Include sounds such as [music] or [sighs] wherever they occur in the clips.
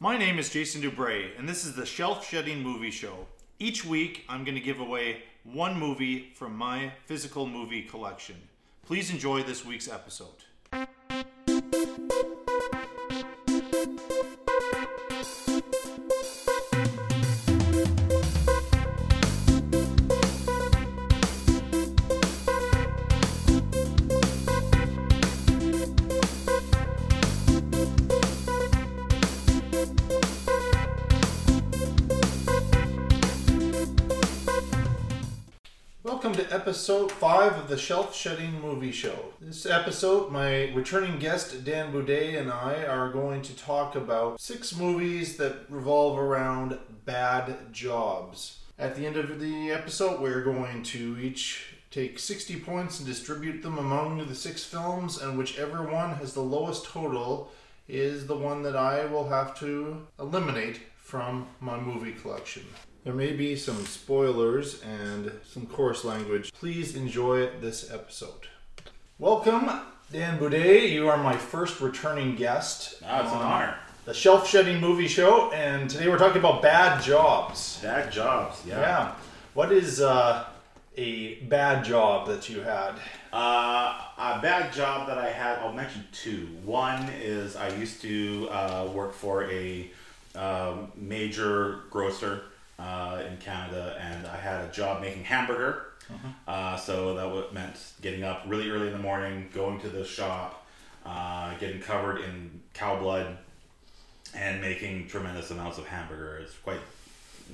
My name is Jason Dubray, and this is the Shelf Shedding Movie Show. Each week, I'm going to give away one movie from my physical movie collection. Please enjoy this week's episode. Episode 5 of the Shelf Shedding Movie Show. This episode, my returning guest Dan Buday and I are going to talk about six movies that revolve around bad jobs. At the end of the episode, we're going to each take 60 points and distribute them among the six films, and whichever one has the lowest total is the one that I will have to eliminate from my movie collection. There may be some spoilers and some coarse language. Please enjoy this episode. Welcome, Dan Buday. You are my first returning guest. Ah, it's an honor. The Shelf Shedding Movie Show, and today we're talking about bad jobs. Bad jobs, yeah. Yeah. What is uh, a bad job that you had? Uh, a bad job that I had, I'll mention two. One is I used to uh, work for a um, major grocer uh, in Canada, and I had a job making hamburger. Uh, so that meant getting up really early in the morning, going to the shop, uh, getting covered in cow blood, and making tremendous amounts of hamburger. It's quite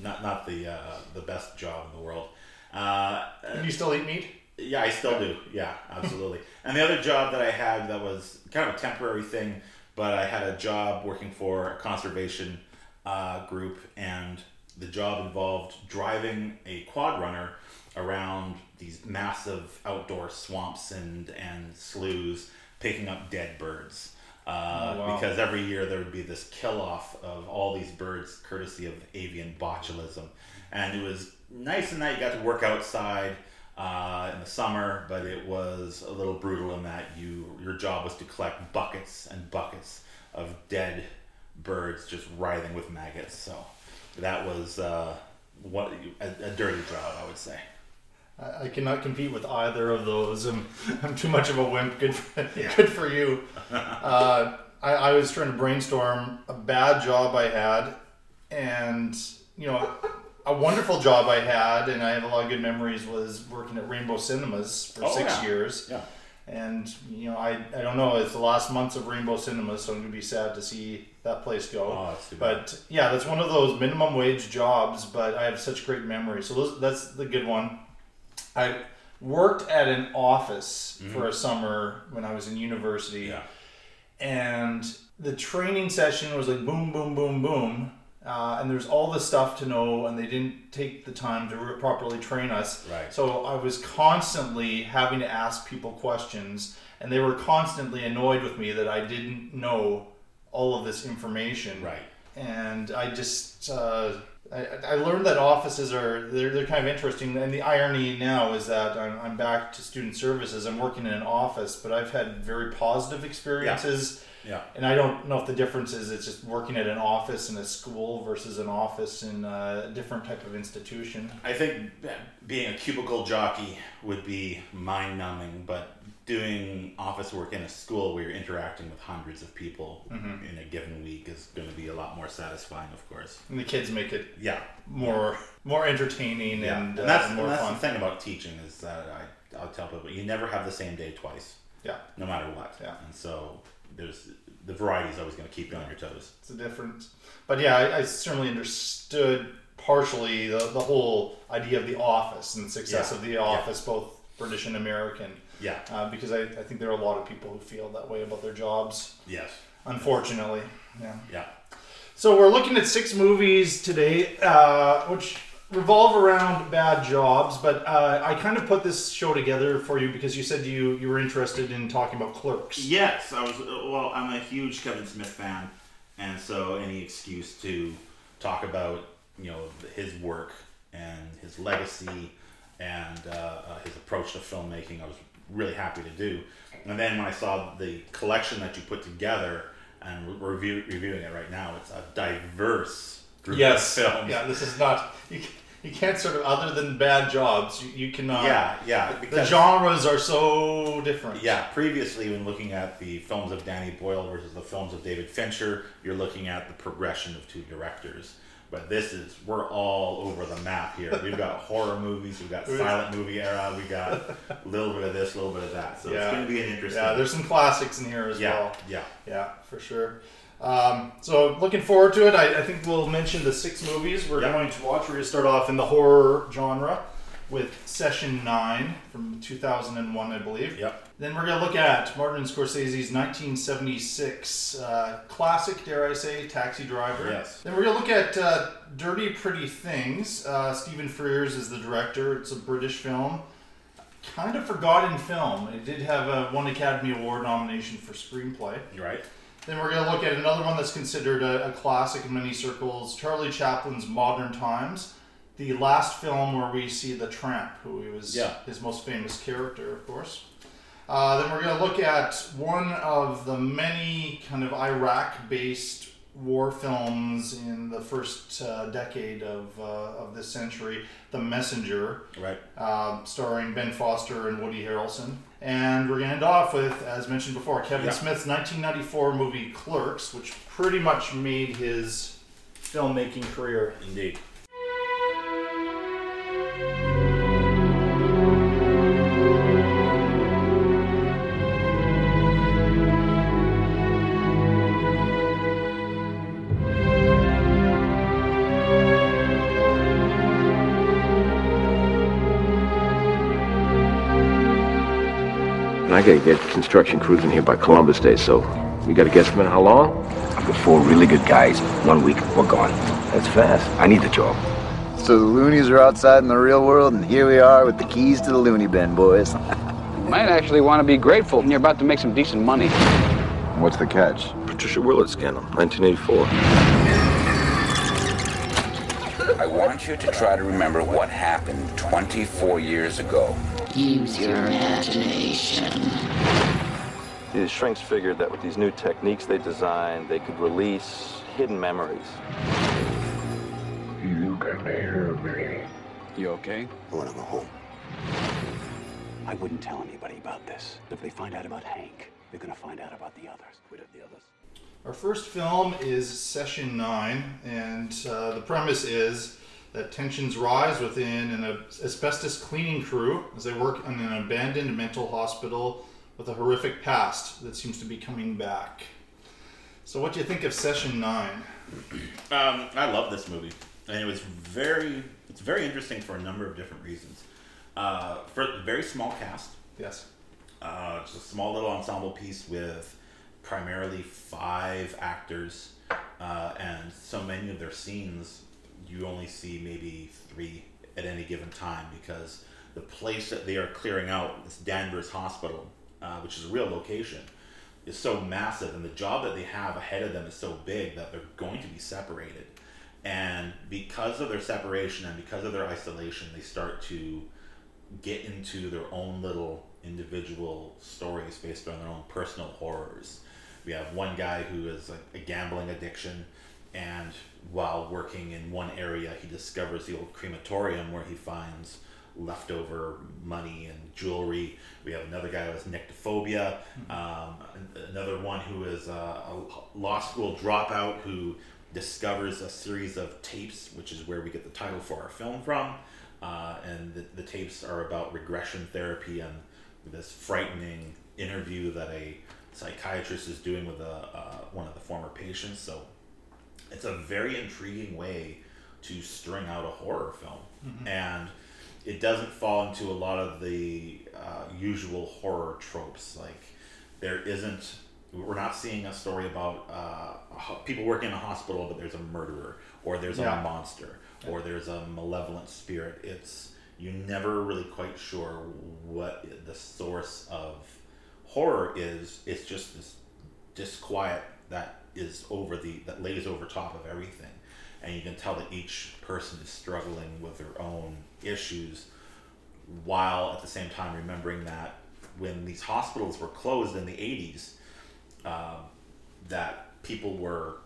not not the uh, the best job in the world. Uh, Do you still eat meat? yeah, I still do. Yeah, absolutely. [laughs] and the other job that I had that was kind of a temporary thing, but I had a job working for a conservation uh, group, and the job involved driving a quad runner around these massive outdoor swamps and, and sloughs, picking up dead birds. Uh, Oh, wow. Because every year there would be this kill off of all these birds, courtesy of avian botulism. And it was nice and that you got to work outside uh, in the summer, but it was a little brutal in that you your job was to collect buckets and buckets of dead birds just writhing with maggots. So that was uh, what a, a dirty job, I would say. I I cannot compete with either of those. I'm, I'm too much of a wimp. Good for, [laughs] Yeah. good for you. Uh, I, I was trying to brainstorm a bad job I had, and you know, a wonderful job I had, and I have a lot of good memories. Was working at Rainbow Cinemas for Oh, six yeah. years, Yeah. And you know, I I don't know. It's the last months of Rainbow Cinema, so I'm gonna be sad to see that place go. Oh, that's too bad. But yeah, that's one of those minimum wage jobs. But I have such great memories. So those, that's the good one. I worked at an office mm-hmm. for a summer when I was in university, Yeah. and the training session was like boom, boom, boom, boom. Uh, and there's all this stuff to know, and they didn't take the time to re- properly train us. Right. So I was constantly having to ask people questions, and they were constantly annoyed with me that I didn't know all of this information Right. and I just uh, I, I learned that offices are they're, they're kind of interesting and the irony now is that I'm, I'm back to student services I'm working in an office but I've had very positive experiences Yeah. And I don't know if the difference is it's just working at an office in a school versus an office in a different type of institution I think being a cubicle jockey would be mind numbing, but doing office work in a school where you're interacting with hundreds of people in a given week is going to be a lot more satisfying, of course. and the kids make it Yeah. more more entertaining Yeah. and, And, uh, more and that's fun the thing about teaching is that I, I'll tell people you never have the same day twice, yeah no matter what. Yeah. And so there's the variety is always going to keep you on your toes. it's a difference. But yeah, I, I certainly understood partially the, the whole idea of the office and the success Yeah. of the office, both British and American, Yeah. uh, because I, I think there are a lot of people who feel that way about their jobs, Yes. unfortunately. Yeah. Yeah. So we're looking at six movies today, uh, which revolve around bad jobs. But uh, I kind of put this show together for you because you said you you were interested in talking about Clerks. Yes, I was. Well, I'm a huge Kevin Smith fan, and so any excuse to talk about you know his work and his legacy and uh, uh, his approach to filmmaking, I was really happy to do. And then when I saw the collection that you put together, and we're review, reviewing it right now. It's a diverse group yes. of films. Yeah, this is not. You, you can't sort of, other than bad jobs, you, you cannot. yeah, yeah. The genres are so different. Yeah, previously, when looking at the films of Danny Boyle versus the films of David Fincher, you're looking at the progression of two directors. But this is, we're all over the map here. We've got [laughs] horror movies, we've got silent movie era, we got a little bit of this, a little bit of that. So Yeah. it's going to be an interesting. Yeah, there's some classics in here as yeah, well. yeah. Yeah, for sure. Um, so looking forward to it. I, I think we'll mention the six movies we're Yeah. going to watch. We're going to start off in the horror genre with Session 9 from 2001, I believe. Yep. Then we're going to look at Martin Scorsese's 1976 uh, classic, dare I say, Taxi Driver. Yes. Then we're going to look at uh, Dirty Pretty Things. Uh, Stephen Frears is the director. It's a British film. Kind of forgotten film. It did have a one Academy Award nomination for screenplay. You're right. Then we're going to look at another one that's considered a, a classic in many circles Charlie Chaplin's Modern Times, the last film where we see the tramp, who he was Yeah. his most famous character, of course. Uh, then we're going to look at one of the many kind of Iraq based war films in the first uh, decade of, uh, of this century, The Messenger Right. um, starring Ben Foster and Woody Harrelson. And we're going to end off with, as mentioned before, Kevin Yeah. Smith's 1994 movie Clerks, which pretty much made his filmmaking career. Indeed. Gotta get construction crews in here by Columbus Day, so we got to a guesstimate how long? I've got four really good guys. One week, we're gone. That's fast. I need the job. So the loonies are outside in the real world, and here we are with the keys to the loony bin, boys. You [laughs] Might actually want to be grateful when you're about to make some decent money. What's the catch? Patricia Willard scandal, 1984. I want you to try to remember what happened 24 years ago. Use your imagination. These shrinks figured that with these new techniques they designed, they could release hidden memories. You can hear me. You okay? I want to go home. I wouldn't tell anybody about this. If they find out about Hank, they're gonna find out about the others. What of the others? Our first film is Session 9, and uh, the premise is that tensions rise within an asbestos cleaning crew as they work in an abandoned mental hospital with a horrific past that seems to be coming back. So, what do you think of Session 9? Um, I love this movie, and it was very. It's very interesting for a number of different reasons. Uh, for a very small cast, Yes. uh, it's a small little ensemble piece with primarily five actors, uh, and so many of their scenes you only see maybe three at any given time because the place that they are clearing out, this Danvers Hospital, uh, which is a real location, is so massive, and the job that they have ahead of them is so big that they're going to be separated. And because of their separation and because of their isolation, they start to get into their own little individual stories based on their own personal horrors. We have one guy who is a, a gambling addiction, and while working in one area, he discovers the old crematorium where he finds leftover money and jewelry. We have another guy who has nyctophobia, um, another one who is a, a law school dropout who discovers a series of tapes, which is where we get the title for our film from. Uh, and the, the tapes are about regression therapy and this frightening interview that a psychiatrist is doing with a, uh, one of the former patients. So it's a very intriguing way to string out a horror film. And it doesn't fall into a lot of the uh, usual horror tropes. Like, there isn't, we're not seeing a story about uh, people working in a hospital, but there's a murderer, or there's Yeah. a monster, or there's a malevolent spirit. It's, you're never really quite sure what the source of horror is. It's just this disquiet that is over the that lays over top of everything and you can tell that each person is struggling with their own issues while at the same time remembering that when these hospitals were closed in the 80s um, that people were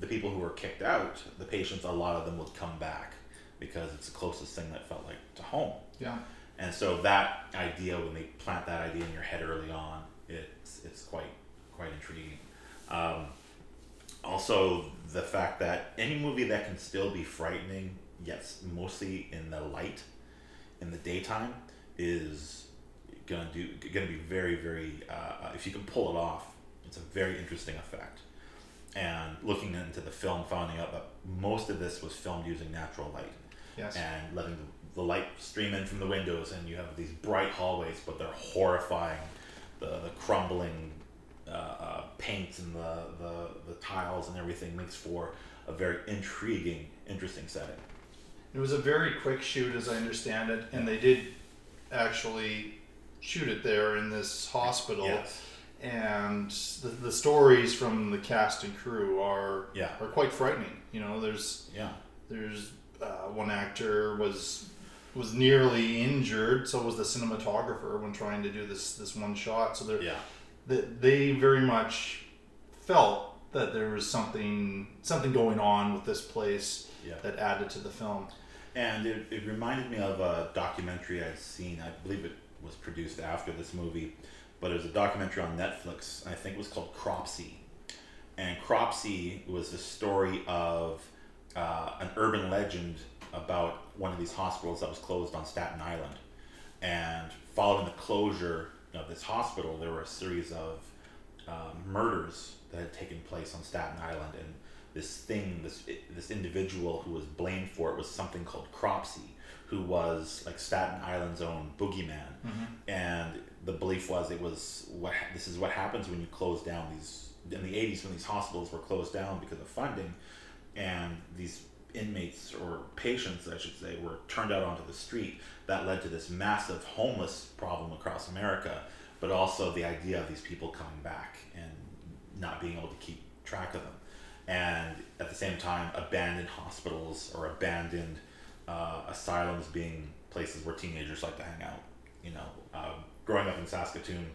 the people who were kicked out, the patients, a lot of them would come back because it's the closest thing that felt like to home. Yeah. And so that idea, when they plant that idea in your head early on, it's it's quite quite intriguing. Um, also, the fact that any movie that can still be frightening, yes, mostly in the light, in the daytime, is gonna do gonna be very very. Uh, if you can pull it off, it's a very interesting effect. And looking into the film, finding out that most of this was filmed using natural light Yes. and letting the, the light stream in from the windows, and you have these bright hallways, but they're horrifying. The, the crumbling uh, uh, paint and the, the, the tiles and everything makes for a very intriguing, interesting setting. It was a very quick shoot, as I understand it, and they did actually shoot it there in this hospital. Yes. And the, the stories from the cast and crew are Yeah. are quite frightening. You know, there's Yeah. there's uh, one actor was was nearly injured. So was the cinematographer when trying to do this this one shot. So they're Yeah. That they very much felt that there was something something going on with this place Yeah. that added to the film. And it, it reminded me of a documentary I'd seen. I believe it was produced after this movie, but it was a documentary on Netflix. I think it was called Cropsy. And Cropsy was the story of uh, an urban legend about one of these hospitals that was closed on Staten Island. And following the closure of this hospital, there were a series of um, murders that had taken place on Staten Island, and this thing, this this individual who was blamed for it was something called Cropsy, who was like Staten Island's own boogeyman, and the belief was it was what this is what happens when you close down these in the 80s when these hospitals were closed down because of funding and these inmates or patients I should say were turned out onto the street. That led to this massive homeless problem across America but also the idea of these people coming back and not being able to keep track of them. And at the same time abandoned hospitals or abandoned uh, asylums being places where teenagers like to hang out you know. Uh, growing up in Saskatoon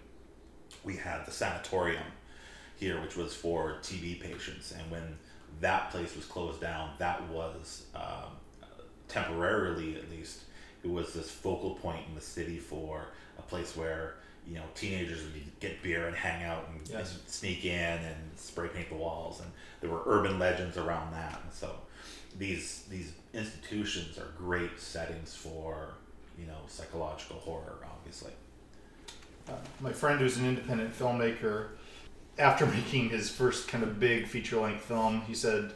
we had the sanatorium here, which was for TB patients. And when that place was closed down, that was um, temporarily, at least, it was this focal point in the city for a place where you know teenagers would get beer and hang out and, Yes. and sneak in and spray paint the walls, and there were urban legends around that. And so these these institutions are great settings for you know psychological horror, obviously. Uh, my friend who's an independent filmmaker, after [laughs] making his first kind of big feature length film, he said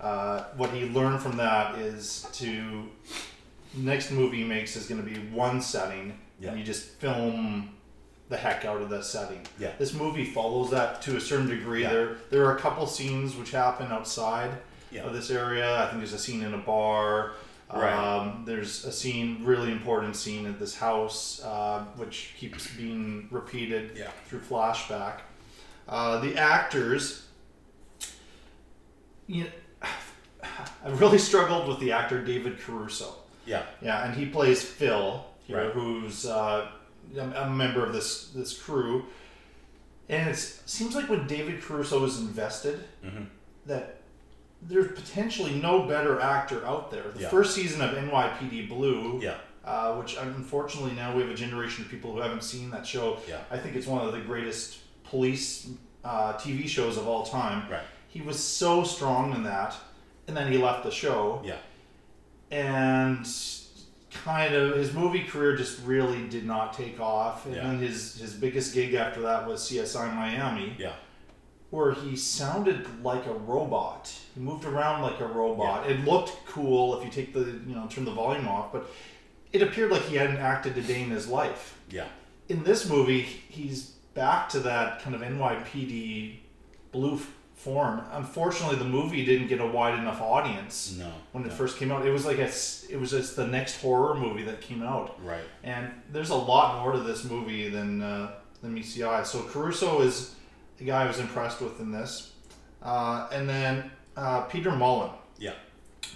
uh, what he learned from that is to next movie he makes is going to be one setting, Yeah. and you just film the heck out of that setting. Yeah. This movie follows that to a certain degree. Yeah. There there are a couple scenes which happen outside Yeah. of this area. I think there's a scene in a bar. Right. Um, there's a scene, really important scene at this house, uh, which keeps being repeated Yeah. through flashback. Uh, the actors, you know, [sighs] I really struggled with the actor David Caruso. Yeah. Yeah, and he plays Phil here, Right. who's uh, a a member of this this crew. And it seems like when David Caruso is invested, Mm-hmm. that there's potentially no better actor out there. The Yeah. first season of NYPD Blue, Yeah. uh, which unfortunately now we have a generation of people who haven't seen that show. Yeah. I think it's one of the greatest police uh, TV shows of all time. Right. He was so strong in that, and then he left the show Yeah. and kind of his movie career just really did not take off. And Yeah. then his his biggest gig after that was CSI Miami, Yeah. where he sounded like a robot. He moved around like a robot. It looked cool if you take the you know turn the volume off, but it appeared like he hadn't acted a day in his life. Yeah. In this movie, he's back to that kind of NYPD blue f- form. Unfortunately, the movie didn't get a wide enough audience No. when it no. first came out. It was like a, it was just the next horror movie that came out. Right. And there's a lot more to this movie than uh, than meets the eye. So Caruso is the guy I was impressed with in this, uh, and then uh, Peter Mullan. Yeah.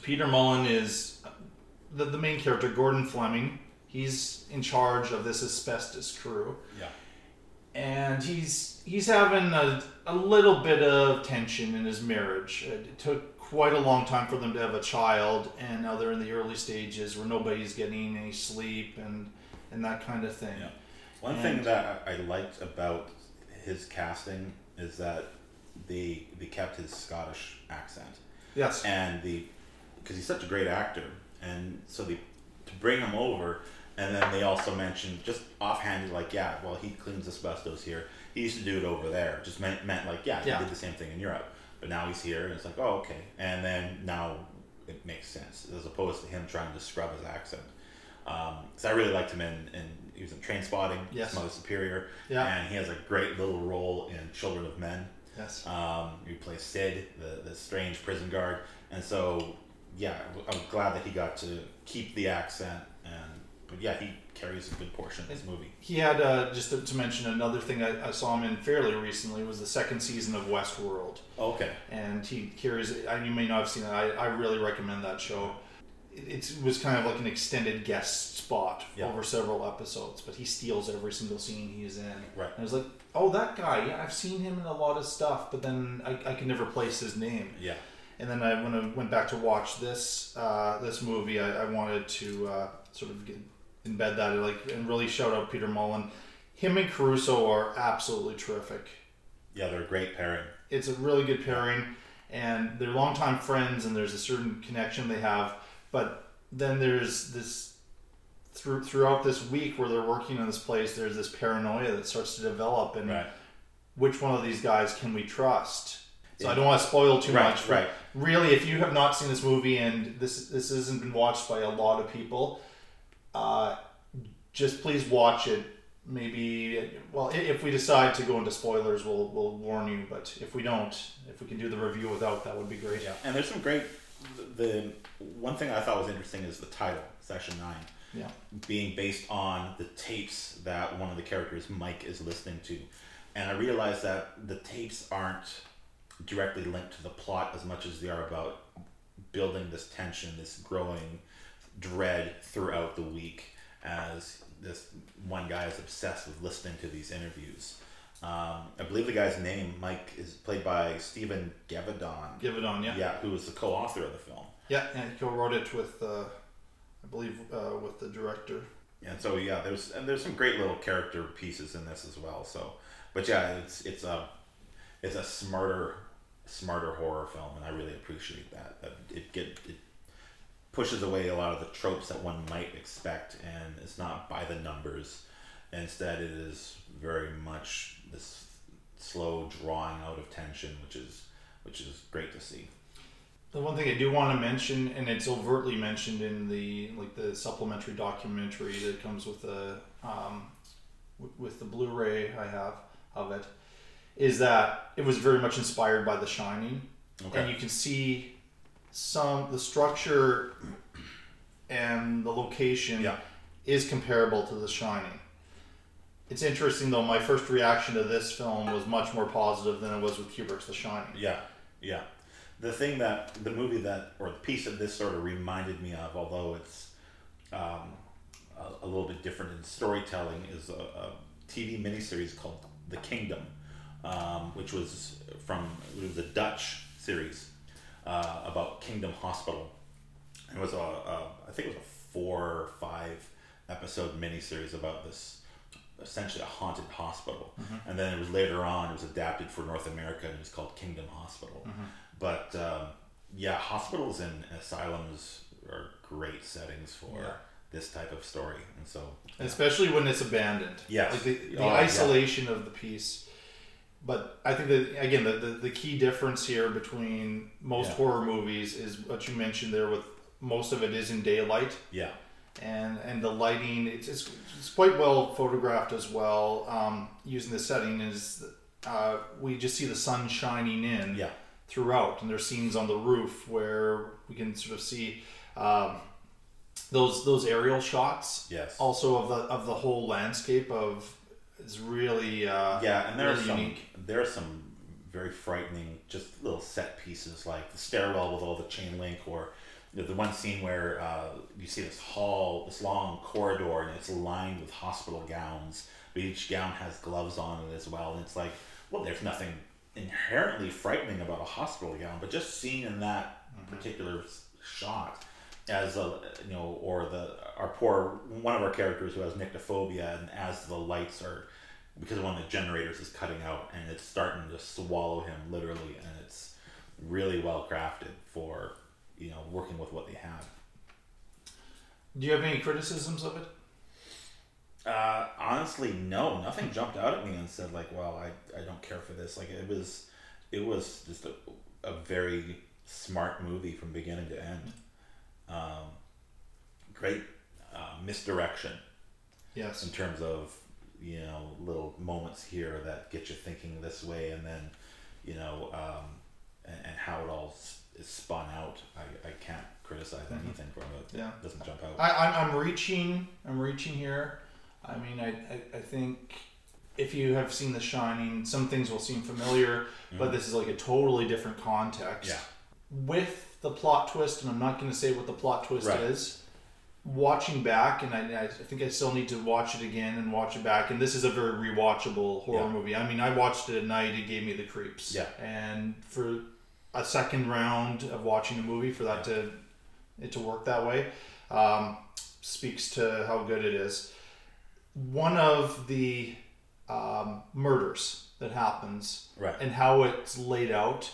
Peter Mullan is the, the main character, Gordon Fleming. He's in charge of this asbestos crew. Yeah. And he's he's having a, a little bit of tension in his marriage. It took quite a long time for them to have a child, and now they're in the early stages where nobody's getting any sleep and and that kind of thing. Yeah. One And- thing that I I liked about his casting is that they they kept his Scottish accent. Yes. And the because he's such a great actor, and so they to bring him over, and then they also mentioned just offhanded like yeah, well he cleans asbestos here. He used to do it over there. Just meant meant like yeah, Yeah. he did the same thing in Europe, but now he's here, and it's like oh okay, and then now it makes sense as opposed to him trying to scrub his accent. Because I really liked him in, in he was in Trainspotting, Yes. Mother Superior, Yeah. and he has a great little role in Children of Men. Yes. Um, he plays Sid, the, the strange prison guard, and so yeah, I'm glad that he got to keep the accent, but yeah, he carries a good portion of this movie. He had uh, just to, to mention another thing I, I saw him in fairly recently was the second season of Westworld. Okay. and he carries. And you may not have seen it. I, I really recommend that show. It, it was kind of like an extended guest spot Yeah. over several episodes, but he steals every single scene he's in. Right. And I was like, oh, that guy. Yeah, I've seen him in a lot of stuff, but then I, I can never place his name. Yeah. And then I, when I went back to watch this uh, this movie, I, I wanted to uh, sort of get, embed that like and really shout out Peter Mullan. Him and Caruso are absolutely terrific. Yeah, they're a great pairing. It's a really good pairing, and they're longtime friends, and there's a certain connection they have. But then there's this through throughout this week where they're working on this place. There's this paranoia that starts to develop, and Right. which one of these guys can we trust? So I don't want to spoil too Right, much. right. Really, if you have not seen this movie and this this hasn't been watched by a lot of people, uh, just please watch it. Maybe well, if we decide to go into spoilers, we'll we'll warn you. But if we don't, if we can do the review without, that would be great. Yeah, and there's some great. The one thing I thought was interesting is the title, Session Nine. Yeah. Being based on the tapes that one of the characters, Mike, is listening to, and I realized that the tapes aren't directly linked to the plot as much as they are about building this tension, this growing dread throughout the week as this one guy is obsessed with listening to these interviews. Um, I believe the guy's name, Mike, is played by Stephen Gevedon. Gevedon, yeah. Yeah, who was the co-author of the film. Yeah, and he co-wrote it with, uh, I believe, uh, with the director. And so yeah, there's and there's some great little character pieces in this as well. So, but yeah, it's it's a it's a smarter smarter horror film, and I really appreciate that. That it get it pushes away a lot of the tropes that one might expect, and it's not by the numbers. Instead, it is very much this slow drawing out of tension, which is which is great to see. The one thing I do want to mention, and it's overtly mentioned in the like the supplementary documentary that comes with the um, w- with the Blu-ray I have of it, is that it was very much inspired by The Shining, Okay. and you can see some the structure and the location Yeah. is comparable to The Shining. It's interesting though. My first reaction to this film was much more positive than it was with Kubrick's The Shining. Yeah, yeah. The thing that the movie that or the piece of this sort of reminded me of, although it's um, a, a little bit different in storytelling, is a, a TV miniseries called The Kingdom, um, which was from it was a Dutch series uh, about Kingdom Hospital. It was a, a I think it was a four or five episode miniseries about this essentially a haunted hospital. Mhm. And then it was later on, it was adapted for North America and it was called Kingdom Hospital. Mhm. But um, yeah, hospitals and asylums are great settings for Yeah. this type of story. And so, And especially when it's abandoned. Yes. Like the, the Oh, yeah. isolation of the piece. But I think that again the, the, the key difference here between most Yeah. horror movies is what you mentioned there with most of it is in daylight. Yeah. And and the lighting it's, it's, it's quite well photographed as well. Um, using the setting is uh, we just see the sun shining in Yeah. throughout, and there's scenes on the roof where we can sort of see um, those those aerial shots. Yes. Also of the of the whole landscape of is really uh, yeah, and there are some unique. there are some very frightening just little set pieces like the stairwell with all the chain link or you know, the one scene where uh, you see this hall this long corridor and it's lined with hospital gowns but each gown has gloves on it as well. And it's like, well, there's nothing inherently frightening about a hospital gown, but just seeing in that particular shot as a you know or the our poor one of our characters who has nyctophobia and as the lights are because one of the generators is cutting out and it's starting to swallow him literally and it's really well crafted for you know working with what they have Do you have any criticisms of it? uh, honestly no nothing jumped out at me and said like well I, I don't care for this like it was it was just a, a very smart movie from beginning to end um, great uh, misdirection Yes. in terms of you know little moments here that get you thinking this way and then you know um, and, and how it all is spun out I, I can't criticize anything from it Mm-hmm. Yeah. it doesn't jump out I, I'm, I'm reaching. I'm reaching here. I mean, I, I, I think if you have seen The Shining, some things will seem familiar, but this is like a totally different context. Yeah. With the plot twist, and I'm not going to say what the plot twist Right. is. Watching back, and I, I think I still need to watch it again and watch it back. And this is a very rewatchable horror Yeah. movie. I mean, I watched it at night; it gave me the creeps. Yeah. And for a second round of watching a movie, for that to it to work that way um, speaks to how good it is. One of the um, murders that happens Right. and how it's laid out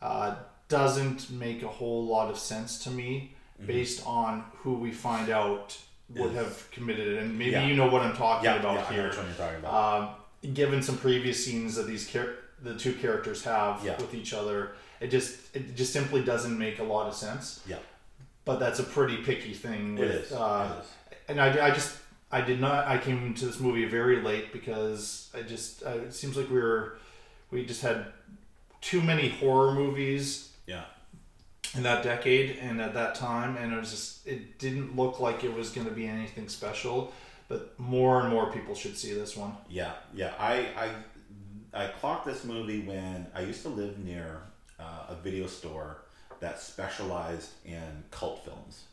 uh, doesn't make a whole lot of sense to me based on who we find out would have committed it. And maybe Yeah. you know what I'm talking yeah, about yeah, here you're talking about um, given some previous scenes that these char- the two characters have with each other, it just it just simply doesn't make a lot of sense. yeah But that's a pretty picky thing. With, is Uh, it is And I, I just I did not I came into this movie very late because I just uh, it seems like we were we just had too many horror movies yeah in that decade and at that time and it was just it didn't look like it was going to be anything special but more and more people should see this one Yeah, yeah. I I I clocked this movie when I used to live near uh, a video store that specialized in cult films,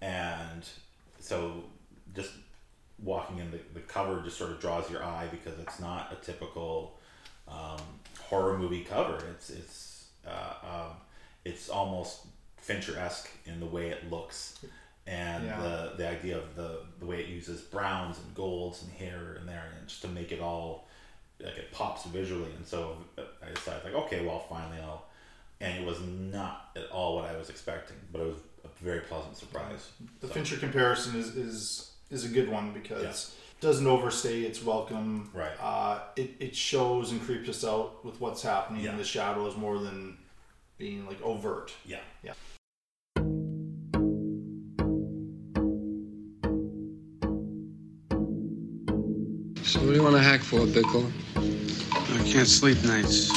and so just walking in the, the cover just sort of draws your eye because it's not a typical um, horror movie cover. It's it's uh, um, it's almost Fincher esque in the way it looks, and Yeah. the the idea of the the way it uses browns and golds and here and there, and just to make it all like it pops visually. And so I decided like, okay, well, finally I'll. And it was not at all what I was expecting, but it was a very pleasant surprise. The So, Fincher comparison is is is a good one because it doesn't overstay its welcome. Right. Uh, it, it shows and creeps us out with what's happening Yeah. in the shadows more than being like overt. Yeah. Yeah. So what do you want to hack for, Bickle? I can't sleep nights.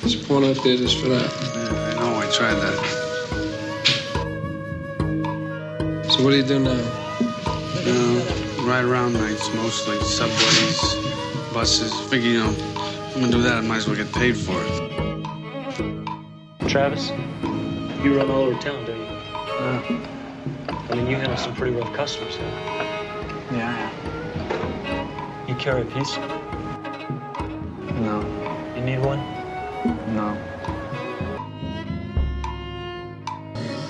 There's porno theaters for that. Yeah, I know, I tried that. So what do you do now? Uh, ride around nights mostly. Subways, buses. Figure, you know, I'm gonna do that, I might as well get paid for it. Travis, you run all over town, don't you? I mean, you handle some pretty rough customers, huh? Yeah, You carry a piece? No, You need one? no.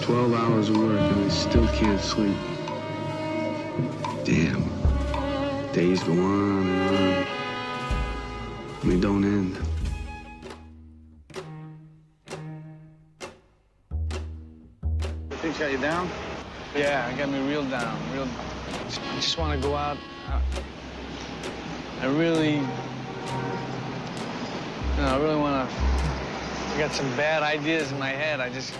12 hours of work and I still can't sleep. Damn. Days go on and on. They don't end. Things got you down? Yeah, it got me real down. Real. I just want to go out. I, I really. You know, I really want to. I got some bad ideas in my head. I just.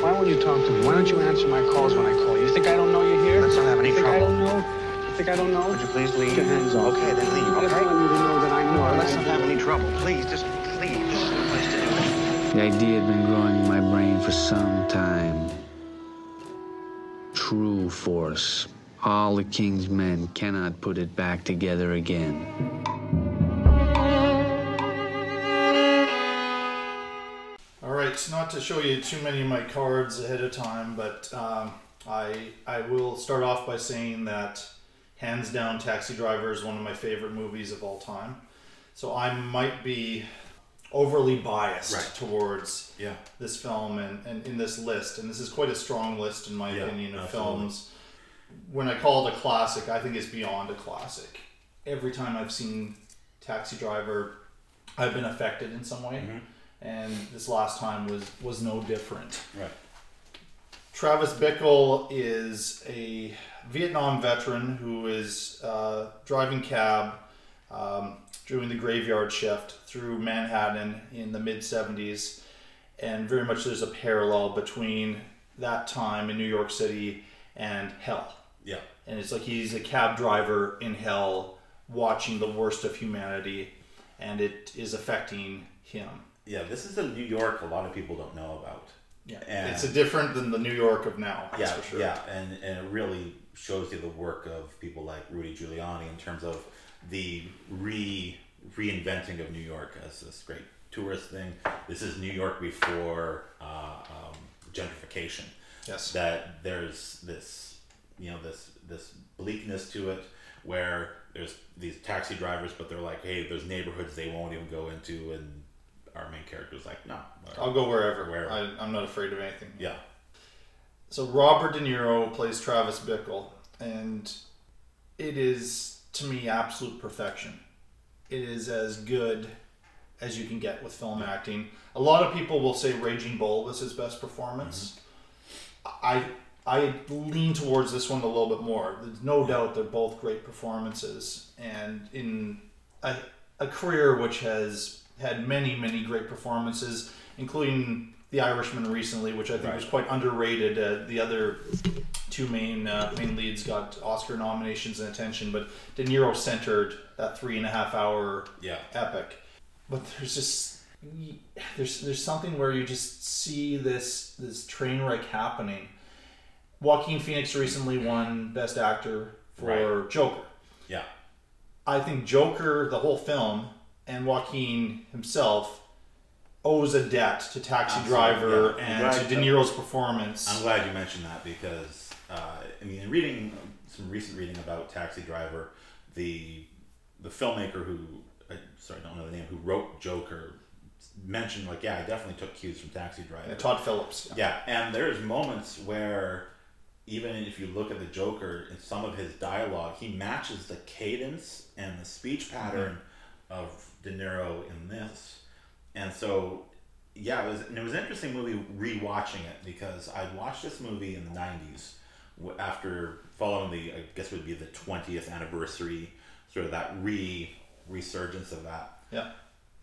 Why won't you talk to me? Why don't you answer my calls when I call you? You think I don't know you're here? Let's not have any you think I don't know? You think I don't know? Would you please leave? Get your hands off. Okay, then leave, okay? I just okay? want you to know that I know. Let's not have any trouble. Please, just The idea had been growing in my brain for some time. True force. All the king's men cannot put it back together again. All right, not to show you too many of my cards ahead of time, but um, I I will start off by saying that hands down, Taxi Driver is one of my favorite movies of all time. So I might be overly biased Right. towards Yeah. this film and, and in this list, and this is quite a strong list in my Yeah, opinion of absolutely. films. When I call it a classic, I think it's beyond a classic. Every time I've seen Taxi Driver, I've been affected in some way, Mm-hmm. and this last time was was no different. Right. Travis Bickle is a Vietnam veteran who is uh, driving cab, um, doing the graveyard shift through Manhattan in the mid 70s. And very much there's a parallel between that time in New York City and hell. Yeah. And it's like he's a cab driver in hell watching the worst of humanity, and it is affecting him. Yeah, this is a New York a lot of people don't know about. Yeah, And- it's a different than the New York of now. Yeah, for sure. yeah, and, and it really shows you the work of people like Rudy Giuliani in terms of the re reinventing of New York as this great tourist thing. This is New York before uh, um, gentrification. Yes. that there's this you know this this bleakness to it where there's these taxi drivers, but they're like, hey, there's neighborhoods they won't even go into, and our main character's like, no, I'll go wherever. Wherever. I'm not afraid of anything. Yeah. So Robert De Niro plays Travis Bickle, and it is to me absolute perfection. It is as good as you can get with film acting. A lot of people will say Raging Bull was his best performance. Mm-hmm. I I lean towards this one a little bit more. There's no doubt they're both great performances, and in a, a career which has had many many great performances, including The Irishman recently, which I think was quite underrated. Uh, the other two main uh, main leads got Oscar nominations and attention, but De Niro centered that three and a half hour Yeah. epic. But there's just there's there's something where you just see this this train wreck happening. Joaquin Phoenix recently won Best Actor for Joker. Yeah. I think Joker, the whole film, and Joaquin himself owes a debt to Taxi Absolutely, Driver yeah. And glad to De Niro's performance. I'm glad you mentioned that because uh, I mean, in reading some recent reading about Taxi Driver, the the filmmaker who I sorry, I don't know the name who wrote Joker mentioned like, yeah, I definitely took cues from Taxi Driver. Yeah, Todd Phillips. Yeah, and there's moments where even if you look at the Joker in some of his dialogue, he matches the cadence and the speech pattern of De Niro in this. And so, yeah, it was, and it was an interesting movie rewatching it because I watched this movie in the 90s after following the, I guess it would be the 20th anniversary, sort of that re resurgence of that. Yeah.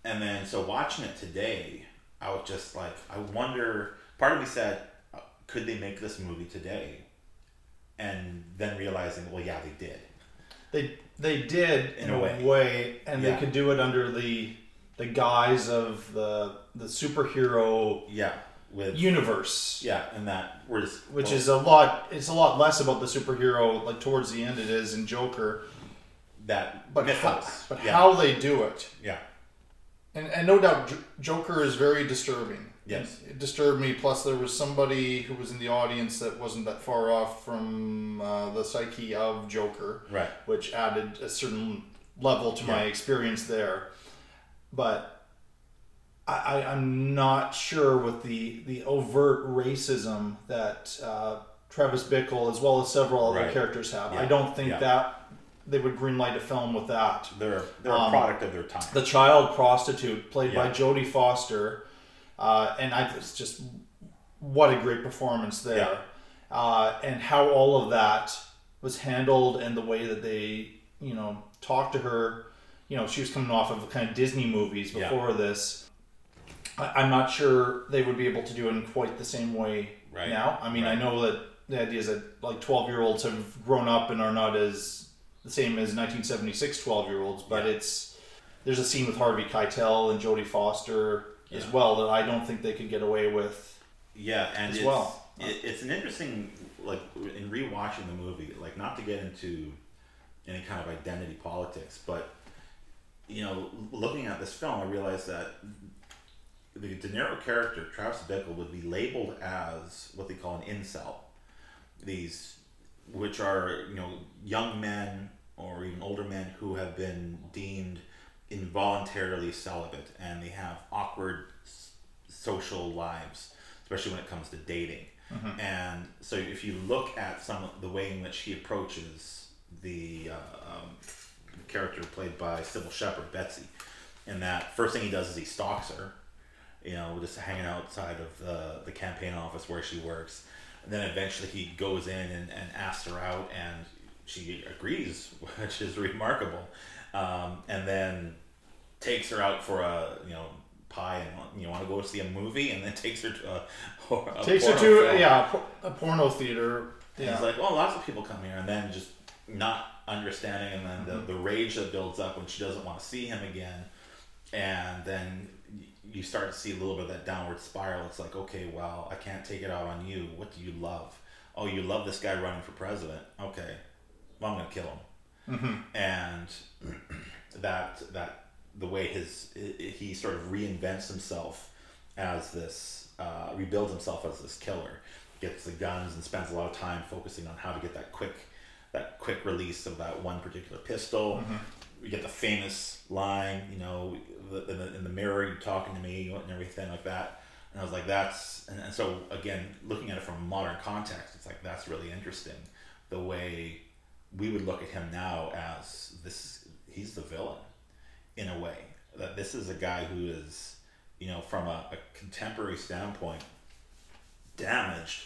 And then, so watching it today, I was just like, I wonder. Part of me said, uh, could they make this movie today? And then realizing, well, yeah, they did. They they did in, In a a way. way, and Yeah. they could do it under the the guise of the the superhero Yeah, with universe. Yeah, and that just which well, is a lot. It's a lot less about the superhero. Like towards the end, it is in Joker. that But how, but Yeah. how they do it, Yeah, and and no doubt, J- Joker is very disturbing. Yes. it disturbed me. Plus, there was somebody who was in the audience that wasn't that far off from uh, the psyche of Joker, Right. Which added a certain level to my experience there. But I, I, I'm not sure with the the overt racism that uh, Travis Bickle, as well as several other Right. characters, have. I don't think Yeah. that they would greenlight a film with that. they're they're Um, a product of their time. The child prostitute, played by Jodie Foster, uh, and I it's just what a great performance there, Yeah. uh, and how all of that was handled, and the way that they, you know, talked to her. You know, she was coming off of kind of Disney movies Yeah. before this. I, I'm not sure they would be able to do it in quite the same way Right. now. I mean, I know that the idea is that like 12 year olds have grown up and are not as the same as 1976 12 year olds, but Yeah. it's there's a scene with Harvey Keitel and Jodie Foster as well that I don't think they could get away with. Yeah, and as it's, well. it, it's an interesting like in rewatching the movie, like not to get into any kind of identity politics, but you know, looking at this film, I realized that the De Niro character, Travis Bickle, would be labeled as what they call an incel, these, which are you know young men or even older men who have been deemed involuntarily celibate and they have awkward social lives, especially when it comes to dating. Mhm. And so if you look at some of the way in which he approaches the uh, um, character played by Cybill Shepherd, Betsy, and that first thing he does is he stalks her, you know, just hanging outside of the, the campaign office where she works. And then eventually he goes in and, and asks her out, and she agrees, [laughs] which is remarkable. Um, and then takes her out for a you know pie and you want to go see a movie, and then [laughs] takes her to a, a Takes her to film. yeah a a porno theater. And Yeah. He's like, well, lots of people come here, and then just not understanding, and then Mhm. the, the rage that builds up when she doesn't want to see him again, and then you start to see a little bit of that downward spiral. It's like, okay, well, I can't take it out on you. What do you love? Oh, you love this guy running for president. Okay, well, I'm gonna kill him. Mhm. And [clears throat] that that the way his he sort of reinvents himself as this uh, rebuilds himself as this killer gets the guns and spends a lot of time focusing on how to get that quick that quick release of that one particular pistol. Mhm. we get the famous line you know the, in, the, in the mirror you're talking to me and everything like that. And i was like that's and, and so again looking at it from a modern context it's like that's really interesting the way we would look at him now as this he's the villain in a way. That this is a guy who is you know from a, a contemporary standpoint damaged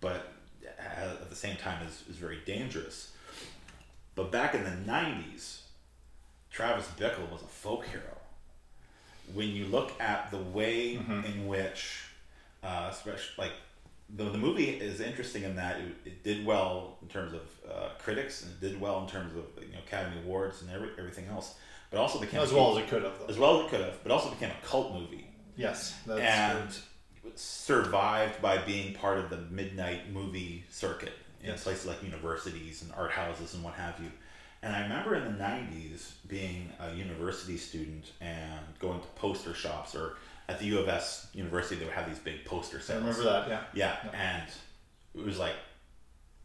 but at the same time is, is very dangerous. But back in the 90s travis bickle was a folk hero. When you look at the way in which uh, especially like the, the movie is interesting in that it, it did well in terms of uh, critics and it did well in terms of you know Academy Awards and every, everything else, but also became As well as it could have, though. as well as it could have, but also became a cult movie. Yes, that's and survived by being part of the midnight movie circuit in Yes. places like universities and art houses and what have you. And I remember in the 90s being a university student and going to poster shops or at the U of S University, they would have these big poster sales. remember that, yeah. Yeah. And it was like,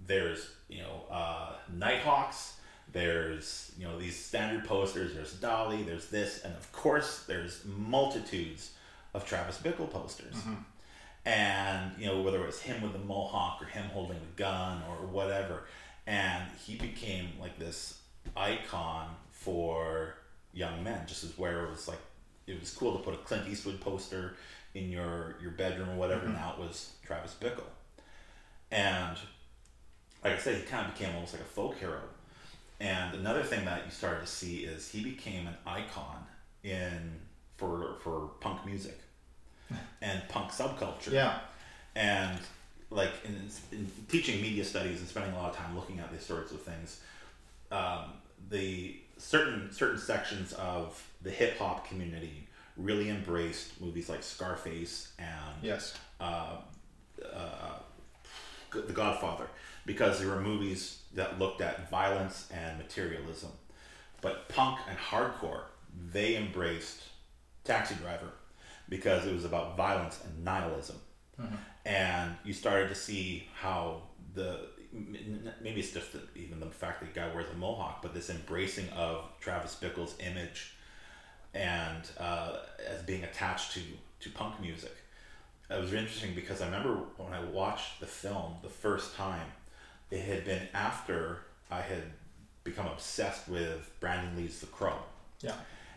there's, you know, uh, Nighthawks, there's, you know, these standard posters, there's Dali, there's this, and of course, there's multitudes of Travis Bickle posters. Mhm. And, you know, whether it was him with the mohawk or him holding the gun or whatever. And he became like this icon for young men, just as where it was like, it was cool to put a Clint Eastwood poster in your, your bedroom or whatever. Mhm. Now it was Travis Bickle. And like I said, he kind of became almost like a folk hero. And another thing that you started to see is he became an icon in for for punk music and punk subculture. Yeah. And like in, in teaching media studies and spending a lot of time looking at these sorts of things, um, the certain certain sections of the hip hop community really embraced movies like Scarface and Yes. uh, uh, The Godfather because they were movies that looked at violence and materialism. But punk and hardcore, they embraced Taxi Driver because it was about violence and nihilism. Mhm. And you started to see how the maybe it's just the, even the fact that the guy wears a mohawk, but this embracing of Travis Bickle's image and uh, as being attached to to punk music. It was interesting because I remember when I watched the film the first time, it had been after I had become obsessed with Brandon Lee's The Crow. Yeah.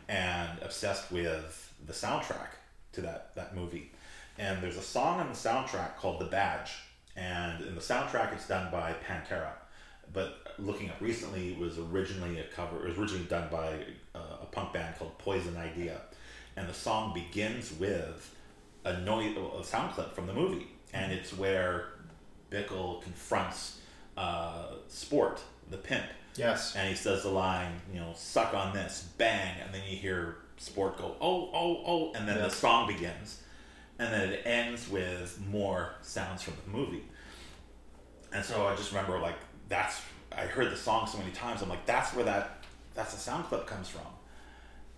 And obsessed with the soundtrack to that, that movie. And there's a song on the soundtrack called The Badge. And in the soundtrack, it's done by Pantera. But looking up recently, it was originally a cover, it was originally done by uh, a punk band called Poison Idea. And the song begins with a noise, a sound clip from the movie, and it's where Bickle confronts uh, Sport, the pimp. Yes. And he says the line, you know, "Suck on this," bang, and then you hear Sport go, "Oh, oh, oh," and then Yeah. the song begins, and then it ends with more sounds from the movie. And so I just remember like that's I heard the song so many times. I'm like, that's where that that's the sound clip comes from.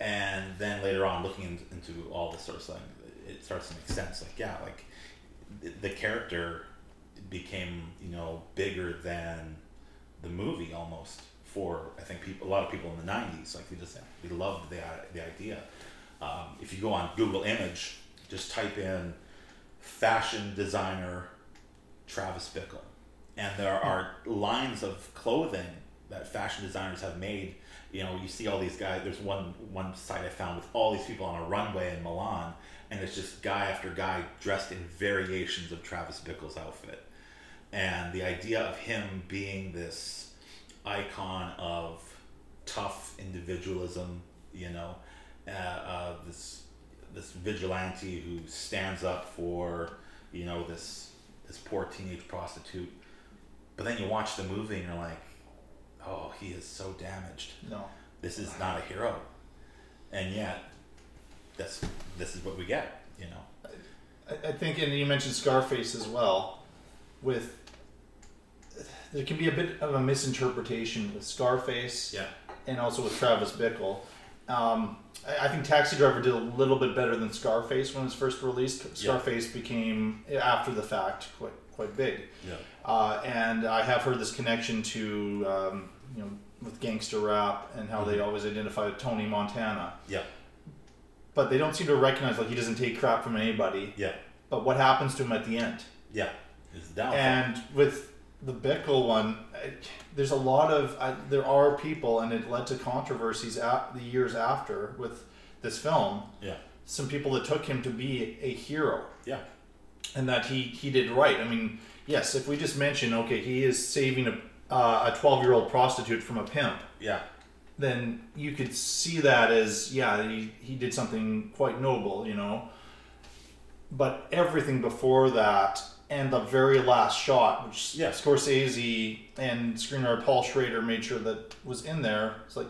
And then later on, looking into all this sort of stuff, it starts to make sense. Like, yeah, like the character became you know bigger than the movie almost for I think people a lot of people in the '90s. Like they just they loved the the idea. Um, if you go on Google Image, just type in fashion designer Travis Bickle, and there are lines of clothing that fashion designers have made. You know, you see all these guys. There's one one site I found with all these people on a runway in Milan, and it's just guy after guy dressed in variations of Travis Bickle's outfit, and the idea of him being this icon of tough individualism, you know, uh, uh, this this vigilante who stands up for you know this this poor teenage prostitute. But then you watch the movie and you're like, oh, he is so damaged. No. This is not a hero. And yet, that's this is what we get, you know. I, I think, and you mentioned Scarface as well. With there can be a bit of a misinterpretation with Scarface, yeah, and also with Travis Bickle. Um, I, I think Taxi Driver did a little bit better than Scarface when it was first released. Scarface became after the fact quite quite big. Yeah. Uh, and I have heard this connection to um, you know with gangster rap and how they Mhm. always identify Tony Montana. Yeah. But they don't seem to recognize like he doesn't take crap from anybody. Yeah. But what happens to him at the end? Yeah. And with the Bickle one, I, there's a lot of I, there are people, and it led to controversies at the years after with this film. Yeah. Some people that took him to be a hero. Yeah. And that he he did right. I mean, yes, if we just mention okay, he is saving a uh, a 12 year old prostitute from a pimp. Yeah. Then you could see that as yeah, he he did something quite noble, you know. But everything before that and the very last shot, which Yeah. Scorsese and screenwriter Paul Schrader made sure that was in there, it's like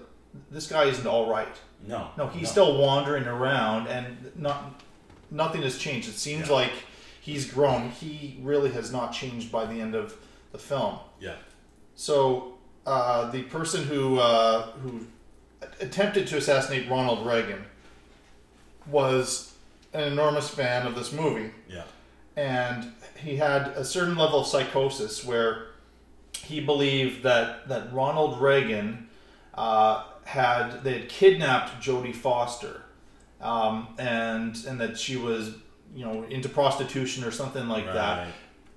this guy isn't all right. No. No, he's no. still wandering around, and not nothing has changed. It seems Yeah. like he's grown. He really has not changed by the end of the film. Yeah. So uh, the person who uh, who attempted to assassinate Ronald Reagan was an enormous fan of this movie, Yeah. and he had a certain level of psychosis where he believed that that Ronald Reagan uh, had they had kidnapped Jodie Foster, um, and and that she was you know into prostitution or something like that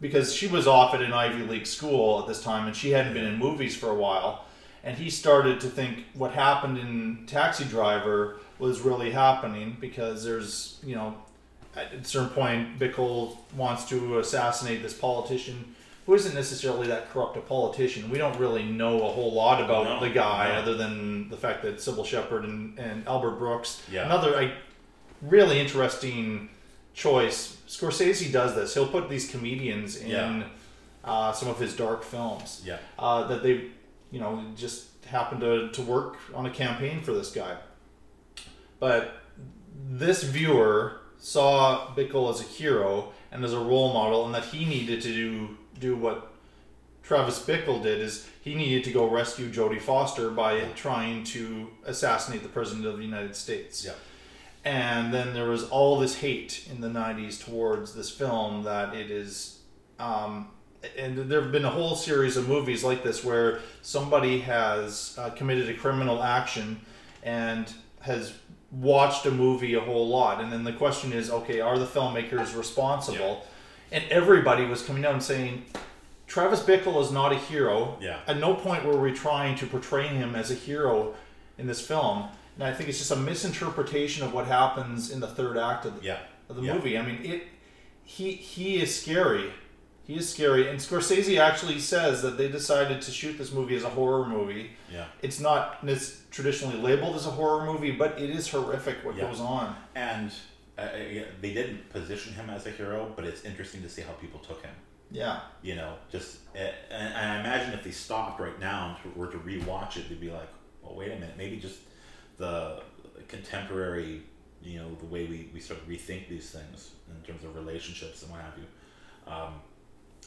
because she was off at an Ivy League school at this time and she hadn't been in movies for a while. And he started to think what happened in Taxi Driver was really happening because there's, you know, at a certain point, Bickle wants to assassinate this politician who isn't necessarily that corrupt a politician. We don't really know a whole lot about No, the guy no. other than the fact that Cybill Shepherd and, and Albert Brooks, Yeah. another like, really interesting choice. Scorsese does this. He'll put these comedians in Yeah. uh, some of his dark films. Yeah. Uh, that they, you know, just happen to, to work on a campaign for this guy. But this viewer saw Bickle as a hero and as a role model, and that he needed to do do what Travis Bickle did is he needed to go rescue Jodie Foster by trying to assassinate the president of the United States. Yeah. And then there was all this hate in the 90s towards this film that it is. Um, and there have been a whole series of movies like this where somebody has uh, committed a criminal action and has watched a movie a whole lot. And then the question is okay, are the filmmakers responsible? And everybody was coming out and saying, Travis Bickle is not a hero. Yeah. At no point were we trying to portray him as a hero in this film. And I think it's just a misinterpretation of what happens in the third act of the, Yeah. of the Yeah. movie. I mean, it he he is scary. He is scary. And Scorsese actually says that they decided to shoot this movie as a horror movie. Yeah. It's not it's traditionally labeled as a horror movie, but it is horrific what Yeah. goes on. And uh, uh, they didn't position him as a hero, but it's interesting to see how people took him. Yeah. You know, just uh, and, and I imagine if they stopped right now and were to rewatch it, they'd be like, "Well, wait a minute, maybe just the contemporary, you know, the way we, we sort of rethink these things in terms of relationships and what have you." Um,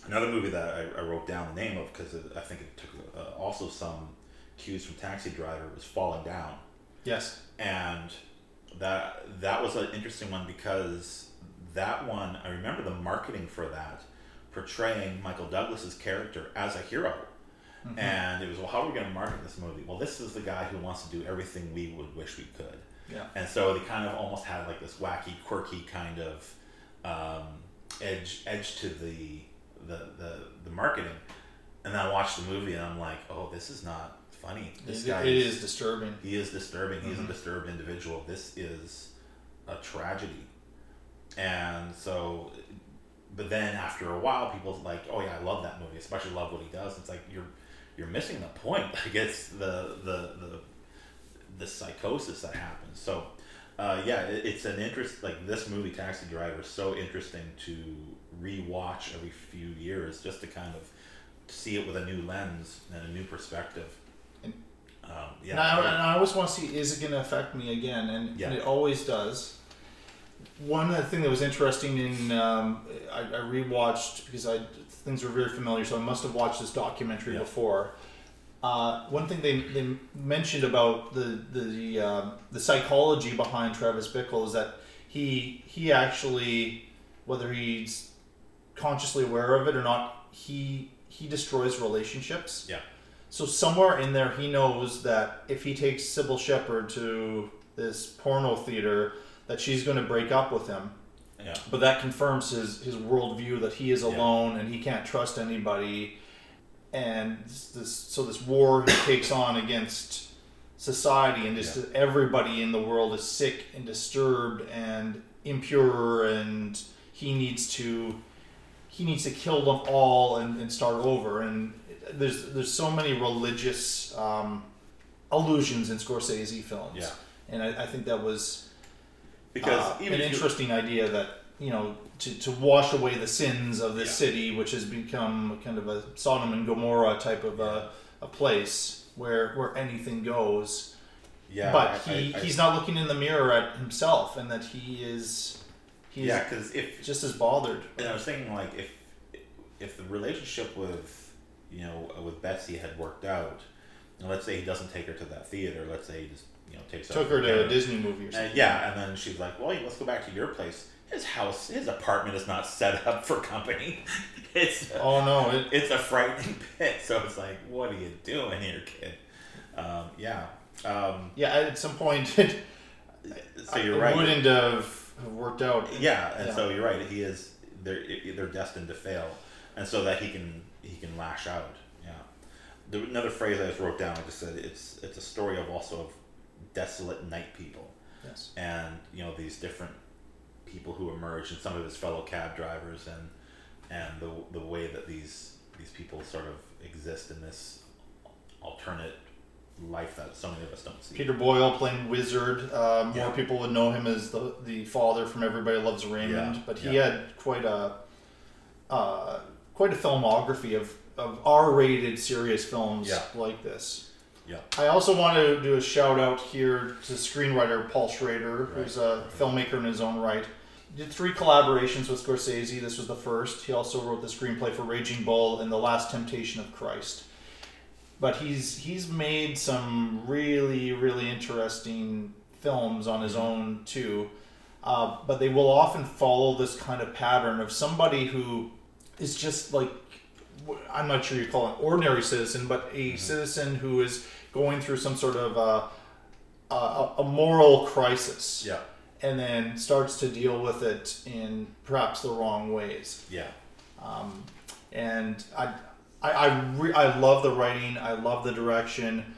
another movie that I, I wrote down the name of because I think it took uh, also some cues from Taxi Driver was Falling Down Yes. and that that was an interesting one because that one I remember the marketing for that portraying Michael Douglas's character as a hero. Mhm. And it was, well, how are we going to market this movie? Well, this is the guy who wants to do everything we would wish we could. Yeah. And so they kind of almost had like this wacky, quirky kind of um, edge edge to the, the the the marketing. And then I watched the movie and I'm like, oh, this is not funny. This It- guy it is disturbing. He is disturbing. He's Mhm. a disturbed individual. This is a tragedy. And so, but then after a while, people's like, oh yeah, I love that movie. Especially love what he does. It's like you're you're missing the point. [laughs] Like it's the the the the psychosis that happens. So. Uh, yeah, it, it's an interest. Like this movie, Taxi Driver, is so interesting to rewatch every few years, just to kind of see it with a new lens and a new perspective. Um, yeah, And I, and I always want to see is it going to affect me again, and, Yeah. and it always does. One other thing that was interesting in um, I, I rewatched because I things were very familiar, so I must have watched this documentary before. Uh, one thing they, they mentioned about the the uh, the psychology behind Travis Bickle is that he he actually whether he's consciously aware of it or not he he destroys relationships. Yeah. So somewhere in there, he knows that if he takes Cybill Shepherd to this porno theater, that she's going to break up with him. Yeah. But that confirms his his worldview that he is alone and he can't trust anybody, and this, this so this war he takes on against society and just everybody in the world is sick and disturbed and impure and he needs to he needs to kill them all and, and start over and there's there's so many religious um, allusions in Scorsese films. Yeah. and I, I think that was Because uh, even an if you- interesting idea that you know to, to wash away the sins of this city which has become kind of a Sodom and Gomorrah type of a, a place where where anything goes. Yeah, but I- he, I- he's not looking in the mirror at himself and that he is he's yeah, because if just as bothered. And I was thinking like if if the relationship with you know with Betsy had worked out, and let's say he doesn't take her to that theater, let's say he just you know takes Took her to dinner. a Disney movie or And- something. yeah, and then she's like, "Well, let's go back to your place." His house, his apartment is not set up for company. [laughs] It's Oh, no, it- it's a frightening [laughs] pit. So it's like, what are you doing here, kid? Um, yeah. Um, yeah at some point [laughs] it, so you're it right. wouldn't have have worked out Yeah, and Yeah. so you're right. He is they're they're destined to fail, and so that he can he can lash out. Yeah. The, another phrase I just wrote down. I just said it's it's a story of also of desolate night people. Yes. And you know these different people who emerge, and some of his fellow cab drivers, and and the the way that these these people sort of exist in this alternate life that so many of us don't see. Peter Boyle playing Wizard. Uh, more Yeah. people would know him as the the father from Everybody Loves Raymond, Yeah, but he yeah. had quite a uh, quite a filmography of, of R-rated serious films Yeah. like this. Yeah. I also want to do a shout out here to screenwriter Paul Schrader, who's a filmmaker in his own right. He did three collaborations with Scorsese. This was the first. He also wrote the screenplay for Raging Bull and The Last Temptation of Christ. But he's he's made some really really interesting films on his own too. Uh, but they will often follow this kind of pattern of somebody who is just like I'm not sure you call an ordinary citizen, but a citizen who is going through some sort of uh, a, a moral crisis. Yeah. And then starts to deal with it in perhaps the wrong ways. Yeah. Um, and I, I, I, re- I love the writing. I love the direction.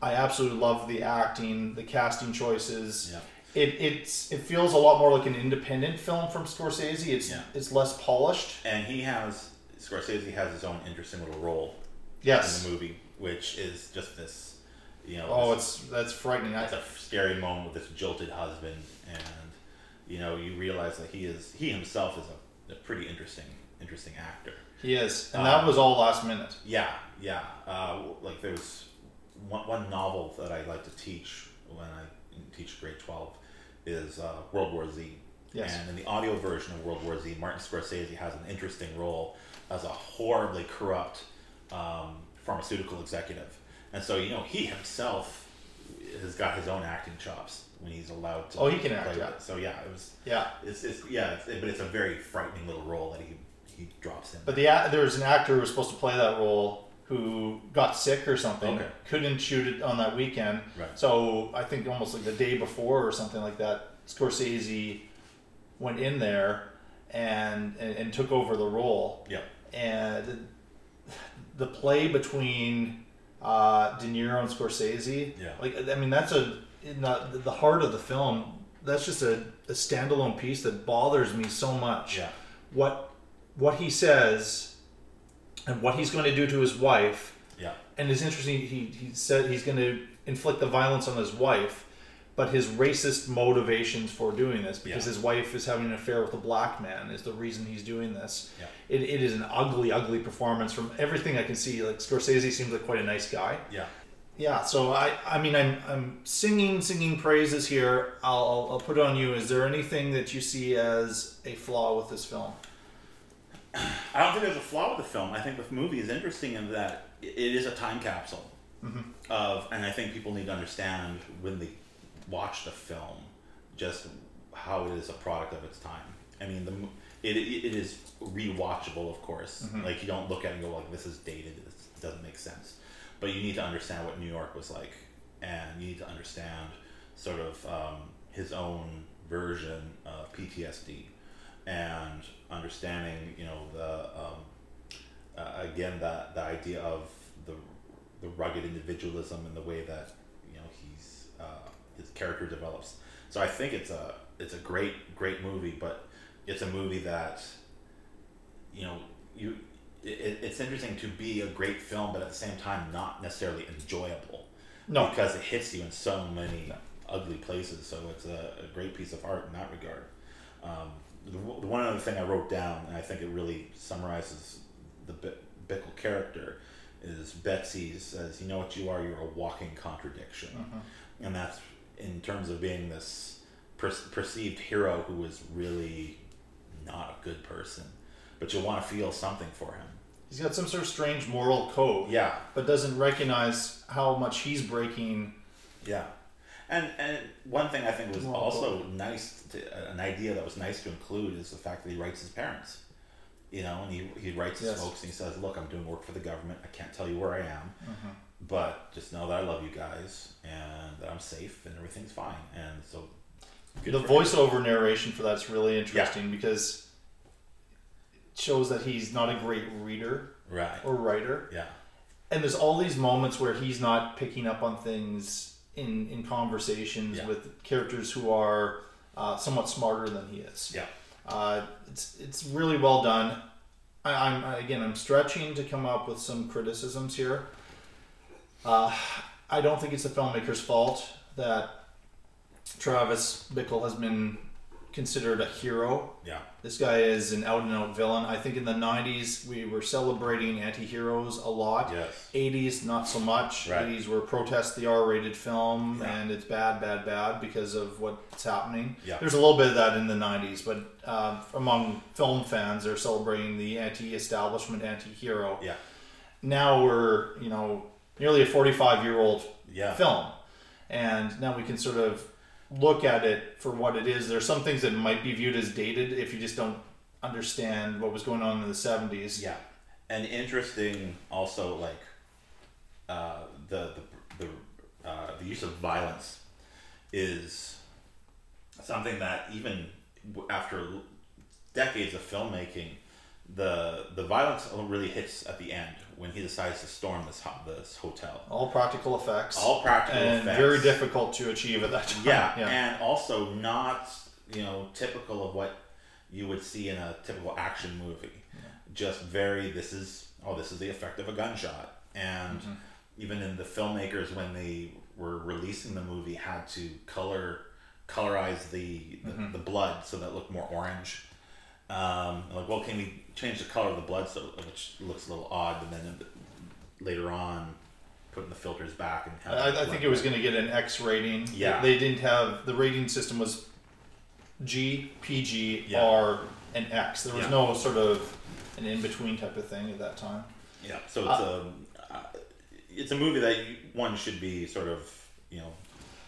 I absolutely love the acting, the casting choices. Yeah. It, it's it feels a lot more like an independent film from Scorsese. It's Yeah. it's less polished. and he has Scorsese has his own interesting little role Yes. in the movie, which is just this, you know. Oh, this- it's that's frightening. That's a scary moment with this jolted husband, and you know you realize that he is he himself is a, a pretty interesting interesting actor. he is, and that Um, was all last minute. Yeah, yeah. Uh, like there's one, one novel that I like to teach when I teach grade twelve is uh, World War Z. Yes. And in the audio version of World War Z, Martin Scorsese has an interesting role as a horribly corrupt um, pharmaceutical executive. And so, you know, he himself has got his own acting chops when he's allowed to. Oh, he can play act, yeah. So yeah, it was. Yeah. It's, it's yeah, it's, but it's a very frightening little role that he he drops in. But the a- there was an actor who was supposed to play that role who got sick or something, Okay. couldn't shoot it on that weekend. Right. So I think almost like the day before or something like that, Scorsese went in there and and, and took over the role. Yeah. And the play between uh, De Niro and Scorsese, Yeah. like I mean that's a the, the heart of the film. That's just a, a standalone piece that bothers me so much. Yeah. What what he says and what he's going to do to his wife. Yeah. And it's interesting. He he said he's going to inflict the violence on his wife, but his racist motivations for doing this because Yeah. his wife is having an affair with a black man is the reason he's doing this. Yeah. It, it is an ugly, ugly performance from everything I can see. Like Scorsese seems like quite a nice guy. Yeah. Yeah, so I, I mean, I'm, I'm singing, singing praises here. I'll, I'll, I'll put it on you. Is there anything that you see as a flaw with this film? I don't think there's a flaw with the film. I think the movie is interesting in that it is a time capsule Mhm. of, and I think people need to understand when they watch the film just how it is a product of its time. I mean, the it, it, is rewatchable, of course. Mhm. Like you don't look at it and go like, "This is dated. This doesn't make sense." But you need to understand what New York was like, and you need to understand sort of um, his own version of PTSD, and understanding, you know, the um, uh, again that the idea of the the rugged individualism and the way that you know he's uh, his character develops. So I think it's a it's a great great movie, but it's a movie that you know you it, it's interesting to be a great film, but at the same time not necessarily enjoyable. No. because it hits you in so many ugly places. So it's a, a great piece of art in that regard. Um, the, the one other thing I wrote down, and I think it really summarizes the Bi- Bickle character, is Betsy says, "You know what you are? You're a walking contradiction," Mhm. and that's in terms of being this per- perceived hero who is really not a good person, but you'll want to feel something for him. He's got some sort of strange moral code. Yeah. But doesn't recognize how much he's breaking. Yeah, and and one thing I think was also nice, to, an idea that was nice to include is the fact that he writes his parents. You know, and he, he writes his Yes. folks and he says, "Look, I'm doing work for the government. I can't tell you where I am, Mhm. but just know that I love you guys and that I'm safe and everything's fine." And so, the for him. voiceover narration for that's really interesting because it shows that he's not a great reader Right. or writer. Yeah. And there's all these moments where he's not picking up on things in, in conversations Yeah. with characters who are uh, somewhat smarter than he is. Yeah. Uh, it's it's really well done. I, I'm again I'm stretching to come up with some criticisms here. Uh, I don't think it's the filmmaker's fault that Travis Bickle has been considered a hero. Yeah. This guy is an out and out villain. I think in the 90s we were celebrating anti heroes a lot. Yes. 80s, not so much. Right. 80s were protest the R rated film Yeah. and it's bad, bad, bad because of what's happening. Yeah. There's a little bit of that in the 90s, but uh, among film fans, they're celebrating the anti establishment, anti hero. Yeah. Now we're, you know, nearly a 45 year old Yeah. film. And now we can sort of look at it for what it is. There's some things that might be viewed as dated if you just don't understand what was going on in the 70s. Yeah, and interesting also like uh, the the the, uh, the use of violence is something that even after decades of filmmaking, the the violence really hits at the end when he decides to storm this ho- this hotel. All practical effects. All practical and effects. very difficult to achieve at that time. Yeah, and also not you know typical of what you would see in a typical action movie. Just very this is oh this is the effect of a gunshot, and Mhm. even in the filmmakers when they were releasing the movie had to color colorize the the, Mhm. the blood so that it looked more orange. Um, like, well, can we change the color of the blood so which looks a little odd, but then later on, putting the filters back and have I, I think it was going to get an X rating. Yeah. They didn't have the rating system was G, PG, Yeah. R, and X. There was Yeah. no sort of an in between type of thing at that time. Yeah, so it's a uh, it's a movie that you, one should be sort of you know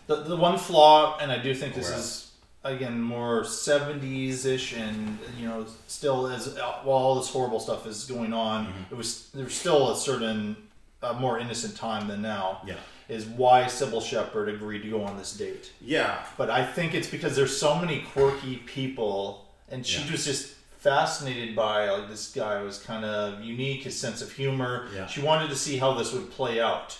The, the one flaw, and I do think this is again more 70s ish and you know still as while all this horrible stuff is going on it was there's still a certain uh, more innocent time than now Yeah. is why Cybill Shepherd agreed to go on this date Yeah. but I think it's because there's so many quirky people, and she Yeah. was just fascinated by like this guy was kind of unique, his sense of humor. Yeah. She wanted to see how this would play out.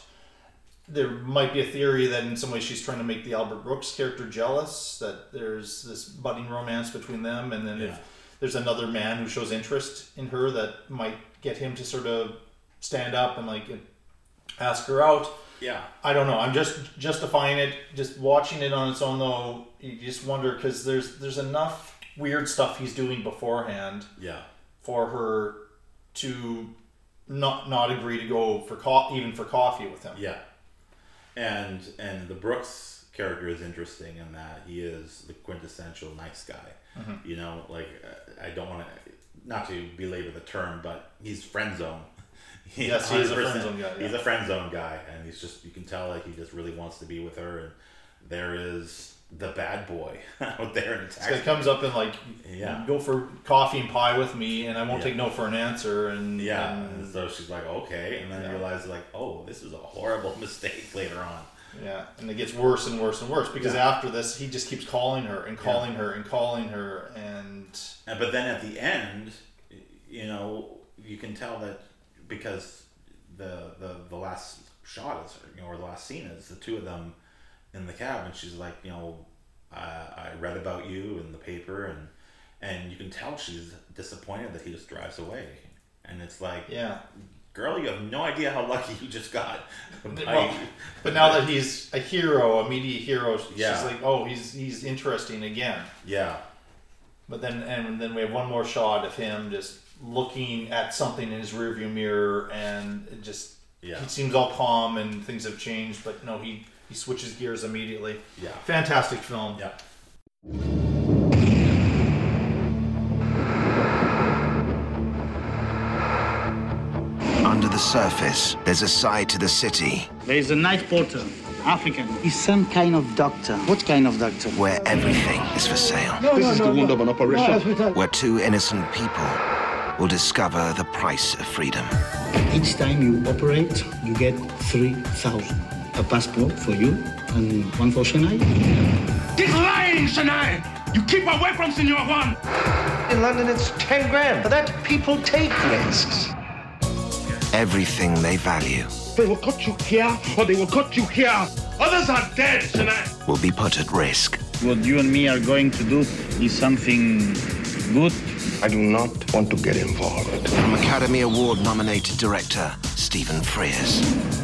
There might be a theory that in some way she's trying to make the Albert Brooks character jealous, that there's this budding romance between them, and then Yeah. if there's another man who shows interest in her, that might get him to sort of stand up and like ask her out. Yeah. I don't know. I'm just justifying it. Just watching it on its own, though, you just wonder because there's there's enough weird stuff he's doing beforehand Yeah. for her to not not agree to go for co- even for coffee with him. Yeah. And and the Brooks character is interesting in that he is the quintessential nice guy. Mhm. You know, like I don't want to not to belabor the term, but he's friend zone. [laughs] He- Yes, he is a friend zone guy, He's a friend zone guy, and he's just you can tell like he just really wants to be with her. And there is the bad boy [laughs] out there in This taxi. guy comes up and like, Yeah. go for coffee and pie with me, and I won't Yeah. take no for an answer. And Yeah, and- so she's like, okay, and then Yeah. realizes like, oh, this is a horrible [laughs] mistake later on. Yeah, and it gets worse and worse and worse because Yeah. after this, he just keeps calling her and calling her and calling her, and And but then at the end, you know, you can tell that because the the, the last shot is, you know, or the last scene is the two of them in the cab, and she's like, you know, I, I read about you in the paper, and and you can tell she's disappointed that he just drives away, and it's like, Yeah. girl, you have no idea how lucky you just got. [laughs] Well, but now that he's a hero, a media hero, she's Yeah. like, oh, he's he's interesting again. yeah, But then and then we have one more shot of him just looking at something in his rearview mirror, and it just Yeah. he seems all calm and things have changed. But no, he he switches gears immediately. Yeah. fantastic film. Yeah. Under the surface, there's a side to the city There is a night porter, African. He's some kind of doctor. What kind of doctor? where everything is for sale. This is the wound of an operation. Where two innocent people will discover the price of freedom. Each time you operate, you get 3,000. A passport for you and one for Senay. This lying, Senay! You keep away from Senor Juan! In London, it's 10 grand. For that, people take risks. Everything they value They will cut you here or they will cut you here. Others are dead, Senay! will be put at risk. What you and me are going to do is something good. I do not want to get involved. From Academy Award nominated director Stephen Frears.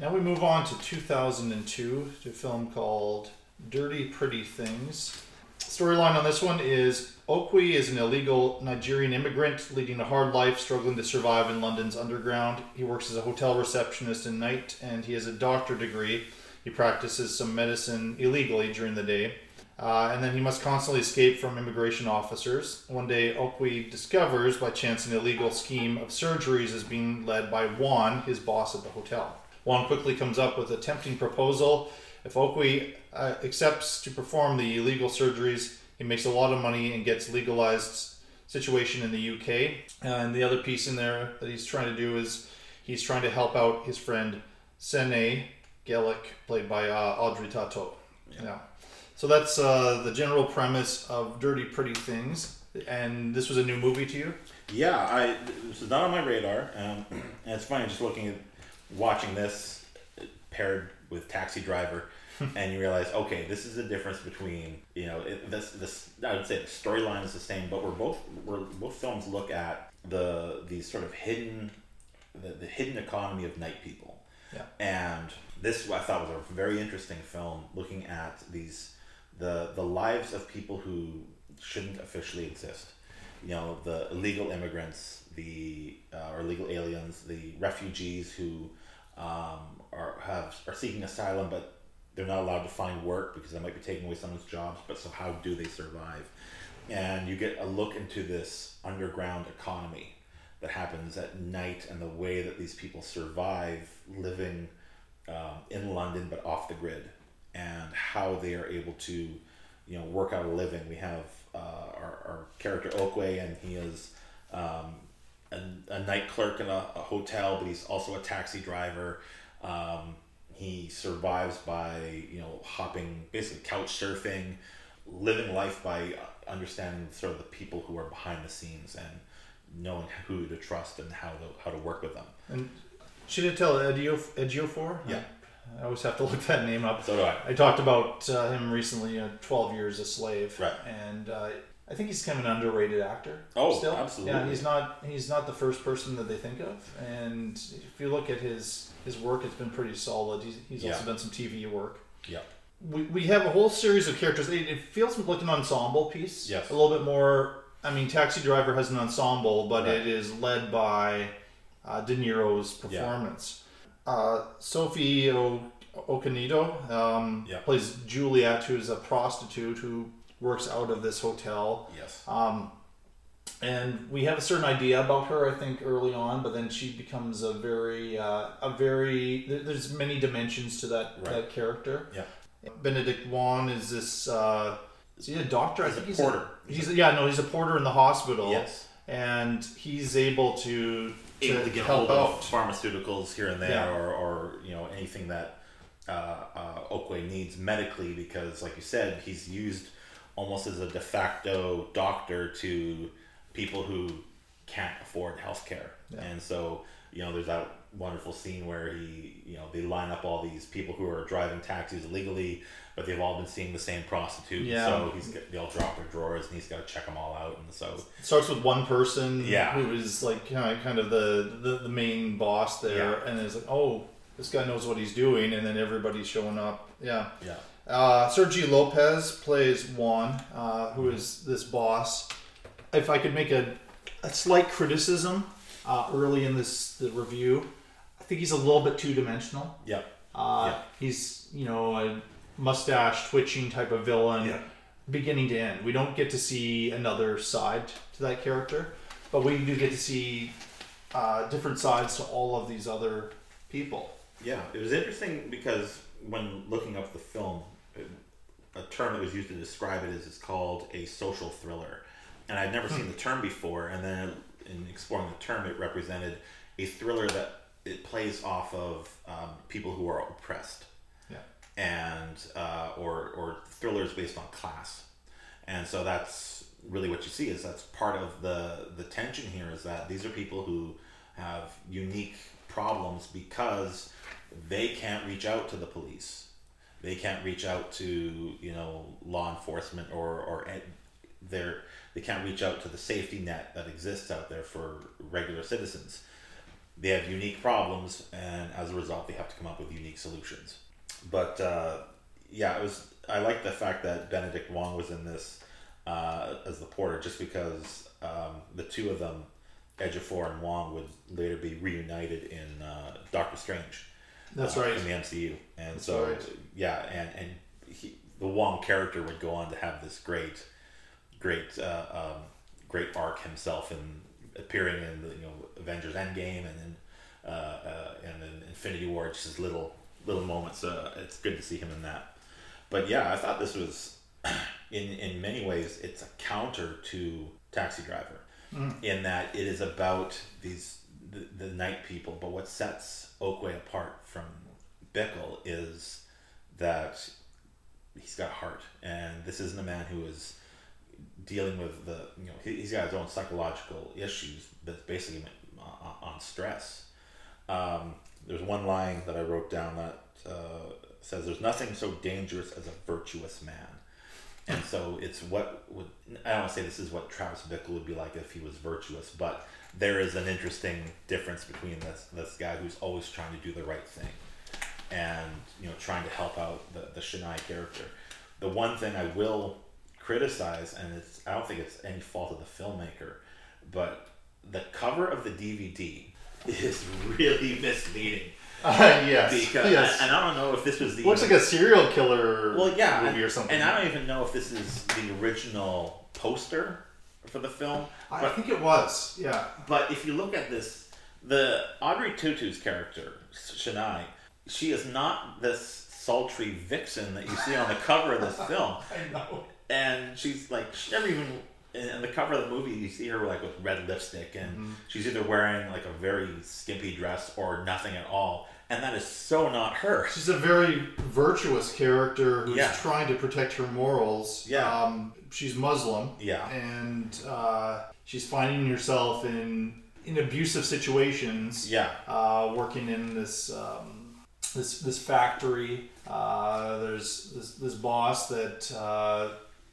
Now we move on to 2002 to a film called Dirty Pretty Things. Storyline on this one is Okwe is an illegal Nigerian immigrant leading a hard life, struggling to survive in London's underground. He works as a hotel receptionist at night, and he has a doctor degree. He practices some medicine illegally during the day. Uh, and then he must constantly escape from immigration officers. One day, Okwe discovers by chance an illegal scheme of surgeries is being led by Juan, his boss at the hotel. Juan quickly comes up with a tempting proposal. If Okwe uh, accepts to perform the illegal surgeries, he makes a lot of money and gets legalized situation in the UK. and the other piece in there that he's trying to do is he's trying to help out his friend Senay Gelik, played by uh, Audrey Tautou. Yeah. So that's uh, the general premise of Dirty Pretty Things. And this was a new movie to you? Yeah, I this is not on my radar, um, [clears throat] and it's funny just looking at watching this paired with Taxi Driver, [laughs] and you realize, okay, this is the difference between you know it, this this I would say the storyline is the same, but we're both we're both films look at the these sort of hidden the, the hidden economy of night people, Yeah. and this I thought was a very interesting film looking at these the the lives of people who shouldn't officially exist you know the illegal immigrants the uh, or illegal aliens the refugees who um, are have are seeking asylum but they're not allowed to find work because they might be taking away someone's jobs but so how do they survive and you get a look into this underground economy that happens at night and the way that these people survive living um, in London but off the grid and how they are able to you know work out a living. We have uh, our, our character Okwe, and he is um, a, a night clerk in a, a hotel, but he's also a taxi driver. Um, he survives by you know hopping, basically couch surfing, living life by understanding sort of the people who are behind the scenes and knowing who to trust and how to how to work with them. And Chiwetel Ejiofor. Ejiofor? Yeah. I always have to look that name up. So do I. I talked about uh, him recently, uh, 12 Years a Slave. Right. And uh, I think he's kind of an underrated actor. Oh, still. absolutely. Yeah, he's not he's not the first person that they think of. And if you look at his his work, it's been pretty solid. He's, he's also done some TV work. Yeah. We, we have a whole series of characters. It, it feels like an ensemble piece. Yes. A little bit more. I mean, Taxi Driver has an ensemble, but Right. it is led by uh, De Niro's Yeah. performance. Uh, Sophie o- Okonedo um, Yeah. plays Juliet, who's a prostitute who works out of this hotel. Yes. Um, and we have a certain idea about her, I think, early on, but then she becomes a very, uh, a very. There's many dimensions to that Right. that character. Yeah. Benedict Wong is this. Uh, is he a doctor? I He's a think he's porter. he's yeah, no, he's a porter in the hospital. Yes. And he's able to able to get hold of pharmaceuticals here and there, Yeah. or, or you know anything that uh, uh, Okwe needs medically, because like you said, he's used almost as a de facto doctor to people who can't afford health care, Yeah. and so you know there's that wonderful scene where he you know they line up all these people who are driving taxis illegally but they've all been seeing the same prostitute Yeah. so he's got, they all drop their drawers and he's got to check them all out and so It starts with one person Yeah. who is like kind of, kind of the, the, the main boss there, Yeah. and it's like, oh, this guy knows what he's doing, and then everybody's showing up. Yeah. yeah Uh, Sergi Lopez plays Juan, uh, who is this boss. If I could make a, a slight criticism uh, early in this the review, I think he's a little bit two dimensional. Yep. Uh, Yeah. He's you know a mustache twitching type of villain, Yeah. beginning to end. We don't get to see another side to that character, but we do get to see uh, different sides to all of these other people. Yeah, it was interesting because when looking up the film, a term that was used to describe it is it's called a social thriller, and I'd never seen the term before. And then in exploring the term, it represented a thriller that it plays off of um, people who are oppressed, Yeah. and uh, or or thrillers based on class, and so that's really what you see is that's part of the the tension here is that these are people who have unique problems because they can't reach out to the police they can't reach out to you know law enforcement or or they're they can't reach out to the safety net that exists out there for regular citizens they have unique problems and as a result they have to come up with unique solutions but uh, yeah it was i like the fact that benedict wong was in this uh, as the porter just because um, the two of them Ejiofor and Wong would later be reunited in uh, Doctor Strange. That's uh, right. in the MCU, and That's so right. Yeah, and and he, the Wong character would go on to have this great, great, uh, um, great arc himself in appearing in the you know Avengers Endgame and then uh, uh, and then Infinity War, just his little little moments. Uh, it's good to see him in that. But yeah, I thought this was [clears throat] in in many ways it's a counter to Taxi Driver Mm. in that it is about these the, the night people. But what sets Okwe apart from Bickle is that he's got heart, and this isn't a man who is dealing with the you know he, he's got his own psychological issues that's basically on, stress. Um, there's one line that I wrote down that uh, says, "There's nothing so dangerous as a virtuous man." And so it's what would I don't say this is what Travis Bickle would be like if he was virtuous, but there is an interesting difference between this this guy who's always trying to do the right thing and you know trying to help out the the Shania character. The one thing I will criticize, and it's I don't think it's any fault of the filmmaker, but the cover of the DVD is really [laughs] misleading. Uh, yes, Because yes. and I don't know if this was the Looks like a serial killer well, yeah, movie or something. And I don't even know if this is the original poster for the film. I but- think it was. Yeah. But if you look at this, the Audrey Tautou's character, Shania, she is not this sultry vixen that you see on the cover of this [laughs] film. I know. and she's like she never even in the cover of the movie you see her like with red lipstick and Mhm. she's either wearing like a very skimpy dress or nothing at all and that is so not her She's a very virtuous character who's Yeah. trying to protect her morals. Yeah. Um, she's Muslim. Yeah. And uh, she's finding herself in in abusive situations. Yeah. Uh, working in this um, this this factory. Uh, there's this this boss that uh,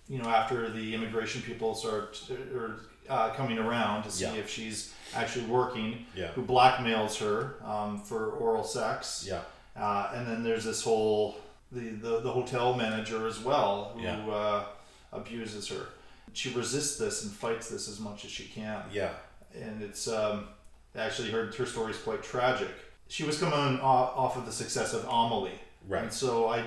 you know after the immigration people start or uh, coming around to see Yeah. if she's actually working. Yeah. Who blackmails her um, for oral sex. Yeah. Uh, and then there's this whole the, the, the hotel manager as well who Yeah. uh, abuses her. She resists this and fights this as much as she can. Yeah. And it's um, actually her her story is quite tragic. She was coming off, off of the success of Amelie. Right. And so I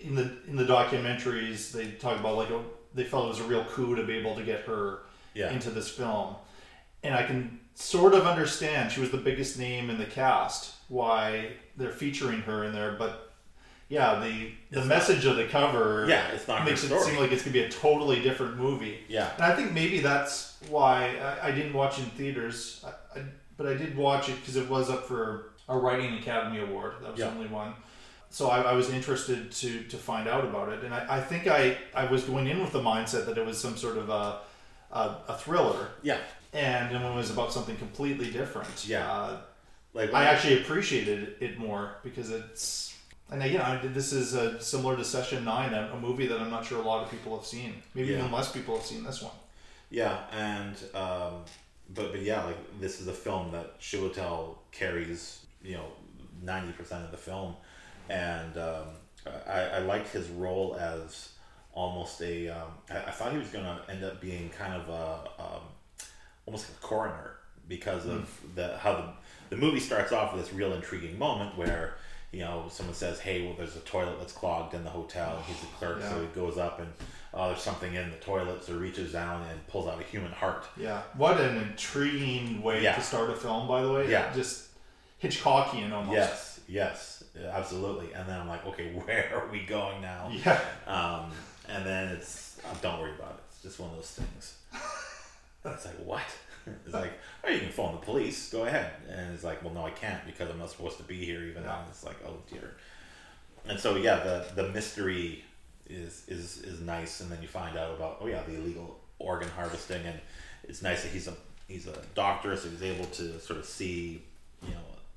in the in the documentaries they talk about like a, they felt it was a real coup to be able to get her Yeah. into this film. And I can sort of understand she was the biggest name in the cast why they're featuring her in there, but yeah, the the message of the cover Yeah, it's not makes it story. seem like it's gonna be a totally different movie. Yeah. And I think maybe that's why I, I didn't watch in theaters, I, I, but I did watch it because it was up for a Writing Academy Award. That was Yeah. the only one. So I, I was interested to to find out about it, and I, I think I, I was going in with the mindset that it was some sort of a a, a thriller. Yeah. And it was about something completely different. Yeah. Uh, Like I actually appreciated it more because it's and again, I, this is uh similar to Session Nine, a, a movie that I'm not sure a lot of people have seen. Maybe Yeah. even less people have seen this one. Yeah, and um, but but yeah, like this is a film that Chiwetel carries, you know, ninety percent of the film, and um, I, I liked his role as almost a. Um, I, I thought he was gonna end up being kind of a um, almost like a coroner because of the how the the movie starts off with this real intriguing moment where. You know, someone says, "Hey, well, there's a toilet that's clogged in the hotel." He's the clerk, so he goes up and oh, there's something in the toilet, so he reaches down and pulls out a human heart. Yeah, what an intriguing way Yeah. to start a film, by the way. Yeah. just Hitchcockian almost. Yes, yes, absolutely. And then I'm like, okay, [laughs] where are we going now? Yeah. Um, and then it's uh, don't worry about it. It's just one of those things. [laughs] it's like what? [laughs] It's like, oh, you can phone the police. Go ahead. And it's like, well, no, I can't because I'm not supposed to be here. Even though it's like, oh dear. And so yeah, the the mystery is is is nice, and then you find out about oh yeah, the illegal organ harvesting, and it's nice that he's a he's a doctor, so he's able to sort of see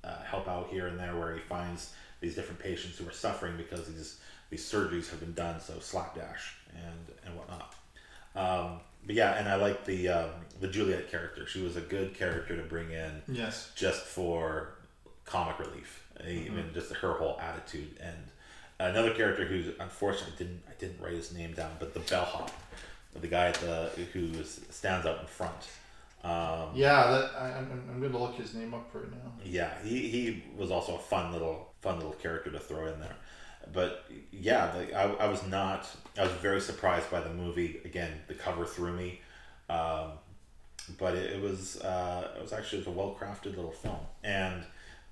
uh, help out here and there where he finds these different patients who are suffering because these these surgeries have been done so slapdash and and whatnot. Um, but yeah, and I like the um, the Juliet character. She was a good character to bring in. Yes. Just for comic relief, even Mhm. just her whole attitude. And another character who unfortunately didn't I didn't write his name down, but the bellhop, the guy at the who stands out in front. Um, Yeah, that I, I'm, I'm going to look his name up right now. yeah, he, he was also a fun little fun little character to throw in there. But yeah, the, I, I was not I was very surprised by the movie. Again, the cover threw me, um, but it, it was uh, it was actually a well crafted little film, and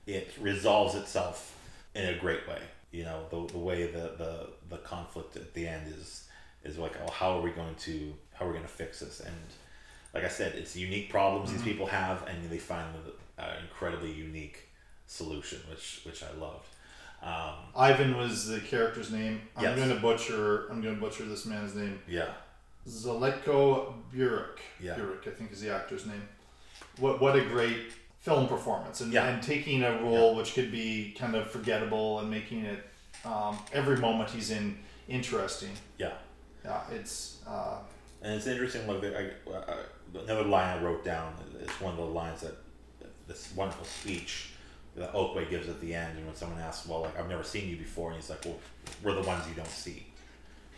it resolves itself in a great way. You know, the, the way the, the the conflict at the end is is like, oh, how are we going to how are we going to fix this? And like I said, it's unique problems these Mhm. people have, and they find an incredibly unique solution, which which I loved. Um, Ivan was the character's name. I'm Yes. going to butcher. I'm going to butcher this man's name. Yeah. Zeletko Burek. Yeah. Burek, I think is the actor's name. What what a great film performance and, Yeah. and taking a role which could be kind of forgettable and making it um, every moment he's in interesting. Yeah. Yeah, it's uh, And it's interesting. I, I, another line I wrote down. It's one of the lines that this wonderful speech that Okwe gives at the end, and when someone asks, "Well, like I've never seen you before," and he's like, "Well, we're the ones you don't see.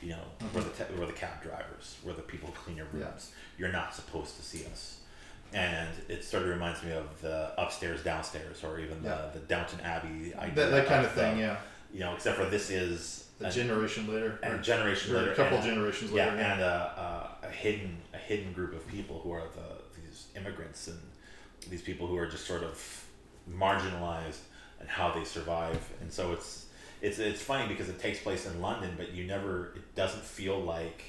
You know, mm-hmm. we're the te- we're the cab drivers. We're the people who clean your Yeah. rooms. You're not supposed to see us." And it sort of reminds me of the upstairs, downstairs, or even Yeah. the, the Downton Abbey idea. That- that kind of of thing, the- yeah. You know, except for this is a generation later. and or- a generation later, a couple and generations later. Yeah, and a, a, a hidden hidden group of people who are the these immigrants and these people who are just sort of marginalized and how they survive. And so it's it's it's funny because it takes place in London, but you never it doesn't feel like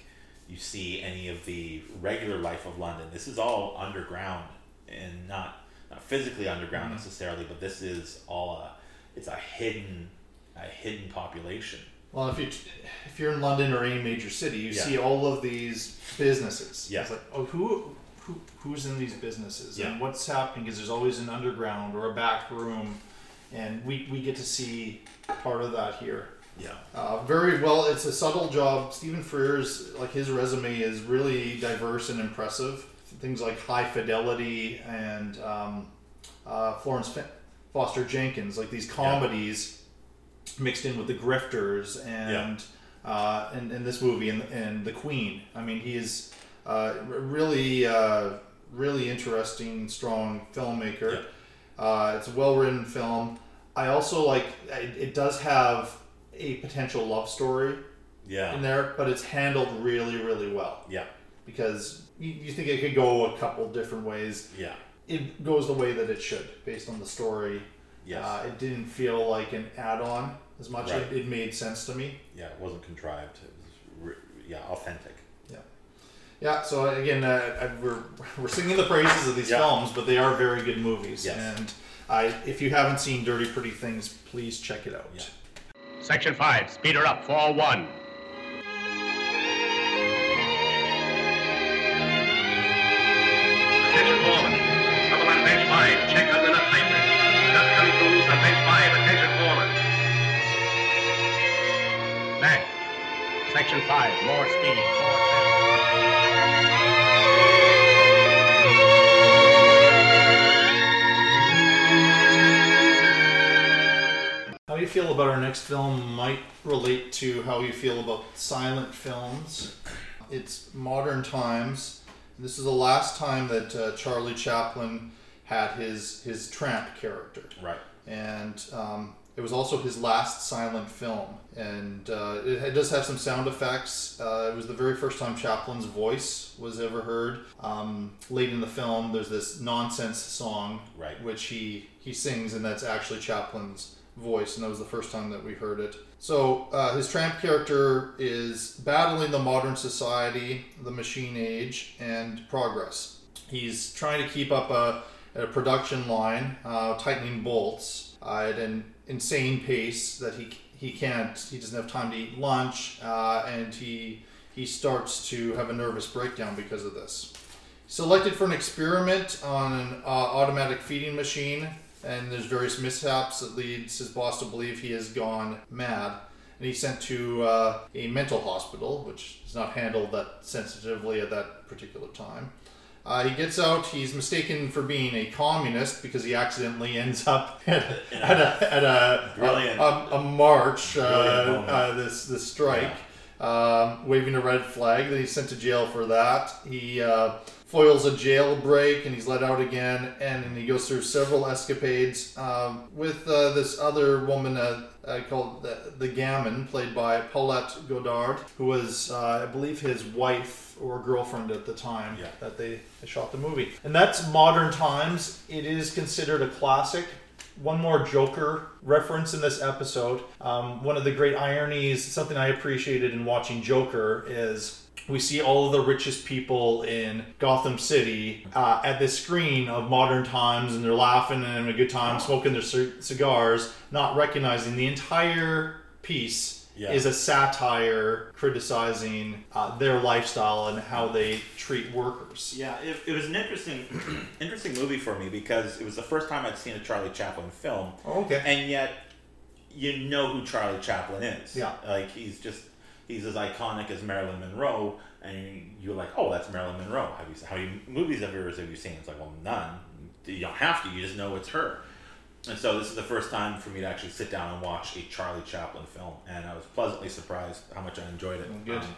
you see any of the regular life of London. This is all underground and not not physically underground Mhm. necessarily, but this is all a it's a hidden a hidden population. Well, if you if you're in London or any major city, you Yeah. see all of these businesses. Yeah. It's like, oh, who, who who's in these businesses Yeah. and what's happening? Because there's always an underground or a back room, and we we get to see part of that here. Yeah. Uh, very well. It's a subtle job. Stephen Frears, like his resume, is really diverse and impressive. Things like High Fidelity and um, uh, Florence F- Foster Jenkins, like these comedies mixed in with the Grifters and uh, and, and this movie and, and the Queen. I mean, he's uh, really uh, really interesting, strong filmmaker. Uh, it's a well written film. I also like it, it does have a potential love story Yeah. in there, but it's handled really really well Yeah. because you, you think it could go a couple different ways. Yeah. It goes the way that it should based on the story. Yes. Uh, it didn't feel like an add-on as much. Right. It, it made sense to me. Yeah, it wasn't contrived. It was re- yeah, authentic. Yeah. Yeah. So again, uh, I- we're [laughs] we're singing the praises of these Yeah. films, but they are very good movies. Yes. And I, if you haven't seen Dirty Pretty Things, please check it out. Section 5, speed her up, 4-1. Attention Section 5, more speed, 4 How you feel about our next film might relate to how you feel about silent films. It's modern times. This is the last time that uh, Charlie Chaplin had his his tramp character. Right. And um, it was also his last silent film. And uh, it, it does have some sound effects. Uh, it was the very first time Chaplin's voice was ever heard. Um, late in the film, there's this nonsense song, Right. which he he sings, and that's actually Chaplin's voice, and that was the first time that we heard it. So uh, his tramp character is battling the modern society, the machine age, and progress. He's trying to keep up a, a production line, uh, tightening bolts uh, at an insane pace that he he can't. He doesn't have time to eat lunch, uh, and he he starts to have a nervous breakdown because of this. Selected for an experiment on an uh, automatic feeding machine, and there's various mishaps that leads his boss to believe he has gone mad. And he's sent to uh, a mental hospital, which is not handled that sensitively at that particular time. Uh, he gets out. He's mistaken for being a communist because he accidentally ends up [laughs] at, at a, at a, Brilliant. a, a, a march, uh, uh, this this strike, um, waving a red flag. Then he's sent to jail for that. He uh, foils a jailbreak and he's let out again. And then he goes through several escapades um, with uh, this other woman uh, uh, called the, the Gamin, played by Paulette Goddard, who was, uh, I believe, his wife or girlfriend at the time that they, they shot the movie. And that's modern times. It is considered a classic. One more Joker reference in this episode. Um, one of the great ironies, something I appreciated in watching Joker, is we see all of the richest people in Gotham City uh, at this screen of modern times, and they're laughing and having a good time, smoking their c- cigars, not recognizing the entire piece Yeah. is a satire criticizing uh, their lifestyle and how they treat workers. Yeah, it, it was an interesting, [clears throat] interesting movie for me because it was the first time I'd seen a Charlie Chaplin film. Oh, okay. And yet, you know who Charlie Chaplin is. Yeah. Like he's just he's as iconic as Marilyn Monroe, and you're like, oh, that's Marilyn Monroe. Have you how many movies have yours have you seen? It's like, well, none. You don't have to. You just know it's her. And so this is the first time for me to actually sit down and watch a Charlie Chaplin film, and I was pleasantly surprised how much I enjoyed it. Good. Um, [laughs]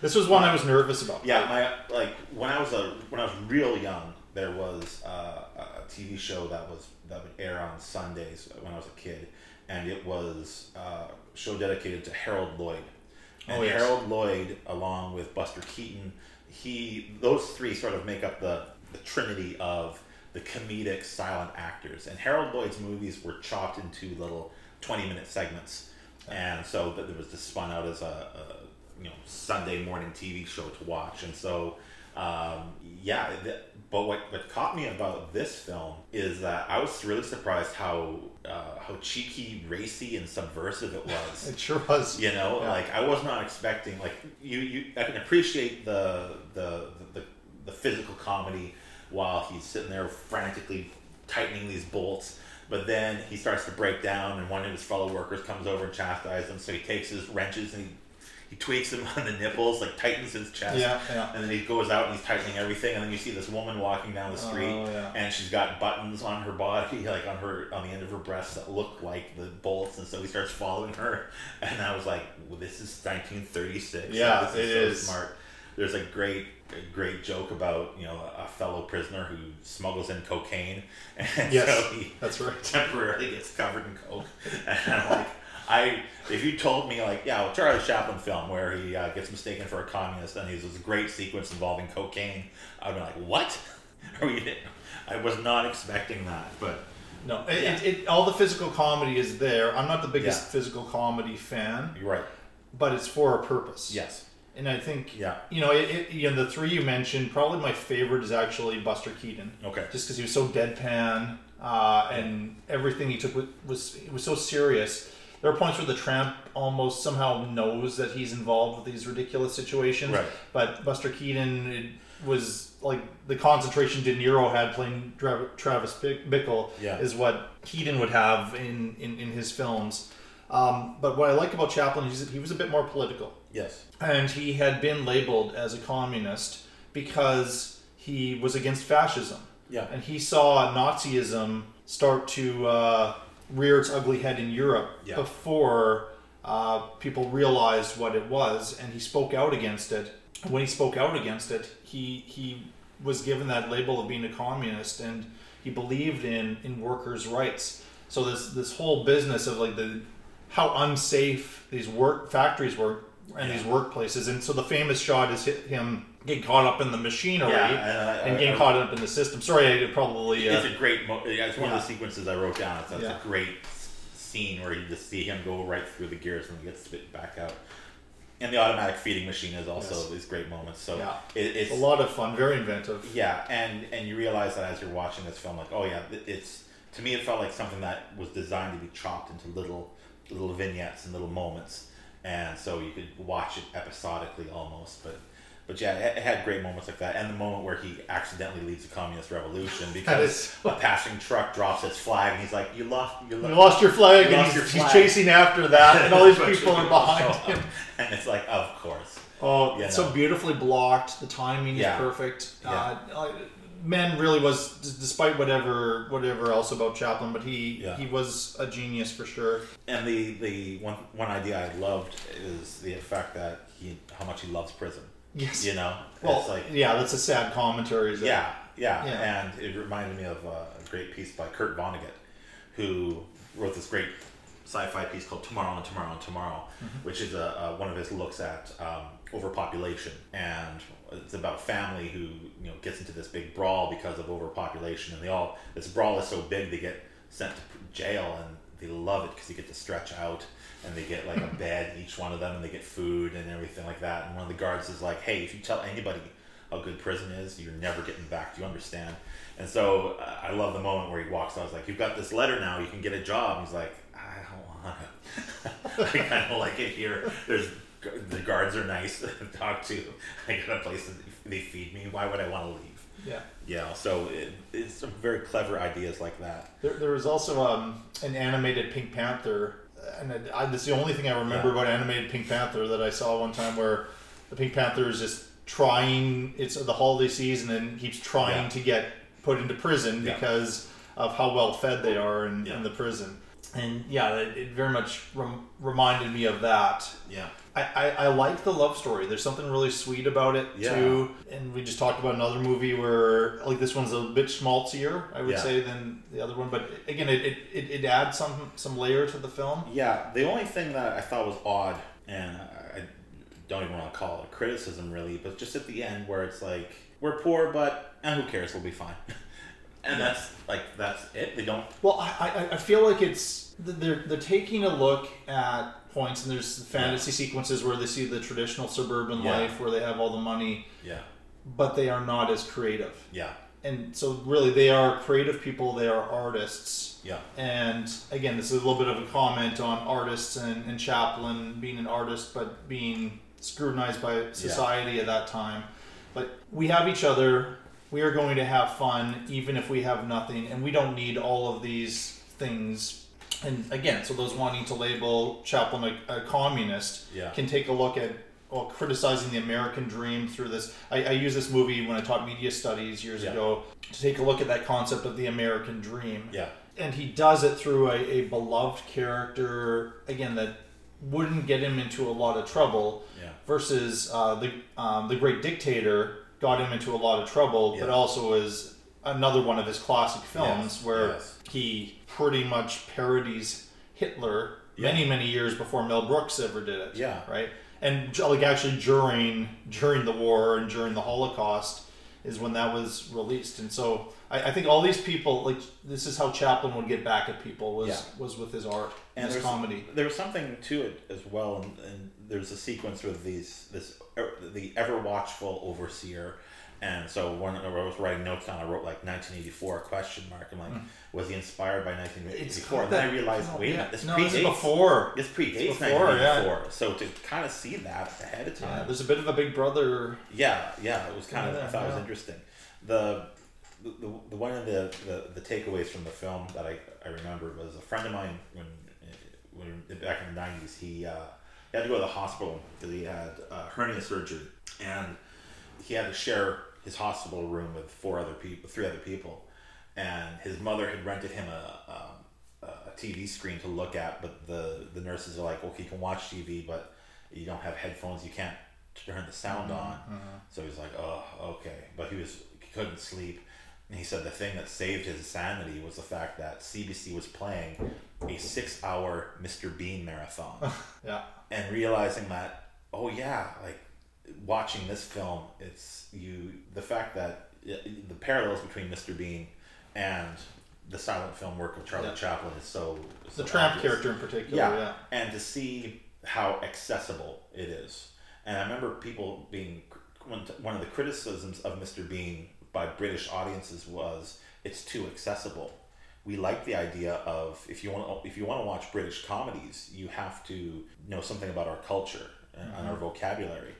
This was one I was nervous about. yeah, my like when I was a when I was real young, there was uh, a TV show that was that would air on Sundays when I was a kid, and it was uh, a show dedicated to Harold Lloyd. And Oh, yes. Harold Lloyd, along with Buster Keaton, he those three sort of make up the the trinity of the comedic silent actors. And Harold Lloyd's movies were chopped into little twenty minute segments, and so that there was this spun out as a, a you know Sunday morning TV show to watch, and so um, yeah. th- but what, what caught me about this film is that I was really surprised how uh, how cheeky, racy, and subversive it was. [laughs] It sure was. You know, Yeah. like I was not expecting like you, you I can appreciate the the, the the physical comedy while he's sitting there frantically tightening these bolts. But then he starts to break down, and one of his fellow workers comes over and chastises him. So he takes his wrenches and he, he tweaks them [laughs] on the nipples, like tightens his chest. Yeah, yeah. And then he goes out and he's tightening everything. And then you see this woman walking down the oh, street, Oh, yeah. and she's got buttons on her body, [laughs] like on her on the end of her breasts that look like the bolts. And so he starts following her, [laughs] and I was like, well, "This is 1936. Yeah, this it so is. smart." There's a great, a great joke about you know a fellow prisoner who smuggles in cocaine, [laughs] and Yes, so he that's right. [laughs] temporarily gets covered in coke. And I'm like, I if you told me like yeah, well, Charlie Chaplin film where he uh, gets mistaken for a communist and there's this great sequence involving cocaine, I'd be like, what? [laughs] Are we? I was not expecting that, but No, it, Yeah. it, it, all the physical comedy is there. I'm not the biggest Yeah. physical comedy fan, you're right. but it's for a purpose. Yes. And I think, Yeah. you know, it, it, you know, the three you mentioned, probably my favorite is actually Buster Keaton. Okay. Just because he was so deadpan uh, and everything he took was, was it was so serious. There are points where the tramp almost somehow knows that he's involved with these ridiculous situations. Right. But Buster Keaton it was like the concentration De Niro had playing Travis Bick- Bickle Yeah. is what Keaton would have in, in, in his films. Um, but what I like about Chaplin is that he was a bit more political Yes. and he had been labeled as a communist because he was against fascism. Yeah. And he saw Nazism start to uh, rear its ugly head in Europe Yeah. before uh, people realized what it was, and he spoke out against it. When he spoke out against it, he he was given that label of being a communist, and he believed in in workers' rights. So this this whole business of like the how unsafe these work factories were and these workplaces, and so the famous shot is hit him getting caught up in the machinery Yeah, and I- and getting I- caught up in the system. Sorry, I probably uh, It's a great. Mo- yeah, it's one Yeah. of the sequences I wrote down. It's, it's Yeah. a great scene where you just see him go right through the gears and he gets spit back out. And the automatic feeding machine is also Yes. these great moments. So Yeah. it, it's a lot of fun, very inventive. Yeah, and and you realize that as you're watching this film, like, oh yeah, it's to me it felt like something that was designed to be chopped into little little vignettes and little moments, and so you could watch it episodically almost. But but yeah, it, had great moments like that, and the moment where he accidentally leads the communist revolution [laughs] because a passing truck drops its flag, and he's like, "You lost, you, You lost your flag, you and he's, your he's chasing after that, and all these [laughs] people are behind show him. [laughs] and it's like, of course. Oh, You it's so beautifully blocked. The timing Yeah. is perfect. Yeah. Uh, Men really was, d- despite whatever whatever else about Chaplin, but he Yeah. he was a genius for sure. And the, the one one idea I loved is the fact that he how much he loves prison. Yes. You know, Well, it's like yeah, that's a sad commentary. Yeah, yeah, Yeah. and it reminded me of uh, a great piece by Kurt Vonnegut, who wrote this great sci-fi piece called Tomorrow and Tomorrow and Tomorrow, Mhm. which is a, a, one of his looks at um, overpopulation, and it's about a family who you know gets into this big brawl because of overpopulation, and they all this brawl is so big they get sent to jail, and they love it because you get to stretch out. And they get like a [laughs] bed, each one of them, and they get food and everything like that. And one of the guards is like, "Hey, if you tell anybody how good prison is, you're never getting back. Do you understand? And so uh, I love the moment where he walks. I was like, "You've got this letter now. You can get a job." And he's like, [laughs] "I don't want to. I kind of like it here. There's the guards are nice [laughs] to talk to. I got a place that they feed me. Why would I want to leave?" Yeah. Yeah. So it, it's some very clever ideas like that. There, there was also um, an animated Pink Panther, and I, this the only thing I remember Yeah. about animated Pink Panther that I saw one time, where the Pink Panther is just trying. It's the holiday season and keeps trying Yeah. to get put into prison Yeah. because of how well fed they are in, in the prison. And yeah, it, it very much rem- reminded me of that. Yeah. I, I, I like the love story. There's something really sweet about it Yeah. too. And we just talked about another movie where like this one's a bit schmaltzier, I would Yeah. say, than the other one. But again, it, it, it, it adds some some layer to the film. Yeah, the only thing that I thought was odd, and I don't even want to call it a criticism really, but just at the end where it's like, we're poor, but eh, who cares? We'll be fine. [laughs] and Yeah. that's like that's it. They don't. Well, I, I, I feel like it's they're they're taking a look at points, and there's fantasy sequences where they see the traditional suburban Yeah. life where they have all the money, Yeah. but they are not as creative. Yeah. And so, really, they are creative people. They are artists. Yeah. And again, this is a little bit of a comment on artists and, and Chaplin being an artist, but being scrutinized by society at that time. But we have each other. We are going to have fun, even if we have nothing, and we don't need all of these things. And again, so those wanting to label Chaplin a, a communist Yeah. can take a look at well, criticizing the American dream through this. I, I use this movie when I taught media studies years Yeah. ago to take a look at that concept of the American dream. Yeah. And he does it through a, a beloved character, again, that wouldn't get him into a lot of trouble Yeah. versus uh, the, um, the Great Dictator got him into a lot of trouble, but also is another one of his classic films Yes, where yes. he pretty much parodies Hitler many, Yeah. many years before Mel Brooks ever did it. Yeah. Right? And like actually during during the war and during the Holocaust is when that was released. And so I, I think all these people like this is how Chaplin would get back at people was Yeah. was with his art and his comedy. There was something to it as well, and, and there's a sequence with these this er, the ever watchful overseer, and so when I was writing notes down, I wrote like 1984 question mark. I'm like, Mm. was he inspired by 1984? It's And then I realized, no, wait a yeah. minute, this No, predates is before. This predates It's before, yeah. 1984. So to kind of see that ahead of time, Yeah, there's a bit of a big brother. yeah, yeah, it was kind of. Yeah, I thought it was interesting. The, the, the, one of the, the, the takeaways from the film that I, I remember was a friend of mine when when back in the nineties he uh, he had to go to the hospital because he had uh, hernia surgery and he had to share his hospital room with four other people, three other people, and his mother had rented him a. Um, a TV screen to look at, but the the nurses are like, okay, you can watch TV, but you don't have headphones, you can't turn the sound Mhm, on. mhm. So he's like, oh, okay. But he was he couldn't sleep. And he said the thing that saved his sanity was the fact that CBC was playing a six hour Mr. Bean marathon. [laughs] Yeah. And realizing that, oh yeah, like watching this film, it's you the fact that the parallels between Mr. Bean and the silent film work of Charlie Yeah. Chaplin is so, so The tramp obvious. character in particular, Yeah. yeah. And to see how accessible it is. And I remember people being one one of the criticisms of Mr. Bean by British audiences was it's too accessible. We like the idea of if you want if you want to watch British comedies, you have to know something about our culture and, and our Mhm. vocabulary.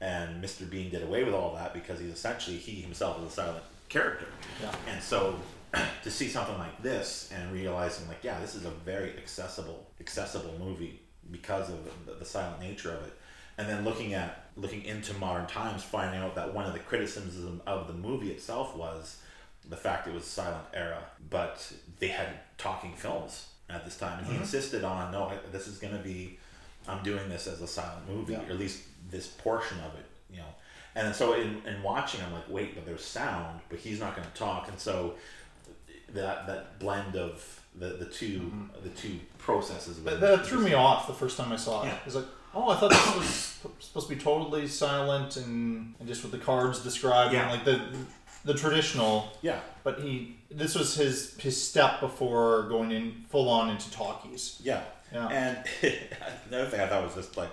And Mr. Bean did away with all that because he's essentially he himself is a silent character. Yeah. And so [clears throat] to see something like this and realizing like yeah, this is a very accessible accessible movie because of the, the silent nature of it. And then looking at looking into modern times, finding out that one of the criticisms of the movie itself was the fact it was a silent era, but they had talking films at this time, and he Mhm. insisted on no, I- this is going to be, I'm doing this as a silent movie, Yeah. or at least this portion of it, you know. And so in, in watching, I'm like, wait, but there's sound, but he's not going to talk, and so that that blend of the the 2 the two processes. That, that threw me off the first time I saw it. Yeah. It was like, oh, I thought this was [coughs] supposed to be totally silent and, and just with the cards described Yeah. and like the the traditional. Yeah. But he this was his his step before going in full on into talkies. Yeah. Yeah. And [laughs] another thing I thought was just like,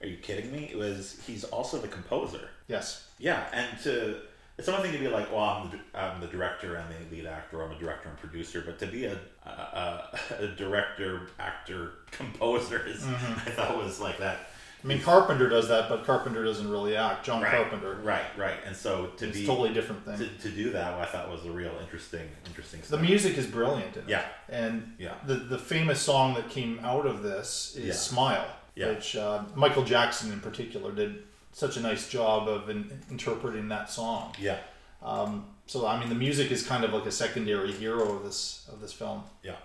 are you kidding me? It was he's also the composer. Yes. Yeah, and to it's one thing to be like, well, I'm the, I'm the director and the lead actor, I'm a director and producer, but to be a a, a, [laughs] a director, actor, [laughs] composer is Mhm. I thought was like that. I mean, Carpenter does that, but Carpenter doesn't really act. John Right, Carpenter. Right, right, and so to It's be a totally different thing. To, to do that, I thought was a real interesting, interesting. The music is brilliant in it. Yeah. And Yeah. the the famous song that came out of this is Yeah. Smile, Yeah. which uh, Michael Jackson in particular did such a nice job of in, interpreting that song. Yeah. Um, so I mean, the music is kind of like a secondary hero of this of this film. Yeah.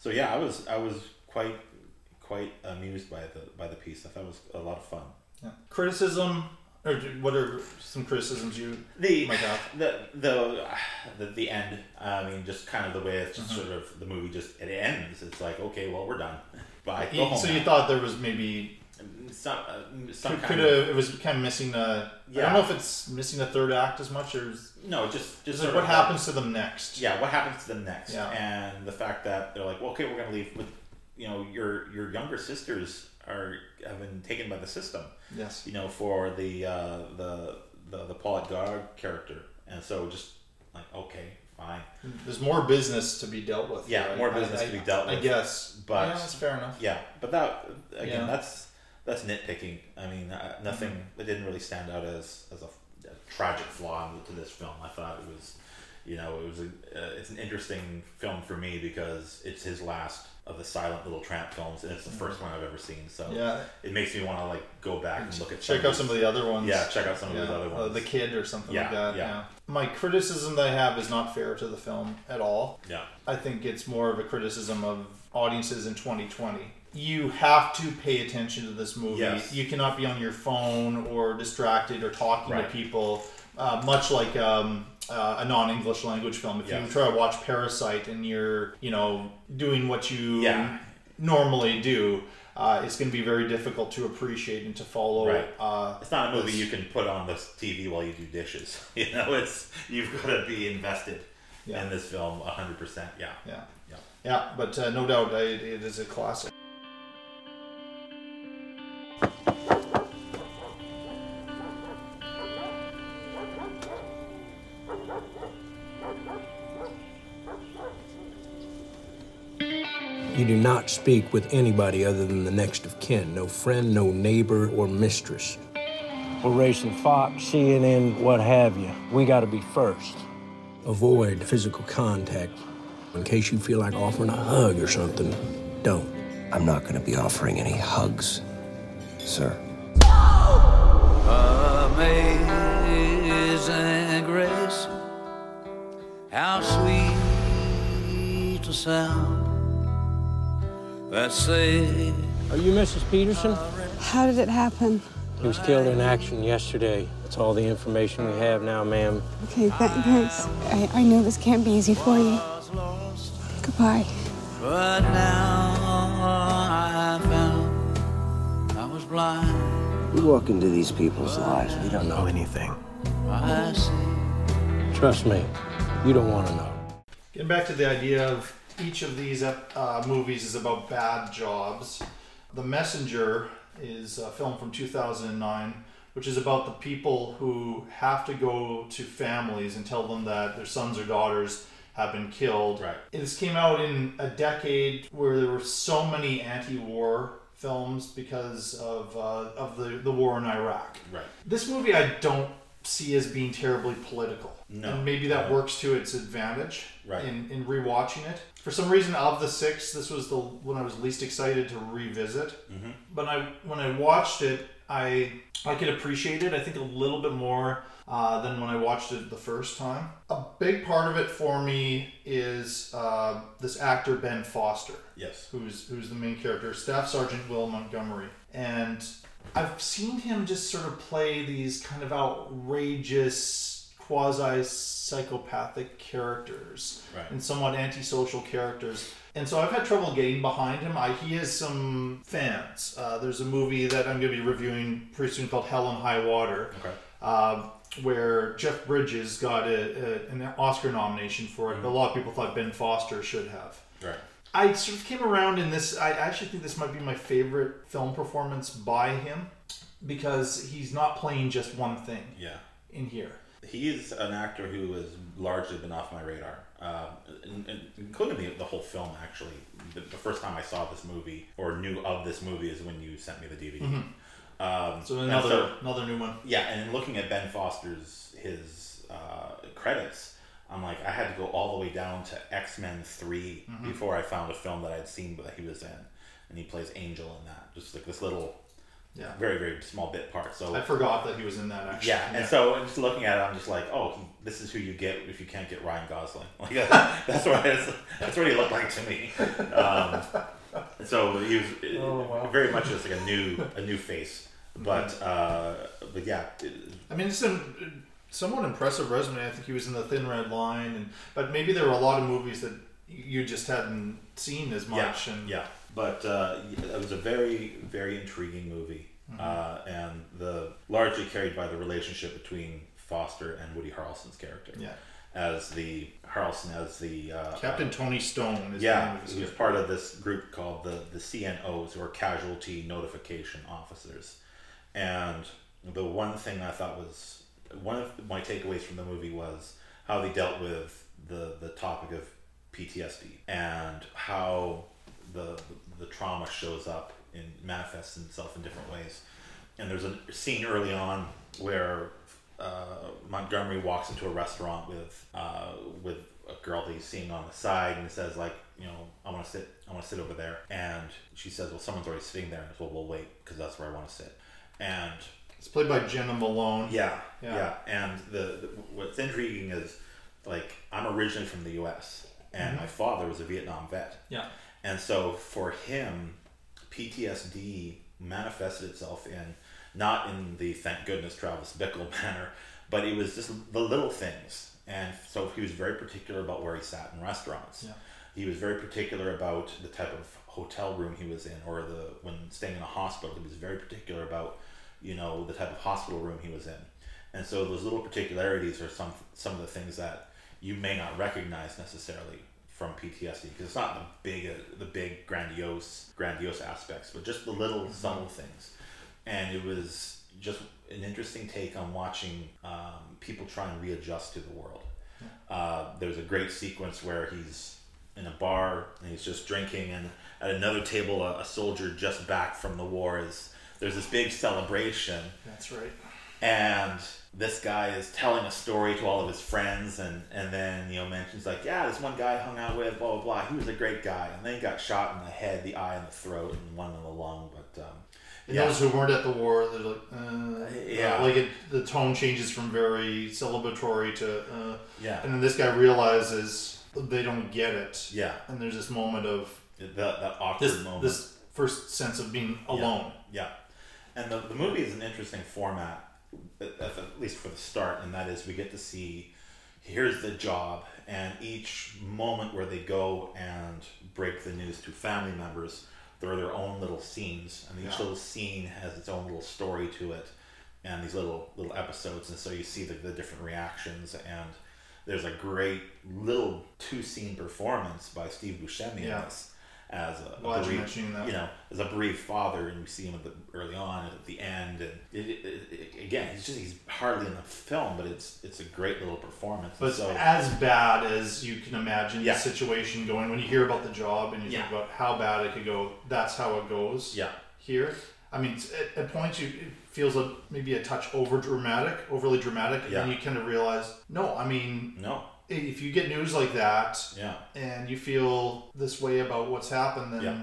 So yeah, I was I was quite quite amused by the by the piece. I thought it was a lot of fun. Yeah. Criticism, or what are some criticisms you the might have? the the the, the end. I mean, just kind of the way it's just Mhm. sort of the movie just it ends. It's like okay, well we're done. Bye. So now. you thought there was maybe some uh, some could, of- it was kind of missing a. I Yeah. don't know if it's missing a third act as much or is- No, just just sort what happens to them next. Yeah, what happens to them next? Yeah. And the fact that they're like, well, okay, we're gonna leave, but you know, your your younger sisters are have been taken by the system. Yes. You know, for the uh, the the the Paul Guard character, and so just like okay, fine. There's more business to be dealt with. Yeah, right? more business I- to be I- dealt I with. guess. but yeah, that's fair enough. Yeah, but that again, Yeah. that's that's nitpicking. I mean, uh, nothing. Mm-hmm. It didn't really stand out as as a, a tragic flaw to this film. I thought it was, you know, it was a uh, it's an interesting film for me because it's his last of the silent little tramp films, and it's the first one I've ever seen. So Mm-hmm. Yeah. it makes me want to like go back and look at check out some of the other ones. Yeah, check out some of the those other uh, ones. the kid or something Yeah, like that. yeah. Yeah. My criticism that I have is not fair to the film at all. Yeah. I think it's more of a criticism of audiences in 2020. You have to pay attention to this movie. Yes. You cannot be on your phone or distracted or talking Right. to people. Uh, much like um, uh, a non-English language film. If you try to watch Parasite and you're, you know, doing what you Yeah. normally do, uh, it's going to be very difficult to appreciate and to follow. Right. Uh, It's not a movie this- you can put on the TV while you do dishes. [laughs] You know, it's you've got to be invested Yeah. in this film hundred percent. Yeah. Yeah. Yeah. Yeah, but uh, no doubt it, it is a classic. You do not speak with anybody other than the next of kin. No friend, no neighbor, or mistress. We're racing Fox, CNN, what have you. We got to be first. Avoid physical contact. In case you feel like offering a hug or something, don't. I'm not going to be offering any hugs, sir. Amazing grace, how sweet the sound that saved. Are you Mrs. Pitterson? How did it happen? He was killed in action yesterday. That's all the information we have now, ma'am. Okay, th- thanks. I, I know this can't be easy for you. Goodbye. But now I found I was blind. We walk into these people's lives. We don't know anything. Trust me, you don't want to know. Getting back to the idea of each of these uh, movies is about bad jobs. The Messenger is a film from 2009, which is about the people who have to go to families and tell them that their sons or daughters have been killed. Right. This came out in a decade where there were so many anti-war films because of uh, of the, the war in Iraq. Right. This movie I don't see as being terribly political. No. And maybe that works to its advantage Right. in, in rewatching it. For some reason, of the six, this was the one I was least excited to revisit. Mhm. But I when I watched it, I I could appreciate it. I think a little bit more uh, than when I watched it the first time. A big part of it for me is uh, this actor Ben Foster. Yes. Who's who's the main character, Staff Sergeant Will Montgomery, and I've seen him just sort of play these kind of outrageous, quasi psychopathic characters Right. and somewhat antisocial characters. And so I've had trouble getting behind him. I, he has some fans. Uh, there's a movie that I'm going to be reviewing pretty soon called Hell and High Water, Okay. uh, where Jeff Bridges got a, a, an Oscar nomination for it. But a lot of people thought Ben Foster should have. Right. I sort of came around in this. I actually think this might be my favorite film performance by him because he's not playing just one thing Yeah. in here. He's an actor who has largely been off my radar, uh, in- in- including the, the whole film. Actually, the, the first time I saw this movie or knew of this movie is when you sent me the DVD. Mhm. Um, So another another new one. Yeah, and looking at Ben Foster's his uh, credits, I'm like, I had to go all the way down to X Men 3 Mhm. before I found a film that I'd seen that he was in, and he plays Angel in that, just like this little, Yeah. very very small bit part. So I forgot that he was in that. Actually, yeah, and so just looking at it, I'm just like, oh, this is who you get if you can't get Ryan Gosling. [laughs] Like, [laughs] that's what it's, that's what he looked like to me. Um, so he was [laughs] Oh, wow. very much just like a new a new face, but Mm-hmm. uh, but yeah, I mean, it's a somewhat impressive resume. I think he was in the Thin Red Line, and but maybe there were a lot of movies that you just hadn't seen as much. Yeah, and yeah. But uh, it was a very, very intriguing movie, Mhm. uh, and the largely carried by the relationship between Foster and Woody Harrelson's character. Yeah. as the Harrelson as the uh, Captain Tony Stone is yeah, he was part of this group called the the CNOs, or Casualty Notification Officers. And the one thing I thought was one of my takeaways from the movie was how they dealt with the the topic of PTSD and how the the trauma shows up and manifests itself in different ways. And there's a scene early on where uh, Montgomery walks into a restaurant with uh, with a girl that he's seeing on the side, and he says like, you know, I want to sit, I want to sit over there, and she says, well, someone's already sitting there, and says, well, we'll wait because that's where I want to sit, and It's played by Jena Malone. yeah, Yeah. yeah, and the, the what's intriguing is like I'm originally from the U.S. and Mhm. my father was a Vietnam vet, Yeah. And so for him, PTSD manifested itself in not in the thank goodness Travis Bickle [laughs] manner, but it was just the little things. And so he was very particular about where he sat in restaurants. Yeah. He was very particular about the type of hotel room he was in, or the when staying in a hospital. He was very particular about, you know, the type of hospital room he was in. And so those little particularities are some some of the things that you may not recognize necessarily from PTSD because it's not the big the big grandiose grandiose aspects, but just the little subtle things. And it was just an interesting take on watching um, people try and readjust to the world. Uh, there's a great sequence where he's in a bar and he's just drinking, and at another table, a, a soldier just back from the war is there's this big celebration That's right. And this guy is telling a story to all of his friends and and then you know mentions like yeah this one guy I hung out with blah blah blah he was a great guy and then he got shot in the head the eye and the throat and one in the lung but um, And yeah those who weren't at the war, they're like, uh, Yeah. like it, the tone changes from very celebratory to, uh, Yeah. And then this guy realizes they don't get it. Yeah. And there's this moment of that that awkward this, moment this first sense of being alone. Yeah, and the, the movie is an interesting format, at, at least for the start, and that is we get to see here's the job, and each moment where they go and break the news to family members, there are their own little scenes, and each Yeah. little scene has its own little story to it, and these little little episodes, and so you see the, the different reactions and. There's a great little two scene performance by Steve Buscemi in Yeah. this as a, a Glad you're mentioning that. you know, as a bereaved father, and we see him at the early on and at the end, and it, it, it, again, he's just he's hardly in the film, but it's it's a great little performance. But so as bad as you can imagine Yeah. the situation going, when you hear about the job and you Yeah. think about how bad it could go, that's how it goes. Yeah. Here, I mean, at, at points you it feels a, maybe a touch over dramatic, overly dramatic, and Yeah. you kind of realize, no, I mean, no, if you get news like that, Yeah. and you feel this way about what's happened, then Yeah.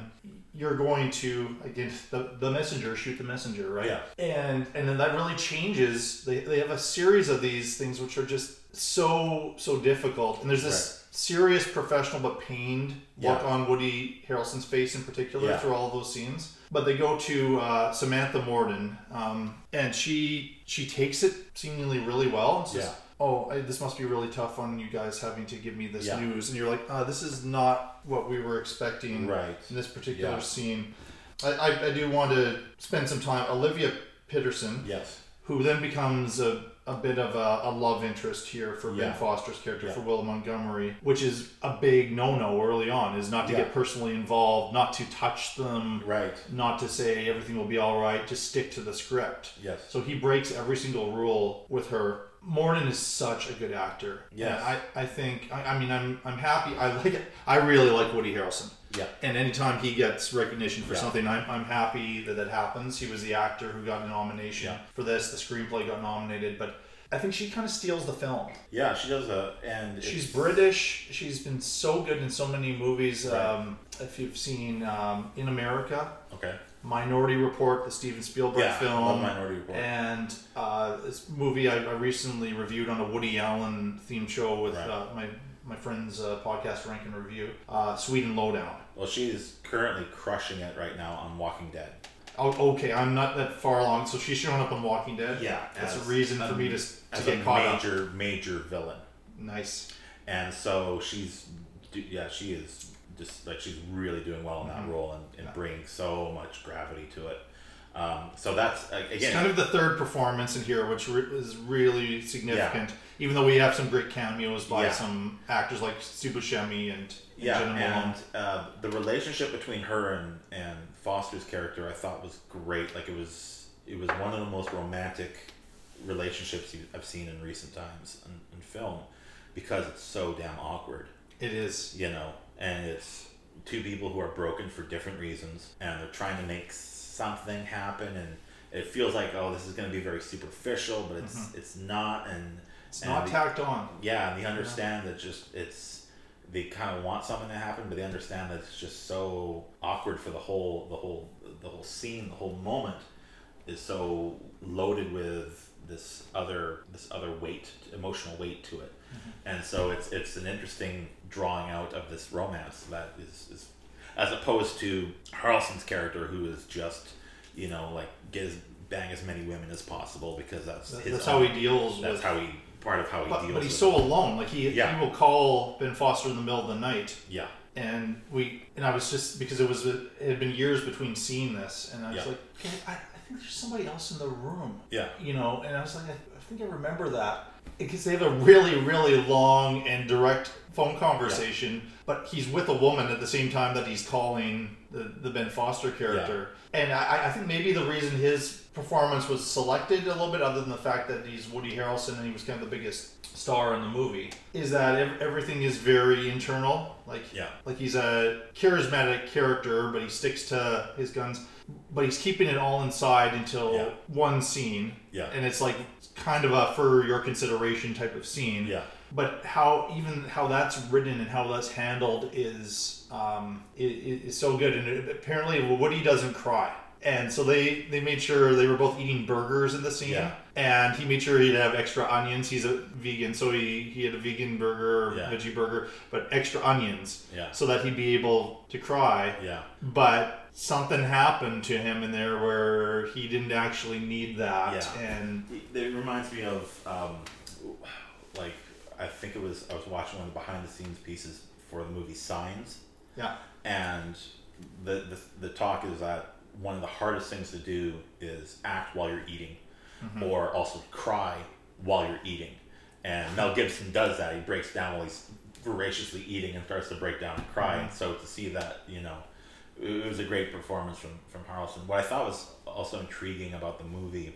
you're going to again the, the messenger shoot the messenger, right? Yeah. And and then that really changes. They, they have a series of these things which are just so so difficult, and there's this serious professional but pained look on Woody Harrelson's face in particular Yeah. through all of those scenes. But they go to uh, Samantha Morton, um, and she she takes it seemingly really well. And says, Yeah. Oh, I, this must be really tough on you guys having to give me this Yeah. news, and you're like, uh, this is not what we were expecting Right. in this particular Yeah. scene. I, I, I do want to spend some time. Olivia Pitterson, Yes. who then becomes a, a bit of a, a love interest here for Yeah. Ben Foster's character for Will Montgomery, which is a big no-no early on. Is not to get personally involved, not to touch them, Right. not to say everything will be all right. Just stick to the script. Yes. So he breaks every single rule with her. Morton is such a good actor. Yeah, I, I think I, I mean I'm I'm happy. I like it. I really like Woody Harrelson. Yeah. And anytime he gets recognition for Yeah. something, I'm, I'm happy that that happens. He was the actor who got a nomination Yeah. for this. The screenplay got nominated, but I think she kind of steals the film. Yeah, she does a and She's British. She's been so good in so many movies. Right. Um, if you've seen um, In America, Okay. Minority Report, the Steven Spielberg Yeah, film, Minority Report. and uh, this movie I, I recently reviewed on a Woody Allen themed show with Right. uh, my my friend's uh, podcast Rank and Review, uh, Sweet and Lowdown. Well, she's currently crushing it right now on Walking Dead. Oh, okay, I'm not that far along, so she's showing up on Walking Dead. Yeah, that's a reason for me to to get a caught up. major major villain. Nice. And so she's, yeah, she is just like she's really doing well in that Mhm. role and, and bringing so much gravity to it. Um, so that's again, It's kind of the third performance in here, which re- is really significant. Even though we have some great cameos by Yeah. some actors like Buscemi and, and Yeah, Jena Malone. and uh, the relationship between her and, and Foster's character I thought was great. Like it was it was one of the most romantic relationships I've seen in recent times in, in film because it's so damn awkward. It is. You know, and it's two people who are broken for different reasons and they're trying to make something happen and it feels like oh this is going to be very superficial but it's Mhm. it's not and It's and not the- tacked on. yeah and they understand that just it's they kind of want something to happen but they understand that it's just so awkward for the whole the whole the whole scene the whole moment is so loaded with this other this other weight emotional weight to it and so it's it's an interesting drawing out of this romance that is, is as opposed to Harrelson's character who is just you know like get as bang as many women as possible because that's That- his that's own- how he deals that's with- how he part of how he But, deals but he's so it. alone. Like he, Yeah. he will call Ben Foster in the middle of the night. Yeah. And we and I was just because it was it had been years between seeing this, and I was Yeah. like, okay, I, I think there's somebody else in the room. Yeah. You know, and I was like, I, I think I remember that because they have a really really long and direct phone conversation, but he's with a woman at the same time that he's calling the the Ben Foster character. And I, I think maybe the reason his performance was selected a little bit, other than the fact that he's Woody Harrelson and he was kind of the biggest star in the movie, is that ev- everything is very internal. Like, Yeah. like he's a charismatic character, but he sticks to his guns. But he's keeping it all inside until one scene. Yeah. And it's like kind of a for your consideration type of scene. Yeah. But how even how that's written and how that's handled is um, i- i- is so good. And it, apparently Woody doesn't cry. And so they, they made sure they were both eating burgers in the scene. Yeah. And he made sure he'd have extra onions. He's a vegan, so he, he had a vegan burger, Yeah. veggie burger, but extra onions. Yeah. So that he'd be able to cry. Yeah. But something happened to him in there where he didn't actually need that. Yeah. And it reminds me of um, like I think it was I was watching one of the behind the scenes pieces for the movie Signs. Yeah. And the, the the talk is that one of the hardest things to do is act while you're eating, Mhm. or also cry while you're eating. And Mel Gibson does that. He breaks down while he's voraciously eating and starts to break down and cry. Mhm. And so to see that, you know, it was a great performance from from Harrelson. What I thought was also intriguing about the movie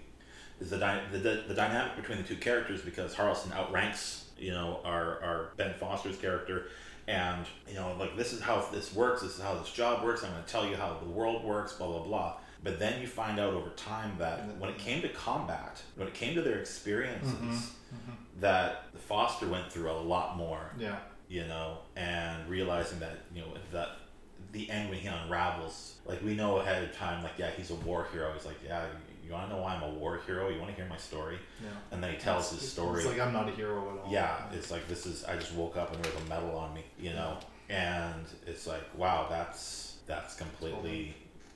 is the, dy- the, the the dynamic between the two characters because Harrelson outranks you know our our Ben Foster's character and you know like this is how this works this is how this job works I'm going to tell you how the world works blah blah blah but then you find out over time that when it came to combat when it came to their experiences Mhm, that Foster went through a lot more Yeah. you know and realizing that you know that the end when he unravels like we know ahead of time like yeah he's a war hero. He's like yeah you, want to know why I'm a war hero? You want to hear my story? Yeah. and then he tells It's- his story. It's like I'm not a hero at all. yeah it's like this is I just woke up and there was a medal on me you know? And it's like wow that's that's completely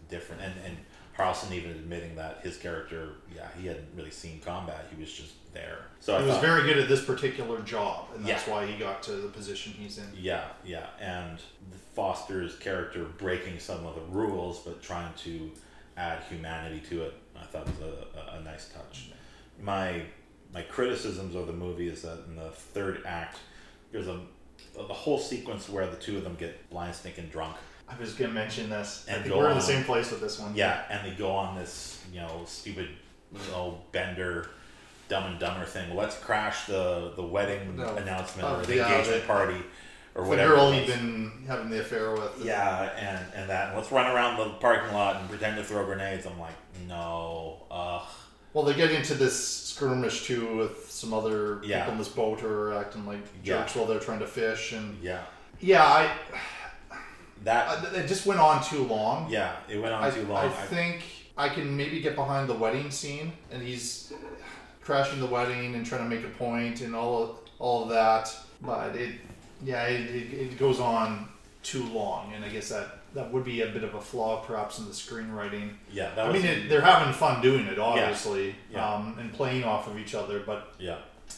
different. And and Harrelson even admitting that his character yeah he hadn't really seen combat. He was just there. So he was thought- very good at this particular job, and that's Yeah. why he got to the position he's in. Yeah, yeah, and Foster's character breaking some of the rules, but trying to add humanity to it, I thought was a, a, a nice touch. My my criticisms of the movie is that in the third act, there's a the whole sequence where the two of them get blind, stinking drunk. I was gonna mention this. I think we're in the same place with this one. Yeah, and they go on this, you know, stupid, you know, bender, dumb and dumber thing. Let's crash the the wedding No. announcement Oh, or the yeah, engagement the- party or the whatever. girl it he'd been having the affair with. Yeah, and and that. Let's run around the parking lot and pretend to throw grenades. I'm like, no, ugh. Well, they get into this skirmish too with some other Yeah. people in this boat who are acting like Yeah. jerks while they're trying to fish, and Yeah. yeah, I that it just went on too long. Yeah, it went on I, too long. I I- think I can maybe get behind the wedding scene, and he's crashing the wedding and trying to make a point and all of, all of that. But it, yeah, it, it, it goes on too long, and I guess that that would be a bit of a flaw, perhaps, in the screenwriting. Yeah, that I mean, it, they're having fun doing it, obviously, Yeah. Um, and playing off of each other. But Yeah.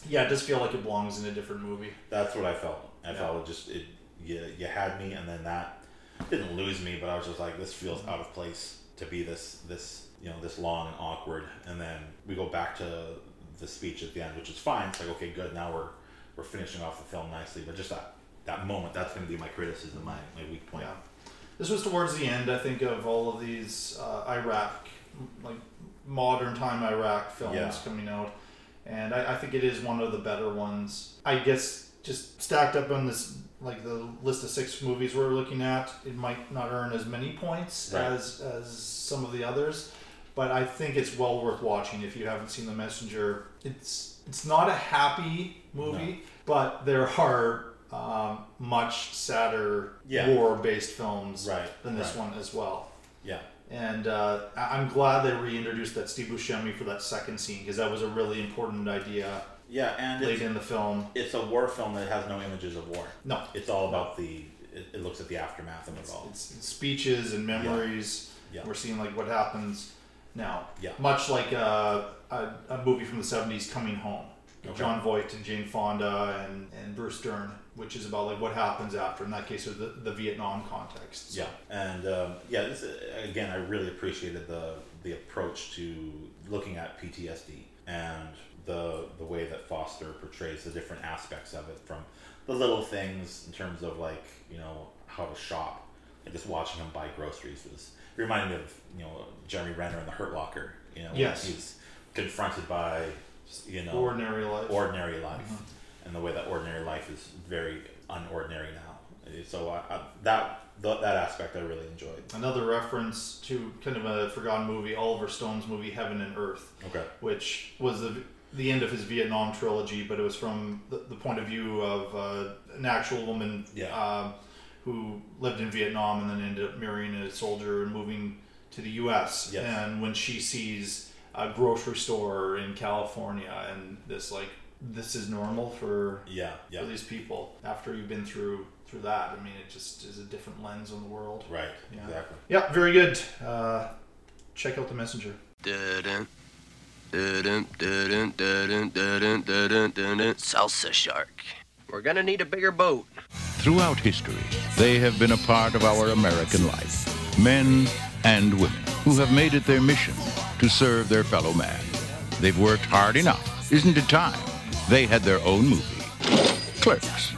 yeah, it does feel like it belongs in a different movie. That's what I felt. I Yeah. felt it just it you, you had me and then that didn't lose me, but I was just like this feels out of place to be this this you know this long and awkward and then we go back to the speech at the end, which is fine. It's like okay, good. Now we're we're finishing off the film nicely. But just that that moment, that's going to be my criticism, my my weak point. Yeah. This was towards the end, I think, of all of these uh, Iraq, like modern time Iraq films Yeah. coming out, and I, I think it is one of the better ones. I guess just stacked up on this, like the list of six movies we're looking at, it might not earn as many points Right. as as some of the others, but I think it's well worth watching if you haven't seen The Messenger. It's it's not a happy movie, but there are um, much sadder Yeah. war-based films Right, than this right. one as well. Yeah. And uh, I'm glad they reintroduced that Steve Buscemi for that second scene because that was a really important idea. Yeah, and late it's, in the film. it's a war film that has no images of war. No. it's all about the. It, it looks at the aftermath of it all. It's, it's speeches and memories. Yeah. We're seeing like what happens now. Yeah. Much like uh, a, a movie from the 70s, Coming Home. Okay. Jon Voight and Jane Fonda and, and Bruce Dern, which is about like what happens after. In that case, or the, the Vietnam context. Yeah, and um, yeah, this is, again, I really appreciated the the approach to looking at PTSD and the the way that Foster portrays the different aspects of it, from the little things in terms of like you know how to shop, and just watching him buy groceries was reminded me of you know Jeremy Renner in The Hurt Locker. You know, Yes. he's confronted by you know Ordinary life. ordinary life, Mhm. and the way that ordinary life is very unordinary now. So I, I, that th- that aspect I really enjoyed. Another reference to kind of a forgotten movie, Oliver Stone's movie Heaven and Earth. Okay. Which was the the end of his Vietnam trilogy, but it was from the, the point of view of uh, an actual woman um, who lived in Vietnam and then ended up marrying a soldier and moving to the U.S. Yes. And when she sees a grocery store in California and this like this is normal for Yeah, yeah. for these people after you've been through through that. I mean, it just is a different lens on the world. Right, Yeah. exactly. Yeah, very good. Uh, check out the messenger. Salsa shark. We're gonna need a bigger boat. Throughout history, they have been a part of our American life. Men and women who have made it their mission to serve their fellow man. They've worked hard enough. Isn't it time? They had their own movie. Clerks.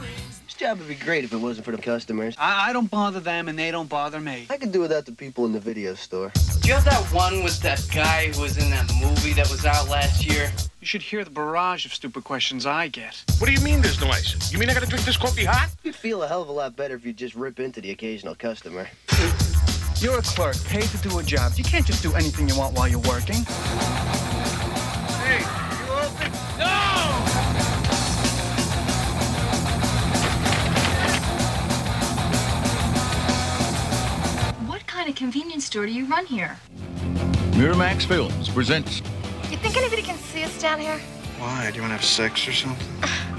This job would be great if it wasn't for the customers. I, I don't bother them and they don't bother me. I could do without the people in the video store. Do you have that one with that guy who was in that movie that was out last year? You should hear the barrage of stupid questions I get. What do you mean there's no ice? You mean I gotta drink this coffee hot? You'd feel a hell of a lot better if you just rip into the occasional customer. [laughs] You're a clerk, paid to do a job. You can't just do anything you want while you're working. Hey, you open? No! What kind of convenience store do you run here? Miramax Films presents You think anybody can see us down here? Why? Do you want to have sex or something?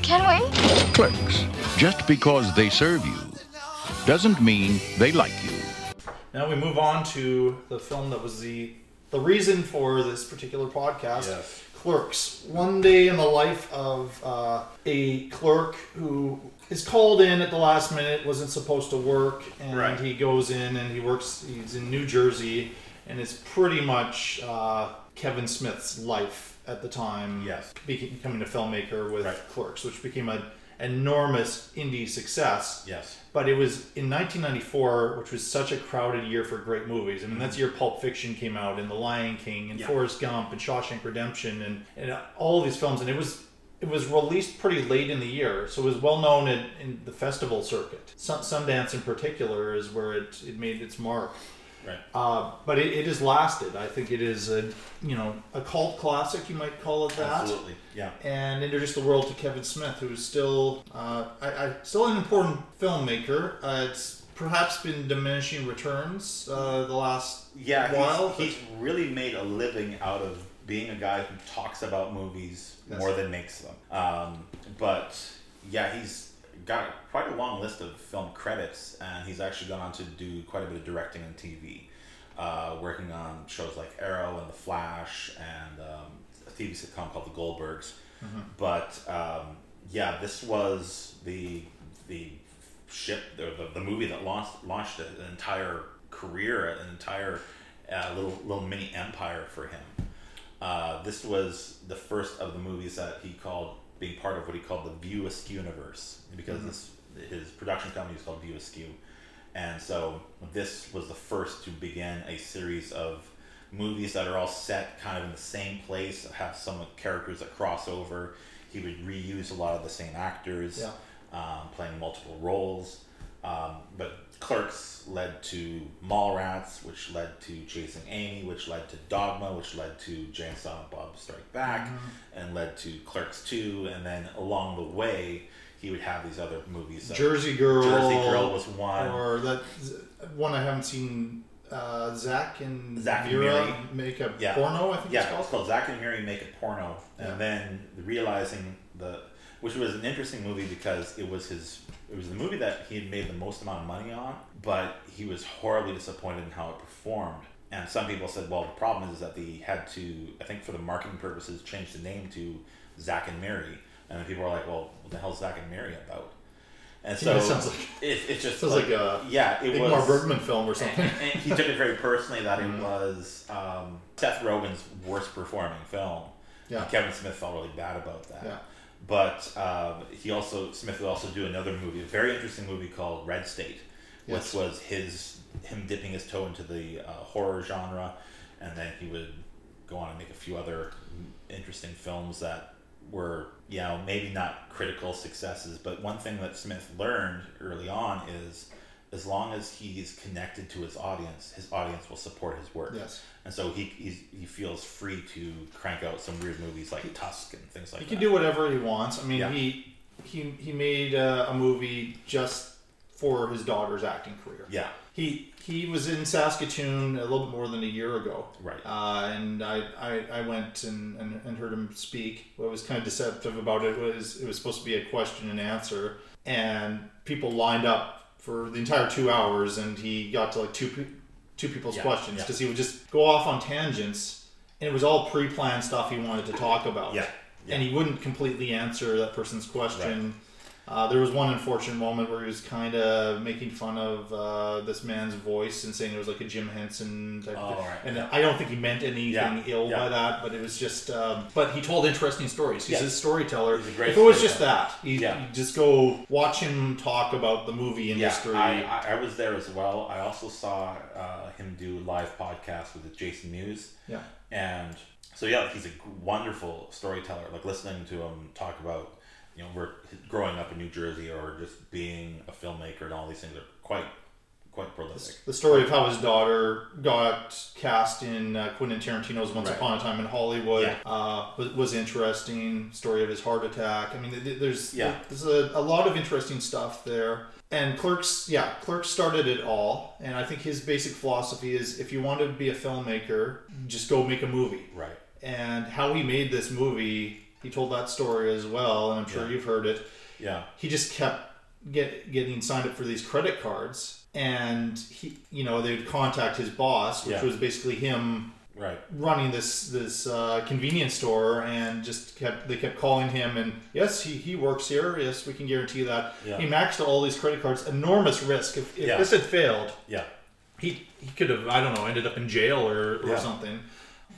Can we? Clerks. Just because they serve you doesn't mean they like you. Now we move on to the film that was the the reason for this particular podcast. Yes. Clerks. One day in the life of uh, a clerk who is called in at the last minute, wasn't supposed to work, and Right. he goes in and he works. He's in New Jersey, and it's pretty much uh, Kevin Smith's life at the time. Yes. becoming a filmmaker with Clerks, which became an enormous indie success. Yes. But it was in 1994, which was such a crowded year for great movies. I mean, that's mm-hmm. the year Pulp Fiction came out, and The Lion King, and Yeah. Forrest Gump, and Shawshank Redemption, and, and all of these films. And it was it was released pretty late in the year, so it was well known in, in the festival circuit. Sun, Sundance, in particular, is where it, it made its mark. Right. Uh, but it, it has lasted. I think it is a you know a cult classic. You might call it that Absolutely. Yeah. and introduced the world to Kevin Smith, who is still, uh, I, I, still an important filmmaker. Uh, it's perhaps been diminishing returns uh, the last Yeah, while. he's, he's really made a living out of being a guy who talks about movies more than makes them. Um, but yeah, he's got quite a long list of film credits, and he's actually gone on to do quite a bit of directing and TV, uh, working on shows like Arrow and The Flash, and um, a TV sitcom called The Goldbergs. Mhm. But um, yeah, this was the the ship, the, the, the movie that launched launched an entire career, an entire uh, little little mini empire for him. Uh, this was the first of the movies that he called being part of what he called the View Askew universe because Mhm. this his production company is called View Askew, and so this was the first to begin a series of movies that are all set kind of in the same place, have some characters that cross over. He would reuse a lot of the same actors, Yeah. um, playing multiple roles. Um, but Clerks led to Mallrats, which led to Chasing Amy, which led to Dogma, which led to Jay and Silent Bob Strike Back, Mhm. and led to Clerks 2. And then along the way, he would have these other movies. Jersey Girl. Jersey Girl was one. Or that one I haven't seen. Uh, Zach and Zach and Vera make a yeah. porno. I think yeah, it's called. it's called Zach and Miri make a porno, Yeah. and then realizing the, which was an interesting movie because it was his, it was the movie that he had made the most amount of money on, but he was horribly disappointed in how it performed. And some people said, well, the problem is, that they had to, I think for the marketing purposes, change the name to Zach and Mary. and then people were like, well, what the hell's Zach and Mary about? And so Yeah, it sounds like- it, it's just sounds like a yeah, it was was Bergman film or something. And, and he took it very personally that it [laughs] was um, Seth Rogen's worst performing film. Yeah. And Kevin Smith felt really bad about that. Yeah. But um, he also Smith would also do another movie, a very interesting movie called Red State, which Yes. was his him dipping his toe into the uh, horror genre, and then he would go on and make a few other interesting films that were you know maybe not critical successes but one thing that smith learned early on is as long as he's connected to his audience his audience will support his work Yes. and so he he's, he feels free to crank out some weird movies like tusk and things like he that He can do whatever he wants. I mean, Yeah. he he he made uh, a movie just for his daughter's acting career. Yeah. He he was in Saskatoon a little bit more than a year ago. Right. Uh, and I, I, I went and, and, and heard him speak. What was kind of deceptive about it was it was supposed to be a question and answer, and people lined up for the entire two hours, and he got to like two pe- two people's Yeah, questions yeah. because he would just go off on tangents, and it was all pre-planned stuff he wanted to talk about. Yeah, And he wouldn't completely answer that person's question. Uh, there was one unfortunate moment where he was kind of making fun of uh, this man's voice and saying it was like a Jim Henson type Oh, of thing. right, And. I don't think he meant anything Yeah, ill yeah. by that, but it was just. Um, but he told interesting stories. He's Yeah. a storyteller. He's a great if it was just that, you, Yeah. just go watch him talk about the movie industry. Yeah, I, I, I was there as well. I also saw uh, him do live podcast with Jason Mewes. Yeah. And so yeah, he's a wonderful storyteller. Like listening to him talk about, you know, we're growing up in New Jersey or just being a filmmaker and all these things are quite, quite prolific. the story of how his daughter got cast in uh, Quentin Tarantino's Once Right. Upon a Time in Hollywood Yeah. uh, was, was interesting. Story of his heart attack. I mean, th- th- there's Yeah. there's a, a lot of interesting stuff there. And Clerks, yeah, Clerks started it all. And I think his basic philosophy is if you want to be a filmmaker, just go make a movie. Right. And how he made this movie, he told that story as well, and I'm sure Yeah. you've heard it Yeah. he just kept get getting signed up for these credit cards and he you know they would contact his boss which Yeah. was basically him Right. running this this uh, convenience store and just kept they kept calling him and yes he, he works here yes we can guarantee that Yeah. he maxed all these credit cards enormous risk if, if Yeah. this had failed Yeah. he he could have I don't know ended up in jail or, or Yeah. something.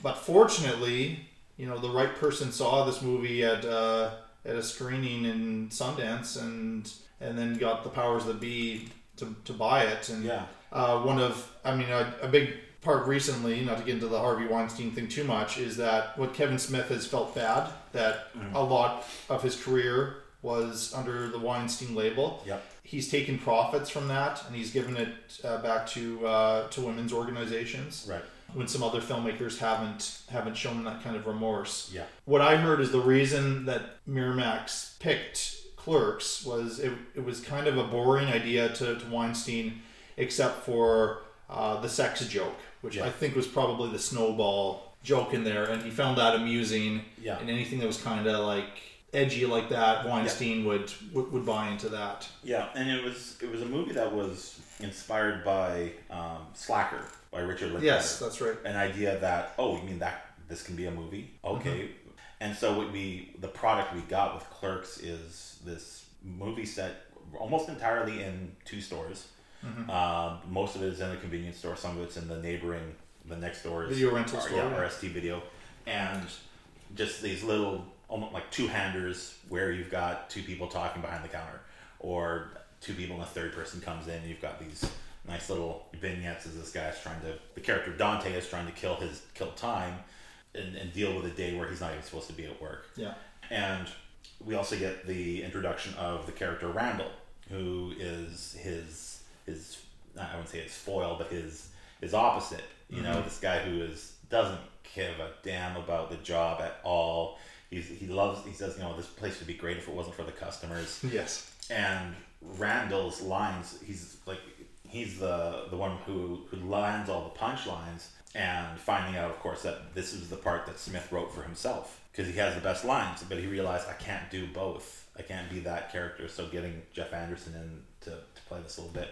But fortunately, you know, the right person saw this movie at uh, at a screening in Sundance and and then got the powers that be to, to buy it. And Yeah. uh, one of I mean a, a big part recently, not to get into the Harvey Weinstein thing too much, is that what Kevin Smith has felt bad that Mm. a lot of his career was under the Weinstein label Yep. he's taken profits from that and he's given it uh, back to uh, to women's organizations. Right. When some other filmmakers haven't haven't shown that kind of remorse. Yeah. What I heard is the reason that Miramax picked Clerks was it, it was kind of a boring idea to, to Weinstein, except for uh, the sex joke, which Yeah. I think was probably the snowball joke in there, and he found that amusing. Yeah. And anything that was kind of like edgy like that, Weinstein would, would would buy into that. Yeah, and it was it was a movie that was inspired by um, Slacker by Richard Linklater. Yes, that's right. An idea that oh, you mean that this can be a movie? Okay, Mm-hmm. and so what we the product we got with Clerks is this movie set almost entirely in two stores. Mhm. Um, most of it is in a convenience store. Some of it's in the neighboring, the next door's Video rental or- store, yeah, yeah. RST Video, and just these little almost like two handers where you've got two people talking behind the counter or two people and a third person comes in and you've got these nice little vignettes as this guy's trying to the character Dante is trying to kill his kill time and, and deal with a day where he's not even supposed to be at work. Yeah. And we also get the introduction of the character Randall, who is his his I wouldn't say his foil, but his his opposite. You know, Mhm. this guy who is doesn't give a damn about the job at all. He's, he loves. He says, you know, this place would be great if it wasn't for the customers. [laughs] Yes. And Randall's lines, he's like, he's the the one who who lands all the punchlines, and finding out, of course, that this is the part that Smith wrote for himself because he has the best lines, but he realized I can't do both. I can't be that character. So getting Jeff Anderson in to, to play this a little bit.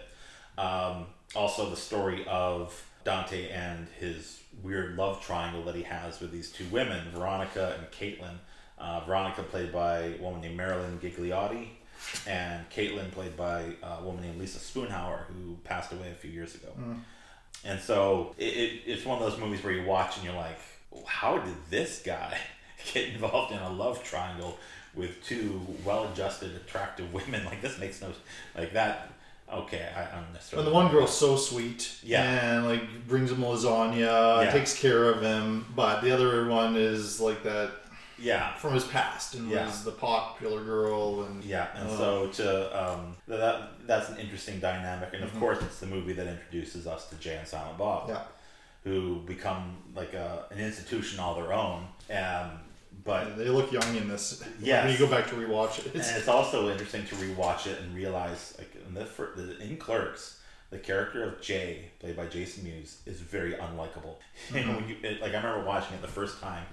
Um, also, the story of Dante and his weird love triangle that he has with these two women, Veronica and Caitlin. Uh, Veronica played by a woman named Marilyn Ghigliotti, and Caitlin played by a woman named Lisa Spoonhauer, who passed away a few years ago. Mm. And so it, it, it's one of those movies where you watch and you're like, how did this guy [laughs] get involved in a love triangle with two well-adjusted, attractive women? [laughs] Like this makes no like that. Okay, I, I'm necessarily. And the one girl's so sweet. Yeah. And like brings him lasagna, Yeah. takes care of him. But the other one is like that. Yeah. From his past and Yeah. was the popular girl and Yeah, and uh, so to um, that that's an interesting dynamic, and of Mhm. course it's the movie that introduces us to Jay and Silent Bob, Yeah. who become like a, an institution all their own. Um, but they look young in this. yeah When you go back to rewatch it. and it's also interesting to rewatch it and realize, like in the, fir- the in Clerks, the character of Jay, played by Jason Mewes, is very unlikable. Know, [laughs] Mhm. when you, it, like I remember watching it the first time,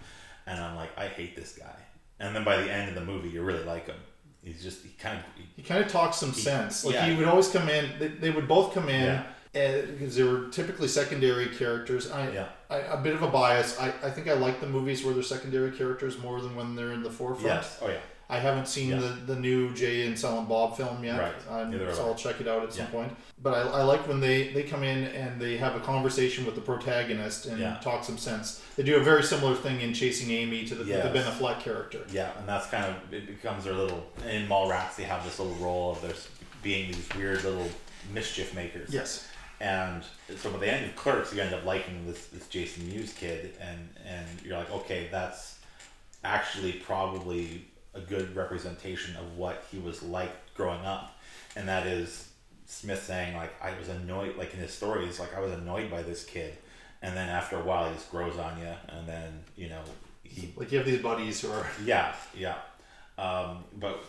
and I'm like, I hate this guy. And then by the end of the movie, you really like him. He's just he kind of he kind of talks some He- sense. Like yeah. he would always come in. They, they would both come in Yeah. Eh, because they were typically secondary characters. I, Yeah. I a bit of a bias. I, I think I like the movies where they're secondary characters more than when they're in the forefront. Yes. Oh yeah. I haven't seen Yeah. the, the new Jay and Silent Bob film yet, Right. um, so. I'll check it out at some Yeah. point. But I, I like when they, they come in and they have a conversation with the protagonist and Yeah. talk some sense. They do a very similar thing in Chasing Amy to the, Yes. the Ben Affleck character. Yeah, and that's kind of it becomes their little in Mallrats. They have this little role of there's being these weird little mischief makers. Yes. And so by the end of Clerks, you end up liking this this Jason Mewes kid, and and you're like, okay, that's actually probably a good representation of what he was like growing up, and that is Smith saying like I was annoyed, like in his stories, like I was annoyed by this kid, and then after a while he just grows on you, and then you know he Like you have these buddies who are [laughs] yeah, yeah. Um, but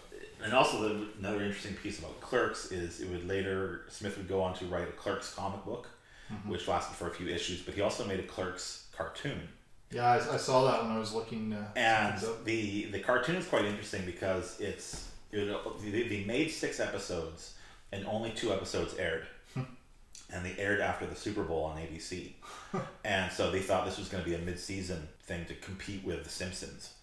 and also the, another interesting piece about Clerks is it would later Smith would go on to write a Clerks comic book, Mhm. which lasted for a few issues. But he also made a Clerks cartoon, Yeah, I, I saw that when I was looking. Uh, and the the cartoon is quite interesting because it's it, they, they made six episodes and only two episodes aired. And they aired after the Super Bowl on ABC. [laughs] and so they thought this was going to be a mid-season thing to compete with The Simpsons.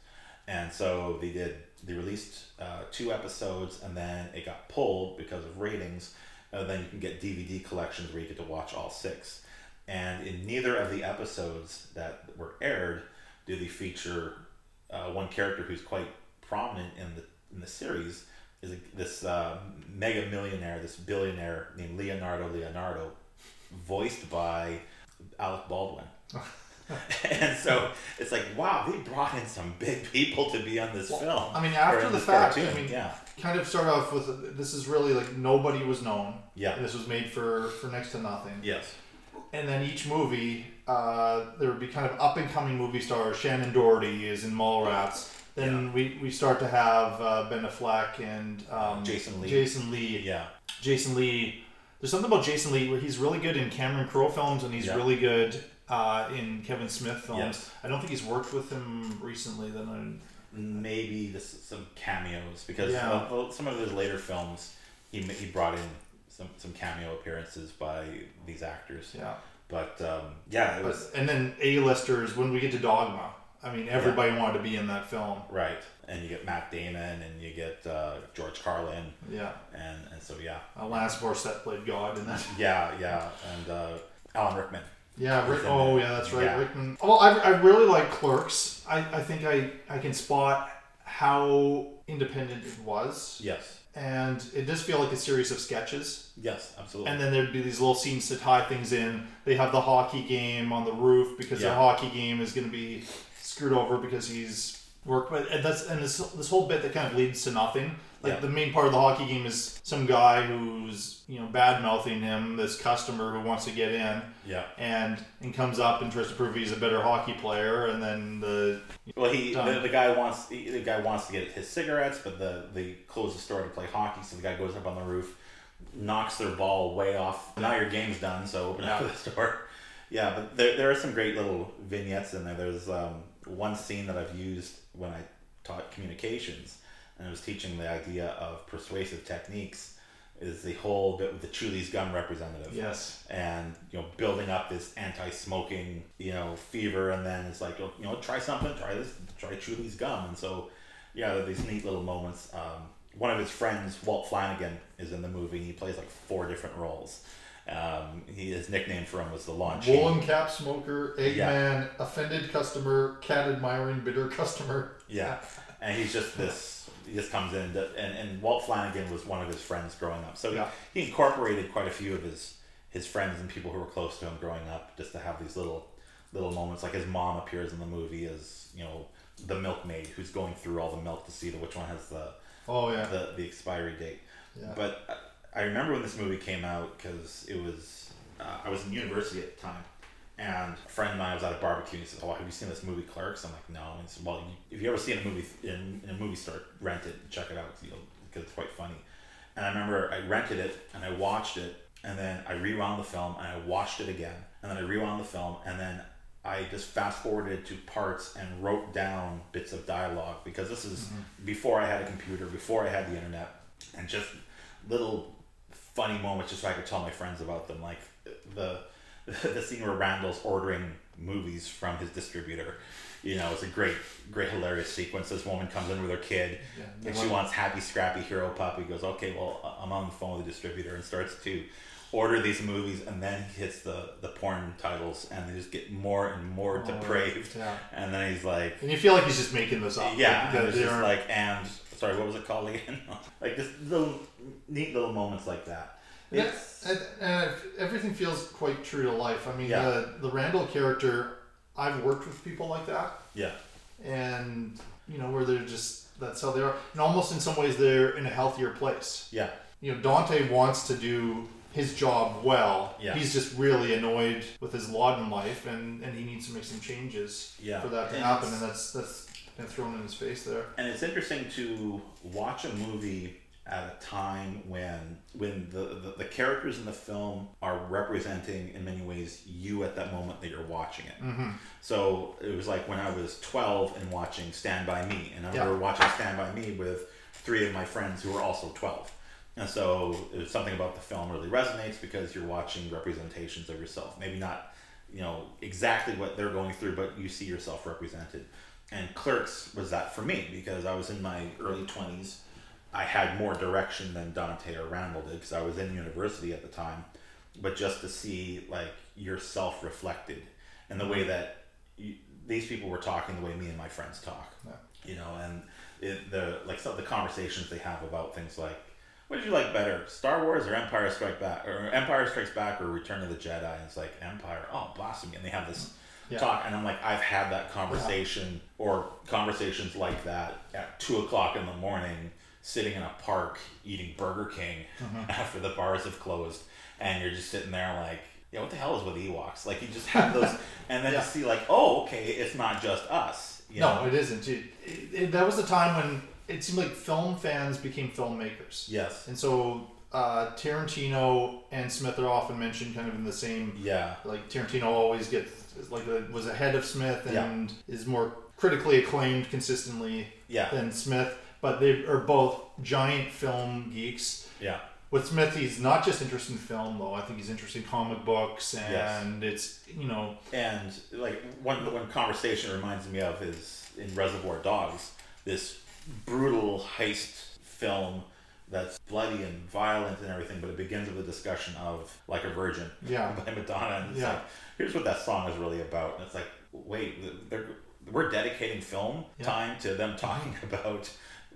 And so they did. They released uh, two episodes, and then it got pulled because of ratings. And then you can get DVD collections where you get to watch all six. And in neither of the episodes that were aired do they feature uh, one character who's quite prominent in the in the series is a, this uh, mega millionaire, this billionaire named Leonardo Leonardo, voiced by Alec Baldwin. [laughs] and so it's like, wow, they brought in some big people to be on this film. I mean, after the fact, cartoon. I mean, yeah, kind of start off with this is really like nobody was known. Yeah. This was made for for next to nothing. yes, And then each movie, uh, there would be kind of up and coming movie stars. Shannen Doherty is in Mallrats. Then we, we start to have uh, Ben Affleck and um, Jason Lee. Jason Lee. Yeah. Jason Lee. There's something about Jason Lee where he's really good in Cameron Crowe films and he's Yeah. really good uh, in Kevin Smith films. Yes. I don't think he's worked with him recently. Then I maybe this, some cameos because Yeah. some of his later films he he brought in some some cameo appearances by these actors. Yeah. But um, yeah, it was and then A-listers when we get to Dogma. I mean, everybody wanted to be in that film. right, and you get Matt Damon and you get uh, George Carlin. Yeah. and and so yeah, Alanis Morissette played God in that. yeah, yeah, and uh, Alan Rickman. Yeah, Rick, oh yeah, that's right, Yeah. Rickman. Well, I, I really like Clerks. I, I think I, I can spot how independent it was. Yes. And it does feel like a series of sketches. Yes, absolutely. And then there'd be these little scenes to tie things in. They have the hockey game on the roof because Yeah. the hockey game is going to be screwed over because he's worked with. And that's and this this whole bit that kind of leads to nothing. Like Yeah. the main part of the hockey game is some guy who's you know bad mouthing him, this customer who wants to get in. Yeah. And and comes up and tries to prove he's a better hockey player, and then the Well, he the, the guy wants the, the guy wants to get his cigarettes, but the they close the store to play hockey, so the guy goes up on the roof, knocks their ball way off. Now your game's done, so open up the [laughs] store. Yeah, but there, there are some great little vignettes in there. There's um, one scene that I've used when I taught communications, and I was teaching the idea of persuasive techniques. Is the whole bit with the Chewlie's gum representative? Yes. and you know building up this anti-smoking you know fever and then it's like you know try something try this try Chewlie's gum and so yeah there are these neat little moments um, one of his friends Walt Flanagan is in the movie he plays like four different roles um, he, his nickname for him was the launch woolen cap smoker, Eggman, Yeah. offended customer, cat admiring, bitter customer. Yeah, and he's just this. He just comes in, to, and and Walt Flanagan was one of his friends growing up, so he, Yeah. he incorporated quite a few of his his friends and people who were close to him growing up, just to have these little little moments. Like his mom appears in the movie as you know the milkmaid who's going through all the milk to see the which one has the Oh, yeah. the the expiry date. Yeah. But I- remember when this movie came out because it was uh, I was in university at the time. And a friend of mine was at a barbecue and he said, "Oh, have you seen this movie Clerks?" I'm like, "No." And he said, "Well, you, if you ever see a movie in, in a movie store, rent it, and check it out because it's quite funny." And I remember I rented it and I watched it, and then I rewound the film and I watched it again, and then I rewound the film, and then I just fast forwarded to parts and wrote down bits of dialogue because this is before I had a computer, before I had the internet, and just little funny moments just so I could tell my friends about them, like the [laughs] the scene where Randall's ordering movies from his distributor. You know, it's a great, great, hilarious sequence. This woman comes in with her kid, Yeah, and she wants Happy Scrappy Hero Pup. He goes, "Okay, well, I'm on the phone with the distributor," and starts to order these movies, and then he hits the the porn titles, and they just get more and more Oh, depraved. yeah. And then he's like, And you feel like he's just making this up. yeah, Like, and it's just like, and sorry, what was it called again? [laughs] like just little neat little moments like that. Yeah, It's- and, and everything feels quite true to life. I mean, Yeah. the the Randall character, I've worked with people like that, yeah, and you know where they're just that's how they are, and almost in some ways they're in a healthier place. yeah, You know, Dante wants to do his job well. Yeah. He's just really annoyed with his lot in life, and and he needs to make some changes Yeah. for that to And happen, and that's that's been thrown in his face there. and it's interesting to watch a movie at a time when when the, the, the characters in the film are representing in many ways you at that moment that you're watching it Mhm. so it was like when i was 12 and watching stand by me and i Yeah. remember watching stand by me with three of my friends who were also 12 and so it was something about the film really resonates because you're watching representations of yourself maybe not you know exactly what they're going through but you see yourself represented and clerks was that for me because i was in my early 20s i had more direction than dante or randall did because i was in university at the time. But just to see like yourself reflected and the way that you, these people were talking the way me and my friends talk you know and it, the like some the conversations they have about things like what did you like better star wars or empire strikes back or empire strikes back or return of the jedi? And it's like empire? Oh blasphemy. And they have this Yeah. talk and i'm like i've had that conversation or conversations like that at two o'clock in the morning sitting in a park eating burger king Mhm. [laughs] after the bars have closed and you're just sitting there like yeah what the hell is with ewoks like you just have those [laughs] and then Yeah. to see like oh okay it's not just us you no, know? it isn't. It, it, that was the time when it seemed like film fans became filmmakers. Yes. And so uh, Tarantino and Smith are often mentioned kind of in the same. Yeah. Like Tarantino always gets like a, was ahead of Smith Yeah. and is more critically acclaimed consistently Yeah. than Smith, but they are both giant film geeks. Yeah. With Smith, he's not just interested in film though. I think he's interested in comic books, Yes. and it's you know And like one one conversation reminds me of is in Reservoir Dogs, this brutal heist film that's bloody and violent and everything, but it begins with a discussion of like a virgin Yeah. [laughs] by Madonna, and it's Yeah. like here's what that song is really about. And it's like wait, they're, we're dedicating film Yeah. time to them talking [laughs] about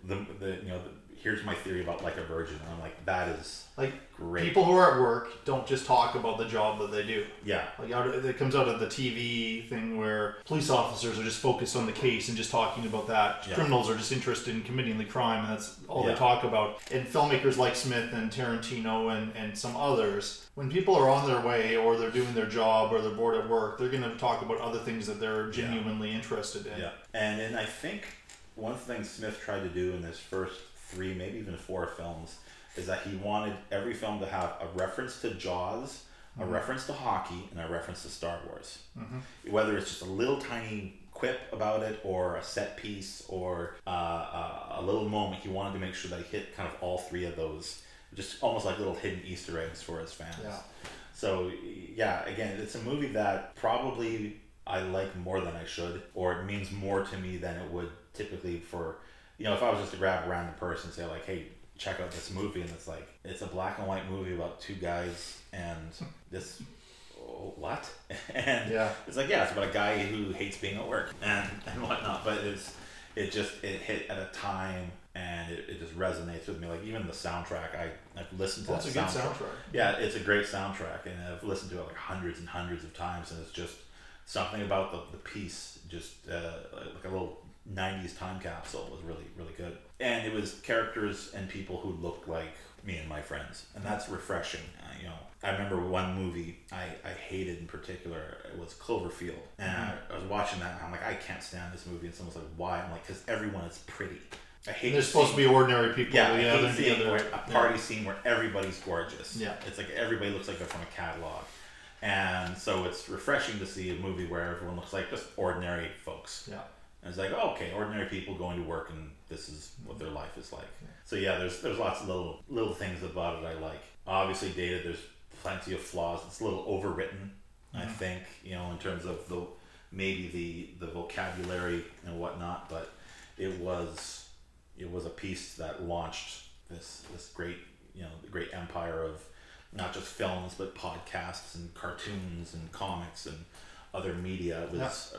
the the you know the, here's my theory about like a virgin, and I'm like that is Like great. people who are at work don't just talk about the job that they do. Yeah. Like out, it comes out of the TV thing where police officers are just focused on the case and just talking about that. Yeah. Criminals are just interested in committing the crime, and that's all Yeah. they talk about. And filmmakers like Smith and Tarantino and, and some others, when people are on their way or they're doing their job or they're bored at work, they're going to talk about other things that they're genuinely interested in. Yeah, and then I think one thing Smith tried to do in his first three, maybe even four films, is that he wanted every film to have a reference to Jaws, a Mhm. reference to hockey, and a reference to Star Wars. Mhm. Whether it's just a little tiny quip about it, or a set piece, or uh, uh, a little moment, he wanted to make sure that he hit kind of all three of those, just almost like little hidden Easter eggs for his fans. Yeah. So yeah, again, it's a movie that probably I like more than I should, or it means more to me than it would typically for, you know, if I was just to grab a random person and say like, hey, check out this movie, and it's like it's a black and white movie about two guys and this. oh, What? [laughs] And Yeah. it's like yeah, it's about a guy who hates being at work and and whatnot. But it's it just it hit at a time and it, it just resonates with me. Like even the soundtrack, I I've listened to Well, that it's good soundtrack. Yeah, it's a great soundtrack, and I've listened to it like hundreds and hundreds of times, and it's just something about the, the piece, just uh, like a little '90s time capsule, was really really good. And it was characters and people who looked like me and my friends, and that's refreshing. Uh, you know, I remember one movie I, I hated in particular. It was Cloverfield, and I, I was watching that, and I'm like, I can't stand this movie. And someone's like, Why? I'm like, because everyone is pretty. I hate. They're the supposed to be ordinary people. Yeah, I Yeah, hate seeing where- a Yeah. party scene where everybody's gorgeous. Yeah. it's like everybody looks like they're from a catalog, and so it's refreshing to see a movie where everyone looks like just ordinary folks. Yeah. And it's like, oh, okay, ordinary people going to work, and this is what their life is like. So yeah, there's there's lots of little little things about it I like. Obviously, dated. There's plenty of flaws. It's a little overwritten, I Mhm. think. You know, in terms of the maybe the the vocabulary and whatnot, but it was it was a piece that launched this this great you know the great empire of not just films but podcasts and cartoons and comics and other media. It was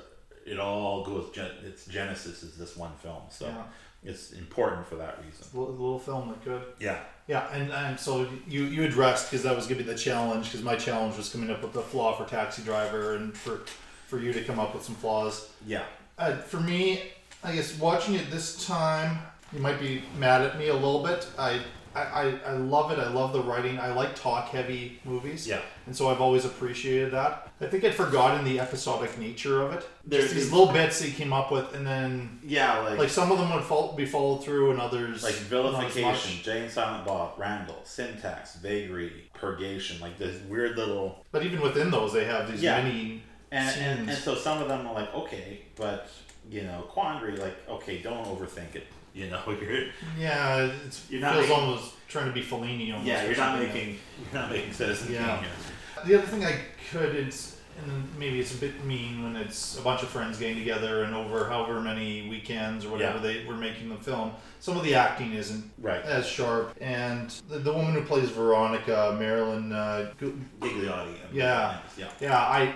it all goes its genesis is this one film, so Yeah. it's important for that reason. A little, little film that could. Yeah. Yeah, and, and so you you addressed because that was to be the challenge because my challenge was coming up with a flaw for Taxi Driver and for for you to come up with some flaws. Yeah. Uh, for me, I guess watching it this time, you might be mad at me a little bit. I, I, I love it. I love the writing. I like talk heavy movies. Yeah. And so I've always appreciated that. I think I'd forgotten the episodic nature of it. There's Just these these- little bits he came up with, and then Yeah, like- like some of them would fall, be followed through, and others like vilification, Jay and Silent Bob, Randall, syntax, vagary, purgation, like this weird little But even within those, they have these Yeah. many and, scenes. and and so some of them are like okay, but you know quandary like okay, don't overthink it. You know [laughs] you're yeah, it You're not feels making- almost trying to be Fellini. Almost yeah you're not making you're not making Citizen Yeah. Here. The other thing I could, it's and maybe it's a bit mean when it's a bunch of friends getting together and over however many weekends or whatever Yeah. they were making the film. Some of the acting isn't Right. as sharp, and the, the woman who plays Veronica, Marilyn uh, Ghigliotti. Yeah, yeah. yeah. I,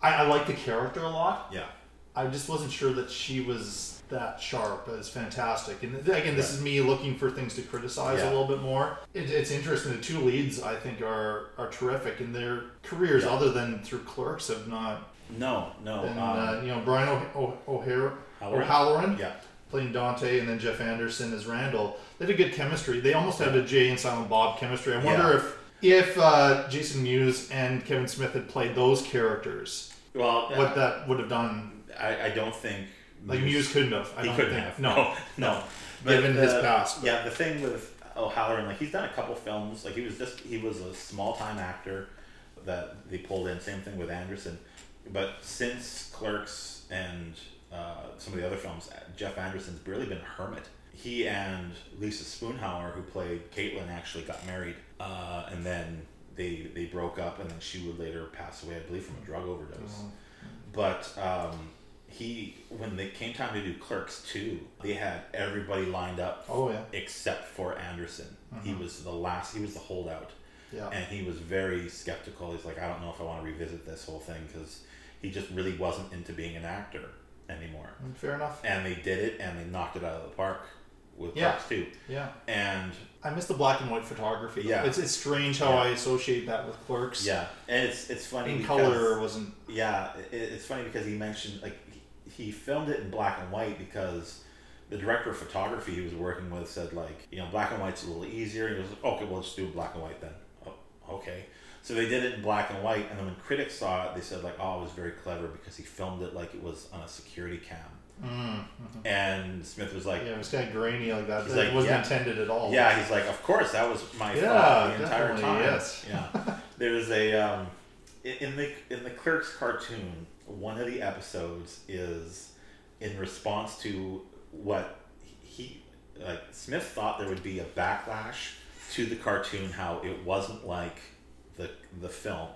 I I like the character a lot. Yeah. I just wasn't sure that she was that sharp is fantastic. And again, this is me looking for things to criticize Yeah. a little bit more. It, it's interesting. The two leads I think are are terrific, and their careers, Yeah. other than through Clerks, have not. No, no. And um, uh, you know, Brian o- o- O'Hara, Halloran? O'Halloran, Yeah. playing Dante, and then Jeff Anderson as Randall. They had a good chemistry. They almost had a Jay and Silent Bob chemistry. I wonder Yeah. if if uh, Jason Mewes and Kevin Smith had played those characters, well, what that would have done. I, I don't think Like Mewes couldn't have. I he couldn't think. have. No, [laughs] no, no. But Given his the- past. Yeah, the thing with O'Halloran, like he's done a couple films. Like he was just he was a small time actor that they pulled in. Same thing with Anderson. But since Clerks and uh, some of the other films, Jeff Anderson's barely been a hermit. He and Lisa Spoonhauer, who played Caitlin, actually got married, uh, and then they they broke up, and then she would later pass away, I believe, from a drug overdose. Oh. But um, he when they came time to do Clerks two, they had everybody lined up. Oh, yeah. except for Anderson. He Mhm. was the last. He was the holdout. Yeah. and he was very skeptical. He's like, I don't know if I want to revisit this whole thing because he just really wasn't into being an actor anymore. Mm, Fair enough. And they did it, and they knocked it out of the park with Yeah. Clerks two. Yeah. and I miss the black and white photography. Yeah. It's, it's strange how Yeah. I associate that with Clerks. Yeah, and it's it's funny In color wasn't. Yeah, it, it's funny because he mentioned like he, filmed it in black and white because the director of photography he was working with said like you know black and white's a little easier. And he was like, okay, well let's do black and white then. Oh, okay. So they did it in black and white, and then when critics saw it, they said like, "Oh, it was very clever because he filmed it like it was on a security cam." Mm, mhm. And Smith was like, Yeah, it was kind of grainy like that. He's It wasn't yeah. intended at all. Yeah, he's like, of course, that was my Yeah, thought the entire time. yes. Yeah. there was a um, in the in the Clerks cartoon, one of the episodes is in response to what he like Smith thought there would be a backlash to the cartoon, how it wasn't like the the film.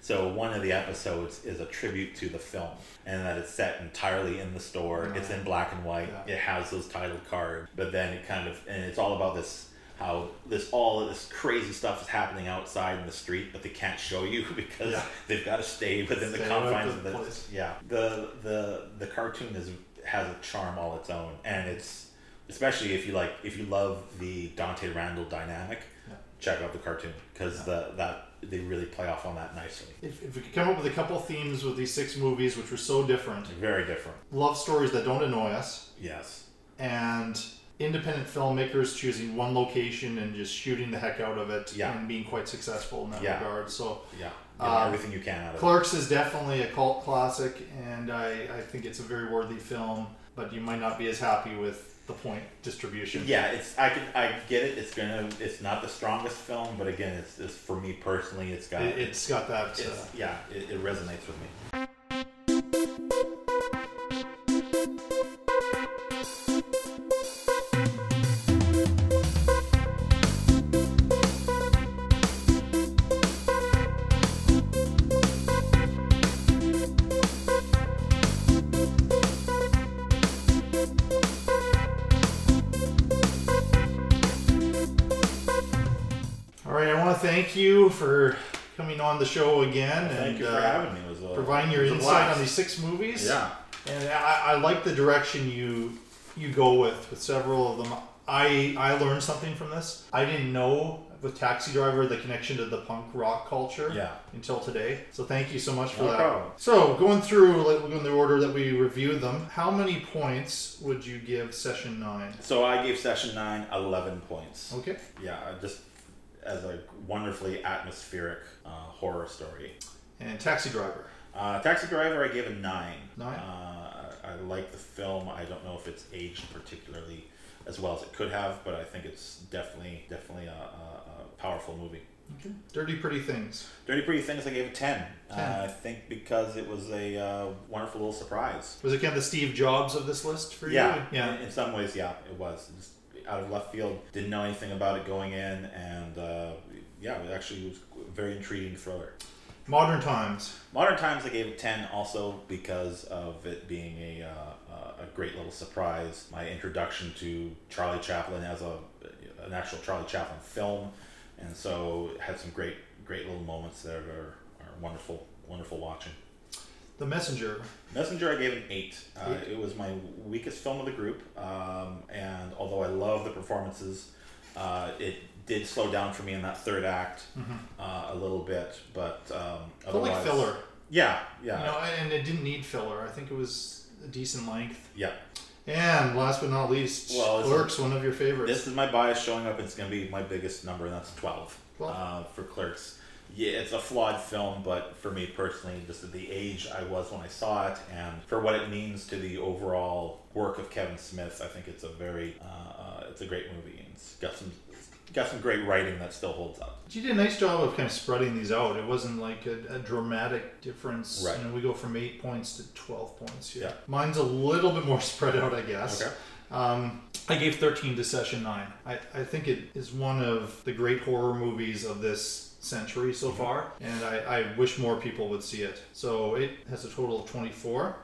So one of the episodes is a tribute to the film, and that it's set entirely in the store. It's in black and white. It has those title cards, but then it kind of and it's all about this how this all of this crazy stuff is happening outside in the street, but they can't show you [laughs] because Yeah. they've got to stay within the confines of the place. yeah. The the the cartoon is has a charm all its own, and it's especially if you like if you love the Dante Randall dynamic, Yeah. check out the cartoon because the that they really play off on that nicely. If, if we could come up with a couple themes with these six movies, which were so different, Very different. love stories that don't annoy us, Yes. and independent filmmakers choosing one location and just shooting the heck out of it Yeah. and being quite successful in that Yeah. regard. So Yeah. Um, everything you can out of it. Clerks is definitely a cult classic, and I, I think it's a very worthy film. But you might not be as happy with the point distribution. Yeah, it's I can I get it. It's gonna it's not the strongest film, but again, it's, it's for me personally, it's got It- it's got that, uh, yeah, it, it resonates with me. For coming on the show again Well, thank and you for uh, having me. It was a- providing your insight on these six movies. Yeah. and I, I like the direction you you go with with several of them. I I learned something from this. I didn't know with Taxi Driver the connection to the punk rock culture. Yeah. Until today, so thank you so much for No that. problem. So going through like in the order that we reviewed them, how many points would you give Session Nine? So I gave Session 9 11 points. Okay. Yeah, I just as a wonderfully atmospheric uh, horror story. And Taxi Driver. Uh, Taxi Driver, I gave a 9. Nine? Uh, I, I like the film. I don't know if it's aged particularly as well as it could have, but I think it's definitely definitely a, a, a powerful movie. Okay. Dirty Pretty Things. Dirty Pretty Things, I gave a 10. 10. Uh, I think because it was a uh, wonderful little surprise. Was it kind of the Steve Jobs of this list for you? Yeah, Yeah. In, in some ways, yeah, it was. Out of left field, didn't know anything about it going in, and uh, yeah, it actually was a very intriguing thriller. Modern Times. Modern Times, I gave it 10 also because of it being a, uh, uh, a great little surprise. My introduction to Charlie Chaplin as a, an actual Charlie Chaplin film. And so it had some great, great little moments that are, are wonderful, wonderful watching. The Messenger. Messenger, I gave an eight. Uh, it was my weakest film of the group, um, and although I love the performances, uh, it did slow down for me in that third act Mhm. uh, a little bit. But um, Felt like otherwise- filler. Yeah, yeah, You know, and it didn't need filler. I think it was a decent length. yeah. And last but not least, Well, Clerks, one of your favorites. This is my bias showing up. It's going to be my biggest number, and that's 12, 12. Uh, for Clerks. Yeah, it's a flawed film, but for me personally, just at the age I was when I saw it, and for what it means to the overall work of Kevin Smith, I think it's a very, uh, uh, it's a great movie. And it's got some, got some great writing that still holds up. You did a nice job of kind of spreading these out. It wasn't like a, a dramatic difference. Right. You know, we go from eight points to 12 points here. Yeah. Mine's a little bit more [laughs] spread out, I guess. Okay. Um, I gave 13 to Session 9. I, I think it is one of the great horror movies of this century so far, and I, I wish more people would see it. So it has a total of 24.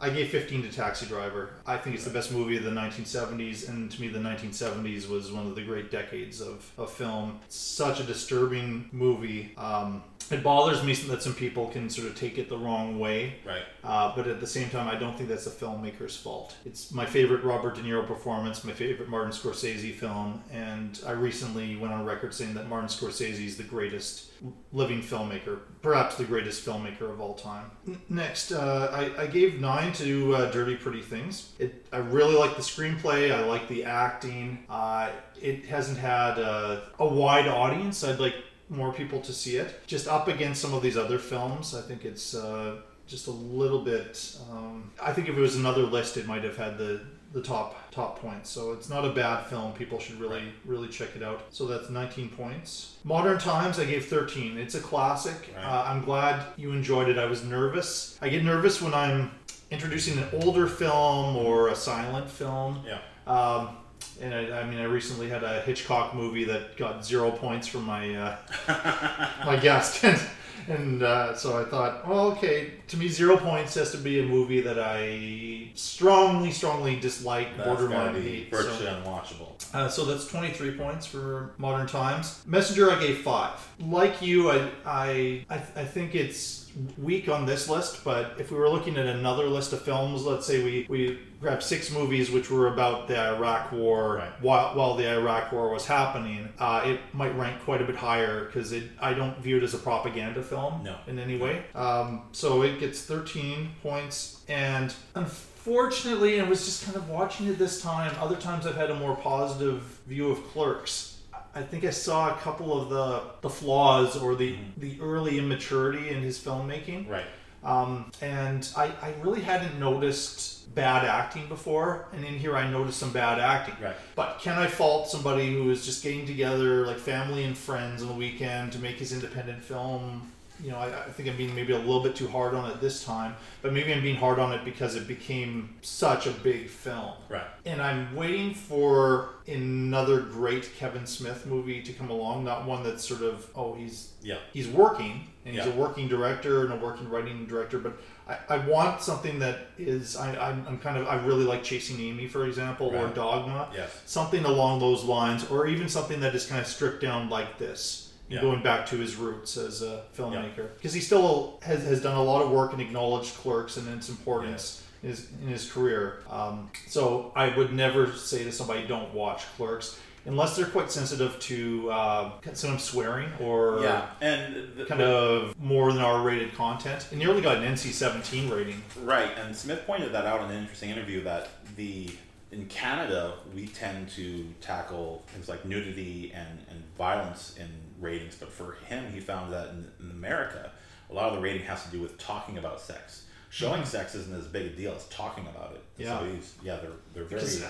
I gave 15 to Taxi Driver. I think it's the best movie of the 1970s, and to me, the 1970s was one of the great decades of, of film. Such a disturbing movie. Um, it bothers me that some people can sort of take it the wrong way. Right. Uh, but at the same time, I don't think that's the filmmaker's fault. It's my favorite Robert De Niro performance, my favorite Martin Scorsese film, and I recently went on record saying that Martin Scorsese is the greatest living filmmaker, perhaps the greatest filmmaker of all time. Next, uh, I, I gave nine to uh, Dirty Pretty Things. It, I really like the screenplay. I like the acting. Uh, it hasn't had uh, a wide audience. I'd like more people to see it. Just up against some of these other films, I think it's uh, just a little bit. Um, I think if it was another list, it might have had the the top top points. So it's not a bad film. People should really really check it out. So that's 19 points. Modern Times, I gave 13. It's a classic. Uh, I'm glad you enjoyed it. I was nervous. I get nervous when I'm introducing an older film or a silent film. Yeah. Um, and I, I mean, I recently had a Hitchcock movie that got zero points from my uh, [laughs] my guest, and, [laughs] and uh, so I thought, well, okay, to me, zero points has to be a movie that I strongly, strongly dislike, That's borderline be hate. virtually so. unwatchable. Uh, so that's 23 points for Modern Times. Messenger, I gave five. Like you, I, I, I, I think it's weak on this list, but if we were looking at another list of films, let's say we, we grabbed six movies which were about the Iraq War while, while the Iraq War was happening, uh, it might rank quite a bit higher because it I don't view it as a propaganda film No. in any way. Um, so it gets 13 points, and unfortunately, I was just kind of watching it this time. Other times, I've had a more positive view of Clerks. I think I saw a couple of the the flaws or the the early immaturity in his filmmaking. Right. Um, and I, I really hadn't noticed bad acting before, and in here I noticed some bad acting. Right. But can I fault somebody who is just getting together, like family and friends, on the weekend to make his independent film? You know, I, I think I'm being maybe a little bit too hard on it this time, but maybe I'm being hard on it because it became such a big film. Right. And I'm waiting for another great Kevin Smith movie to come along, not one that's sort of oh he's Yeah. he's working and he's Yeah. a working director and a working writing director, but I, I want something that is I, I'm, I'm kind of I really like Chasing Amy for example or Right. Dogma, Yes. something along those lines, or even something that is kind of stripped down like this. Yeah. Going back to his roots as a filmmaker, because he still has, has done a lot of work and acknowledged Clerks and its importance in, his, in his career. Um, so I would never say to somebody, "Don't watch Clerks," unless they're quite sensitive to uh, some swearing or Yeah, and the- kind of more than R-rated content. And he only got an NC-17 rating. Right, and Smith pointed that out in an interesting interview that the in Canada we tend to tackle things like nudity and, and violence in ratings, but for him he found that in, in America a lot of the rating has to do with talking about sex. Showing Mhm. sex isn't as big a deal as talking about it. Yeah. So he's yeah, they're they're very Because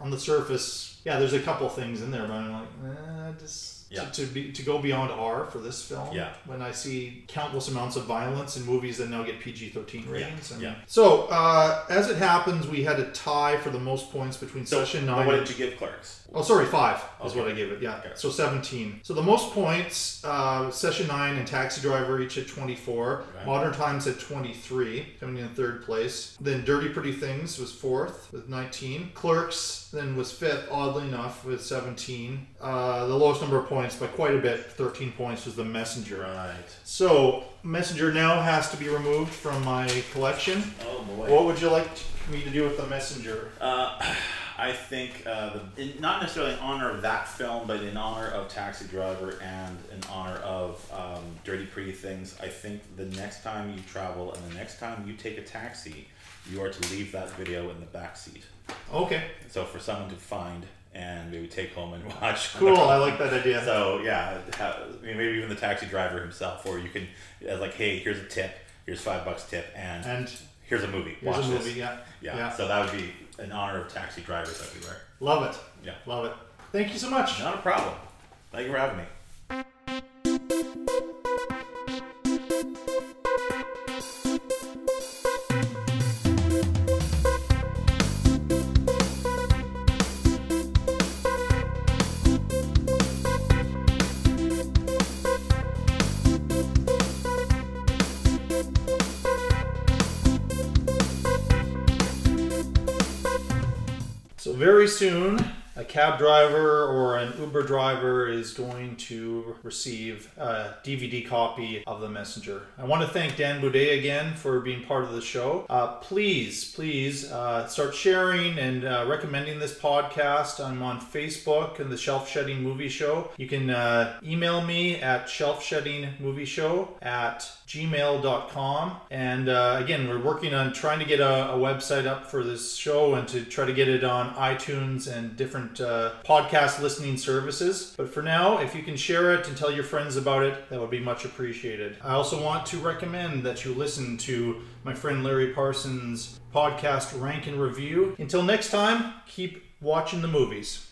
on the surface, yeah, there's a couple things in there, but I'm like, eh, just Yeah. to, to be to go beyond R for this film. Yeah. When I see countless amounts of violence in movies that now get PG-13 ratings. and- yeah. So uh, as it happens, we had a tie for the most points between So, session nine. what and- did you give Clerks? Oh, sorry, five is Okay. what I gave it. Yeah, so seventeen. So the most points, uh, Session Nine and Taxi Driver each at twenty-four. Right. Modern Times at twenty-three, coming in third place. Then Dirty Pretty Things was fourth with nineteen. Clerks then was fifth, oddly enough, with seventeen. Uh, the lowest number of points by quite a bit, thirteen points, was The Messenger. Right. So Messenger now has to be removed from my collection. Oh boy. What would you like me to do with The Messenger? Uh, I think uh, the, in, not necessarily in honor of that film, but in honor of Taxi Driver and in honor of um, Dirty Pretty Things. I think the next time you travel and the next time you take a taxi, you are to leave that video in the back seat. Okay. So for someone to find and maybe take home and [laughs] watch. Cool, I like that idea. So yeah, ha- I mean, maybe even the taxi driver himself, or you can like, hey, here's a tip, here's five bucks tip, and, And here's a movie. here's Watch a this. movie, yeah. yeah. Yeah. So that would be in honor of taxi drivers everywhere. Love it. Yeah. Love it. Thank you so much. Not a problem. Thank you for having me. Soon, cab driver or an Uber driver is going to receive a DVD copy of The Messenger. I want to thank Dan Buday again for being part of the show. Uh, please, please uh, start sharing and uh, recommending this podcast. I'm on Facebook and the Shelf Shedding Movie Show. You can uh, email me at shelfsheddingmovieshow at gmail.com. And uh, again, we're working on trying to get a, a, website up for this show and to try to get it on iTunes and different uh, podcast listening services. But for now, if you can share it and tell your friends about it, that would be much appreciated. I also want to recommend that you listen to my friend Larry Parsons' podcast, Rank and Review. Until next time, keep watching the movies.